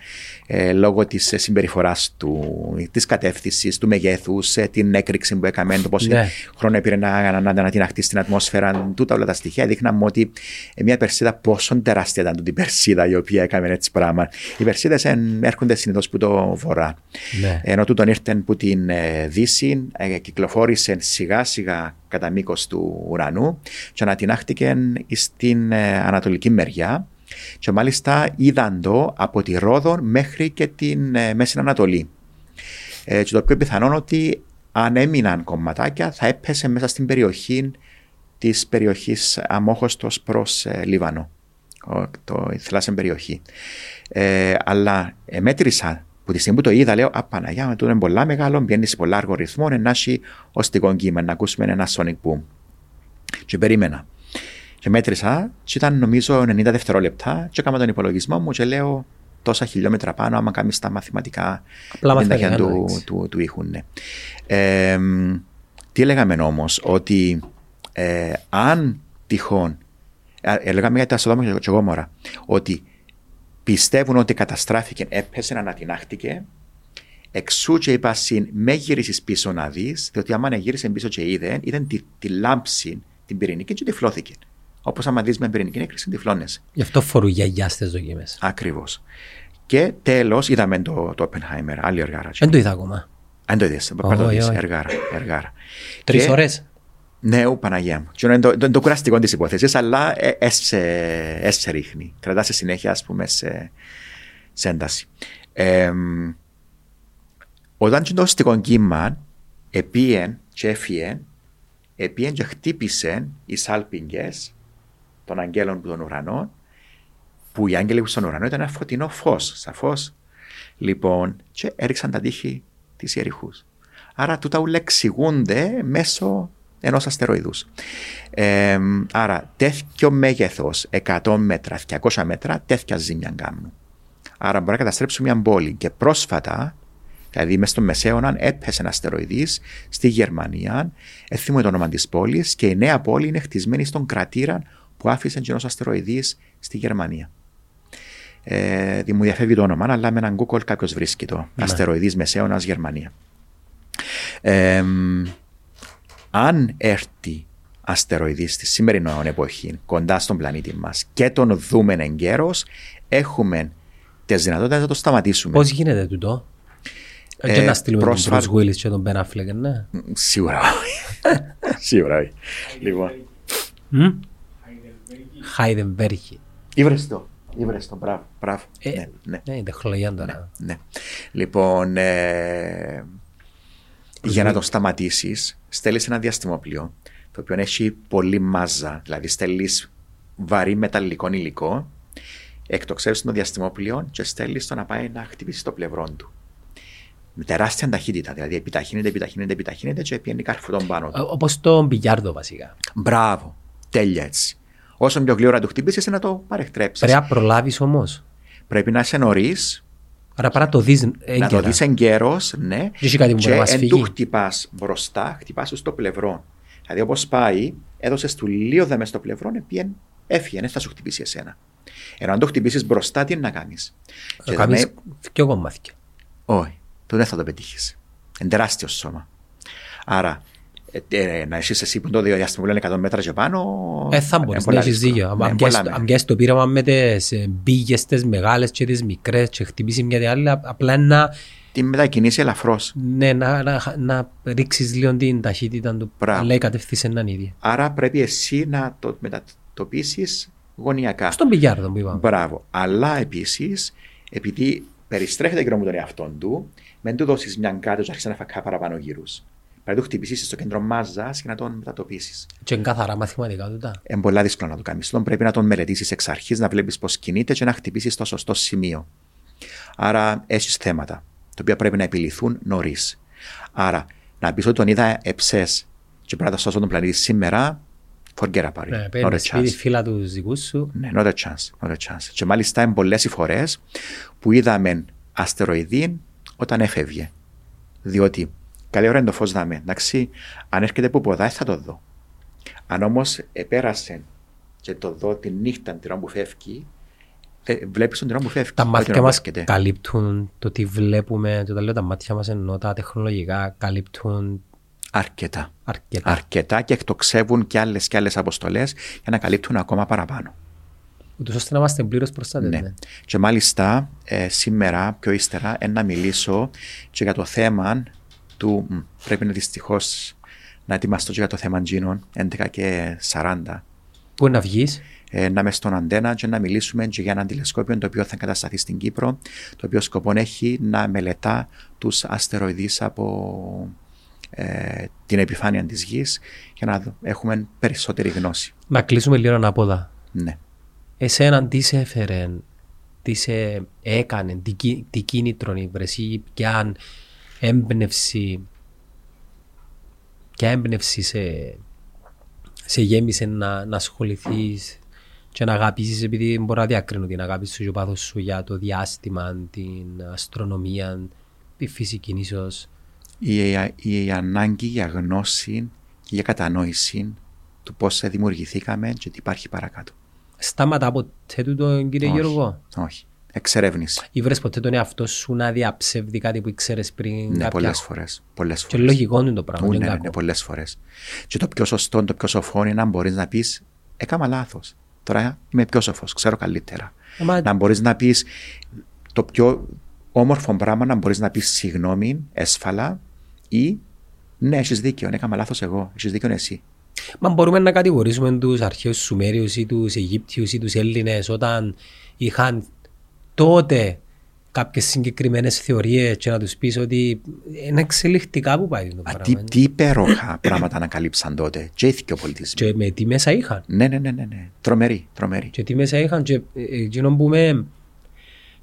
ε, λόγω της ε, συμπεριφοράς του, της κατεύθυνσης, του μεγέθους, ε, την έκρηξη που έκαμε, το πόσο Ναι. χρόνο πήρε να, να, να, να την αχτεί στην ατμόσφαιρα, τούτα όλα τα στοιχεία δείχναν ότι ε, μια περσίδα πόσο τεράστια ήταν τούτη η περσίδα η οποία έκαμε έτσι πράγμα. Οι περσίδες εν- έρχονται συνήθως που το βορρά. Ναι. Ενώ τούτον ήρθε που την ε, Δύση, ε, κυκλοφόρησε σιγά σιγά κατά μήκος του ουρανού και ανατινάχτηκε στην ε, ανατολική μεριά και μάλιστα είδαν το από τη Ρόδο μέχρι και την ε, Μέση Ανατολή. Ε, και το πιο πιθανό ότι αν έμειναν κομματάκια θα έπεσε μέσα στην περιοχή της περιοχής αμόχωστος προς ε, Λίβανο, ο- το, η θαλάσσια περιοχή. Ε, αλλά ε, μέτρησα που τη στιγμή που το είδα, λέω Α, Παναγιά, με τούτο είναι πολλά μεγάλο, μπαίνεις σε πολλά αργό ρυθμό, να έχει οστικό κύμα, να ακούσουμε ένα sonic boom. Και περίμενα. Και μέτρησα, και ήταν νομίζω 90 δευτερόλεπτα, και έκανα τον υπολογισμό μου και λέω τόσα χιλιόμετρα πάνω, άμα κάνεις τα μαθηματικά Απλά την ταχύτητα μαθηματικά, του, εντάξει. του, του ήχου. Ναι. Ε, τι λέγαμε όμως, ότι ε, αν τυχόν. ε, ε, λέγαμε για τα Σοδόμα και Γόμορα, ότι πιστεύουν ότι καταστράφηκε, έπεσε, ανατινάχτηκε, εξού και είπα συν με γύρισεις πίσω να δεις, διότι άμα γύρισε πίσω και είδε, είδε τη, τη λάμψη την πυρηνική και τυφλώθηκε. Όπως άμα δεις με πυρηνική έκρηξη, τυφλώνεσαι. Γι' αυτό φορούν γιαγιά στις δοκίμες. Ακριβώς. Και τέλος, είδαμε το, το Oppenheimer, άλλη εργάρα. Δεν το είδα ακόμα. Αν το είδες, πρέπει να το Όχι, δεις, όχι. εργάρα, εργάρα. Τρεις Και- ώρες. Ναι, ο Παναγία μου. Και είναι το, το, το κουραστικό της υπόθεσης, αλλά ε, έσσε, έσσε ρίχνει. Κρατά σε συνέχεια, ας πούμε, σε, σε ένταση. Ε, όταν και το οστικό κύμα επίεν και έφυγε, επίεν και χτύπησε οι σάλπιγγες των αγγέλων του των ουρανών, που οι άγγελοι που στον ουρανό ήταν ένα φωτεινό φως, σαφώς. Λοιπόν, και έριξαν τα τείχη της Ιεριχούς. Άρα τούτα ούλα εξηγούνται μέσω ενός αστεροειδούς. Ε, άρα τέτοιο μέγεθος, 100 μέτρα, 200 μέτρα, τέτοια ζήμια κάνουν. Άρα μπορεί να καταστρέψουν μια πόλη. Και πρόσφατα, δηλαδή μέσα στο Μεσαίωνα, έπεσε ένα αστεροειδής στη Γερμανία, έθιμο το όνομα της πόλης και η νέα πόλη είναι χτισμένη στον κρατήρα που άφησε ένας αστεροειδής στη Γερμανία. Ε, δι- μου διαφεύγει το όνομα, αλλά με έναν Google κάποιος βρίσκει το. Ναι. Αστεροειδής Μεσαίωνας Γερμανία. Ε, αν έρθει αστεροειδής στη σημερινή εποχή κοντά στον πλανήτη μας και τον δούμε εγκαίρως, έχουμε τις δυνατότητες να το σταματήσουμε. Πώς γίνεται τούτο; Ε, Και να στείλουμε τον πρόσφατα- Bruce Willis και τον Ben Affleck, ναι. Σίγουρα όχι. Σίγουρα όχι. Λοιπόν, Μμ; Χάιδενβέργη. ήβρες το. Ήβρες το. Μπράβο. μπράβο. Ε, Ναι, ναι. Ναι, είναι τεχνολογία τώρα. Ναι. Λοιπόν, ε, για να το σταματήσεις, στέλνεις ένα διαστημόπλιο το οποίο έχει πολύ μάζα. Δηλαδή, στέλνεις βαρύ μεταλλικό υλικό, εκτοξεύεις το διαστημόπλιο και στέλνεις το να πάει να χτυπήσει το πλευρό του. Με τεράστια ταχύτητα. Δηλαδή, επιταχύνεται, επιταχύνεται, επιταχύνεται και πιένει καρφωτόν πάνω του. Ε, Όπως το μπιλιάρδο βασικά. Μπράβο. Τέλεια έτσι. Όσο πιο γλύωρα του χτυπήσεις, να το παρεκτρέψεις. Πρέπει να προλάβεις όμως. Πρέπει να είσαι νωρίς, Άρα πρέπει να το δεις να το έγκαιρα. δεις εγκαίρω, ναι. Και έχει κάτι που μπορείς να μας εν φύγει. του χτυπάς μπροστά, χτυπάς του στο πλευρό. Δηλαδή, όπως πάει, έδωσες του λίγο δεμέ στο πλευρό, επίεν, έφυγε, δεν θα σου χτυπήσει εσένα. Ενώ αν το χτυπήσεις μπροστά, τι είναι να κάνεις; Να κάνεις δυο κομμάτια. Όχι, το δεν θα το πετύχεις. Είναι τεράστιο σώμα. Άρα, ε, ε, να είσαι εσύ που το διάστημα που λένε 100 μέτρα και πάνω. Ε, θα μπορείς να έχεις δίκιο. Αν πιάσεις το πείραμα με τις μπήγες τις μεγάλες και τις μικρές και χτυπήσεις μια την άλλη, απλά να... Την μετακινήσει ελαφρώς. Ναι, να, να, να ρίξεις λίγο την ταχύτητα του. Μπράβο. Αλλά η κατευθύνση είναι ίδια. Άρα πρέπει εσύ να το μετατοπίσεις γωνιακά. Στον πηγιάρδο που είπαμε. Μπράβο. Αλλά επίσης, επειδή περιστρέφεται γύρω μου τον εαυτό του, μην του δώσεις μια κάτω και άρχισε να φακά παραπάνω γύρους. Πρέπει να το χτυπήσεις στο κέντρο μάζας και να τον μετατοπίσεις. Και είναι καθαρά μαθηματικά τούτα. Είναι πολύ δύσκολο να το κάνεις. Τον πρέπει να τον μελετήσεις εξ αρχής, να βλέπεις πώς κινείται και να χτυπήσεις στο σωστό σημείο. Άρα έχεις θέματα, τα οποία πρέπει να επιληθούν νωρίς. Άρα, να πεις ότι τον είδα εψές και πρέπει να σώσω τον πλανήτη σήμερα, forget about it. Ναι, not a παίρνεις σπίτι chance. φύλλα τους δικούς σου. Ναι, not a chance. Not a chance. Και μάλιστα είναι πολλές οι φορές που είδαμε αστεροειδή όταν έφευγε. Διότι καλή ώρα είναι το φως δάμε. Εντάξει, αν έρχεται από ποδά, θα το δω. Αν όμως επέρασε και το δω τη νύχτα την ώρα που φεύγει, βλέπεις τον ώρα που φεύγει. Τα όχι την μάτια ώρα που μας έρχεται. καλύπτουν το τι βλέπουμε, και όταν λέω τα μάτια μας εννοώ τα τεχνολογικά καλύπτουν Αρκετά. αρκετά. Αρκετά και εκτοξεύουν και άλλες και άλλες αποστολές για να καλύπτουν ακόμα παραπάνω. Ούτως ώστε να είμαστε πλήρως προστατευμένοι. Ναι. Και μάλιστα ε, σήμερα, πιο ύστερα, ε, να μιλήσω και για το θέμα του. μ, πρέπει να δυστυχώς να ετοιμαστώ και για το θέμα Τζίνων 11 και 40. Πού να βγεις, Ε, να είμαι στον αντένα και να μιλήσουμε και για ένα τηλεσκόπιο το οποίο θα εγκατασταθεί στην Κύπρο, το οποίο σκοπό έχει να μελετά τους αστεροειδείς από ε, την επιφάνεια της γης για να δω- έχουμε περισσότερη γνώση. να κλείσουμε λίγο ανάποδα. Ναι. Εσένα τι σε έφερε, τι σε έκανε, τι, κι- τι κίνητρο βρες ή ποια έμπνευση, ποια έμπνευση σε, σε γέμισε να, να ασχοληθείς και να αγαπήσεις επειδή μπορώ να διακρίνω την αγάπη σου και ο πάθος σου για το διάστημα, την αστρονομία, τη φυσική ίσως. η, η ανάγκη για γνώση και για κατανόηση του πώς δημιουργηθήκαμε και τι υπάρχει παρακάτω. Στάματα ποτέ του τον κύριε Όχι. Γιώργο; Όχι. Εξερεύνηση. Ή βρες ποτέ τον εαυτό σου να διαψεύδει κάτι που ήξερες πριν Ναι, κάποια πολλές φορές. Πολλές Και φορές. λογικό είναι το πράγμα. Ού, δεν ναι, είναι ναι, κακό. πολλές φορές. Και το πιο σωστό, το πιο σοφό είναι να μπορείς να πεις: Έκανα λάθος. Τώρα είμαι πιο σοφός, ξέρω καλύτερα. Μα- Να μπορείς να πεις το πιο όμορφο πράγμα να μπορείς να πεις συγγνώμη, έσφαλα ή ναι, έχεις δίκιο, έκανα λάθος εγώ, έχεις δίκιο εσύ. Μα μπορούμε να κατηγορήσουμε τους αρχαίους Σουμέριους ή τους Αιγύπτιους ή τους Έλληνες όταν είχαν τότε κάποιες συγκεκριμένες θεωρίες και να τους πεις ότι είναι εξελιχτικά που πάει το Μα τι, πράγμα. τι υπέροχα πράγματα ανακαλύψαν τότε. Και ήθικε ο πολιτισμό. Και με τι μέσα είχαν. Ναι, ναι, ναι, ναι, ναι. Τρομερή, τρομερή. Και τι μέσα είχαν και ε, εκείνο που με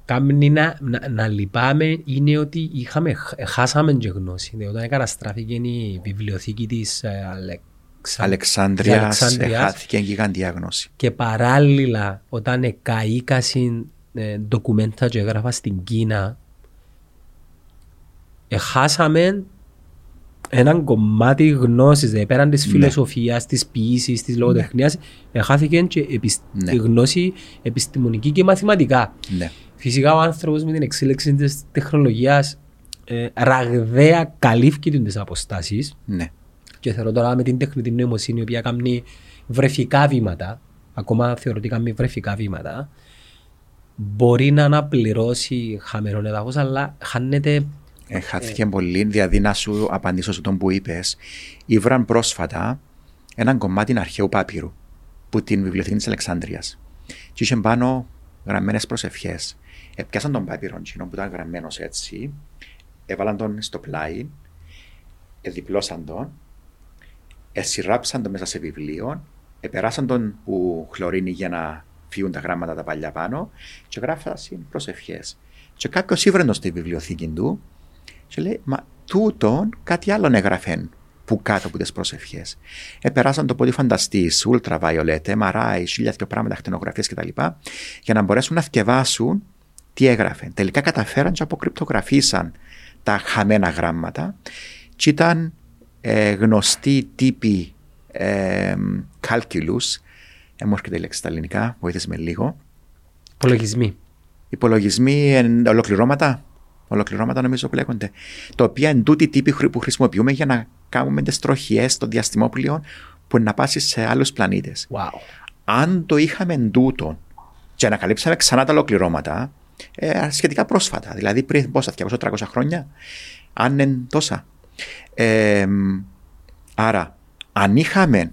κάνει να, να, να λυπάμαι είναι ότι είχαμε, χ- χάσαμε και γνώση. Δηλαδή, όταν καταστράφηκε η βιβλιοθήκη της ε, Αλεξα... Αλεξάνδρεια Αλεξάνδρειας, χάθηκε γιγαντιά γνώση. και παράλληλα όταν εκαήκασαν ε, ντοκουμέντα και έγραφα στην Κίνα εχάσαμε έναν κομμάτι γνώσης, δηλαδή πέραν της Ναι. φιλοσοφίας, της ποιήσης, της λογοτεχνίας, εχάθηκε και επισ... Ναι. η γνώση επιστημονική και μαθηματικά. Ναι. Φυσικά ο άνθρωπος με την εξέλιξη της τεχνολογίας ε, ραγδαία καλύφθηκε τις αποστάσεις Ναι. και θεωρώ τώρα με την τεχνητή νοημοσύνη η οποία κάνει βρεφικά βήματα, ακόμα θεωρώ ότι κάνει βρεφικά βήματα, μπορεί να αναπληρώσει χαμένο έδαφος, αλλά χάνεται Ε, χάθηκε πολύ, δηλαδή να σου απαντήσω σε τον που είπες. Ήβραν πρόσφατα έναν κομμάτι αρχαίου πάπυρου που την βιβλιοθήκη της Αλεξάνδρειας. Και είχε πάνω γραμμένες προσευχές. Επιάσαν τον πάπυρο τσινό που ήταν γραμμένος έτσι, έβαλαν τον στο πλάι, εδιπλώσαν τον, εσυράψαν τον μέσα σε βιβλίο, επεράσαν τον που χλωρίνει για να φύγουν τα γράμματα τα παλιά πάνω και γράφαν προσευχές. Και κάποιος ήβρε στη βιβλιοθήκη του και λέει, μα τούτον κάτι άλλο έγραφε που κάτω από τις προσευχές. Επεράσαν το πολύ φανταστή, ultraviolet, MRI, χίλια και πράγματα, χτενογραφίες κτλ. για να μπορέσουν να θκευάσουν τι έγραφε. Τελικά καταφέραν και αποκρυπτογραφήσαν τα χαμένα γράμματα και ήταν ε, γνωστοί τύποι ε, calculus, ε, μου έρχεται η λέξη στα ελληνικά, βοήθησε με λίγο, υπολογισμοί. υπολογισμοί, εν, ολοκληρώματα, ολοκληρώματα νομίζω που λέγονται, τα οποία είναι τούτοι τύποι χρη- που χρησιμοποιούμε για να κάνουμε τις τροχιές των διαστημόπλοιων που να πάσει σε άλλους πλανήτες. Wow. Αν το είχαμε τούτο και ανακαλύψαμε ξανά τα ολοκληρώματα, ε, σχετικά πρόσφατα, δηλαδή πριν πόσα, 200-300 χρόνια, αν είναι τόσα. Ε, άρα, αν είχαμε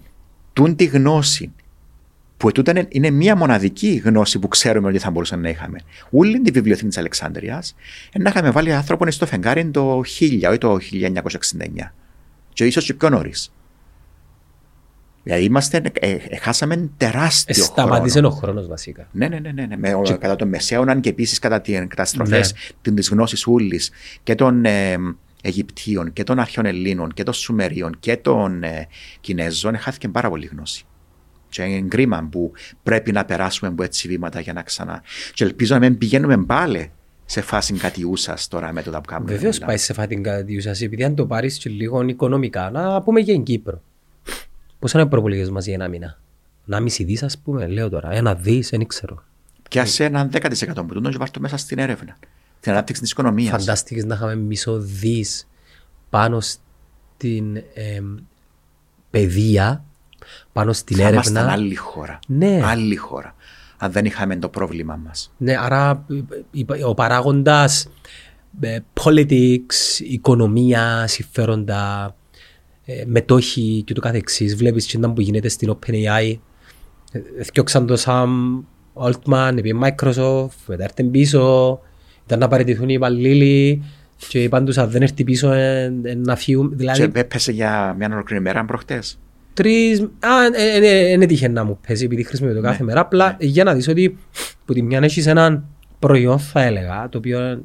τούν τη γνώση που τούτο είναι, είναι μία μοναδική γνώση που ξέρουμε ότι θα μπορούσαμε να είχαμε. Όλη τη βιβλιοθήκη της Αλεξάνδρεια να είχαμε βάλει άνθρωπο στο φεγγάρι το 1000 ή το 1969. Και ίσω και πιο νωρίς. Δηλαδή είμαστε, ε, ε, χάσαμε τεράστιο χρόνο. Σταματήσε ο χρόνος βασικά. Ναι, ναι, ναι. ναι, ναι. Με, και... Κατά τον Μεσαίωνα και επίσης κατά τι καταστροφές ναι. της γνώσης ούλης και των ε, Αιγυπτίων και των αρχαίων Ελλήνων και των Σουμερίων και των ε, Κινέζων, χάθηκε πάρα πολύ γνώση. Και είναι κρίμα που πρέπει να περάσουμε από έτσι βήματα για να ξανά. Και ελπίζω να μην πηγαίνουμε πάλι σε φάση κατιούσα τώρα με το που κάνουμε. Βεβαίως πάει σε φάση κατιούσα, επειδή αν το πάρεις λίγο οικονομικά, να πούμε για την Κύπρο. Πώ είναι οι προπολογίε μας για ένα μήνα; Να μισή δις, ας πούμε, λέω τώρα. Ένα δις, δεν ξέρω. σε ένα 10% που τον βάλει μέσα στην έρευνα. Την ανάπτυξη της οικονομίας. Φαντάστηκες να είχαμε μισό δις πάνω στην ε, παιδεία πάνω στην θα έρευνα. Θα άλλη χώρα. Ναι. Άλλη χώρα. Αν δεν είχαμε το πρόβλημα μας. Ναι, άρα ο παράγοντας ε, politics, οικονομία, συμφέροντα, ε, μετόχοι και το καθεξής. Βλέπεις και που γίνεται στην OpenAI. Θιώξαν το Sam Altman, επί Microsoft, μετά έρθει πίσω, ήταν να παραιτηθούν οι υπαλλήλοι και είπαν τους αν δεν έρθει πίσω να φύγουν. Δηλαδή, και έπεσε για μια ολοκληρή μέρα προχτές. Τρεις, α, δεν έτυχε να μου πέσει επειδή χρησιμοποιώ το κάθε ναι, μέρα, απλά ναι. για να δεις ότι που τη μια έχεις έναν προϊόν θα έλεγα, το οποίο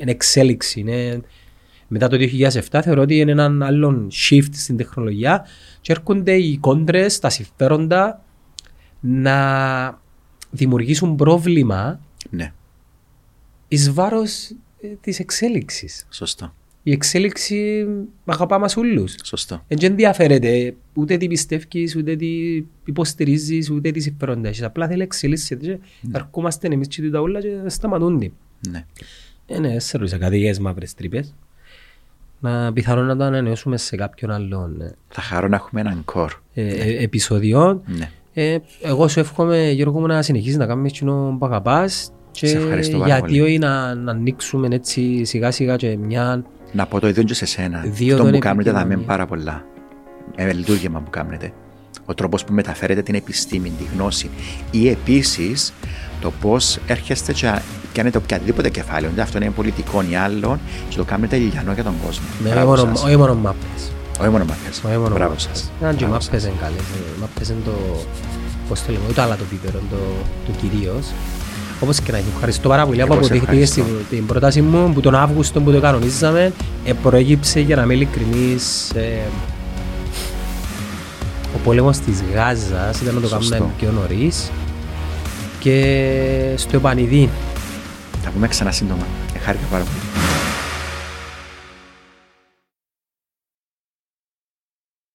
είναι εξέλιξη, είναι μετά το 2007 θεωρώ ότι είναι έναν άλλο shift στην τεχνολογία και έρχονται οι κόντρες, τα συμφέροντα να δημιουργήσουν πρόβλημα ναι. εις βάρος ε, της εξέλιξης. Σωστό η εξέλιξη αγαπά μας όλους. Σωστό. Δεν ενδιαφέρεται ούτε τι πιστεύεις, ούτε τι υποστηρίζεις, ούτε τις συμφέροντα έχεις. Απλά θέλει εξελίσσεται και ναι. ερχόμαστε εμείς και τα όλα και σταματούν. Ναι. Ε, ναι, σε ρωτήσα κάτι για τις μαύρες τρύπες. Να πιθανόν να το ανανεώσουμε σε κάποιον άλλον. Ναι. Θα χαρώ να έχουμε έναν κορ. Ε, ναι. ε, επεισόδιο. Ναι. Ε, εγώ σου εύχομαι Γιώργο μου να συνεχίσεις να κάνουμε εκείνο που αγαπάς και γιατί όχι να, να ανοίξουμε έτσι σιγά σιγά και μια να πω το ίδιο και σε σένα. Δύο Αυτό που κάνετε θα με πάρα πολλά. Με λειτουργήμα που κάνετε. Ο τρόπος που μεταφέρετε την επιστήμη, τη γνώση. Ή επίσης το πώς έρχεστε και κάνετε οποιαδήποτε κεφάλαιο, είτε αυτό είναι πολιτικό ή άλλο, και το κάνετε λιανό για τον κόσμο. Ναι, όχι μόνο μάπες. Όχι μόνο μάπες. Όχι μόνο Μπράβο σας. Αν και μάπες είναι καλές. Μάπες είναι το. Πώς το λέμε, ούτε άλλα το πίπερο, το, το κυρίως. Όπως και να έχει. Ευχαριστώ πάρα πολύ που αποδείχτηκες την πρόταση μου που τον Αύγουστο που το κανονίζαμε ε, προέγυψε για να είμαι ειλικρινής ε, ο πόλεμος της Γάζας ήταν να το κάνουμε πιο νωρίς και στο επανειδή. Θα πούμε ξανά σύντομα. Χάρηκα πάρα πολύ.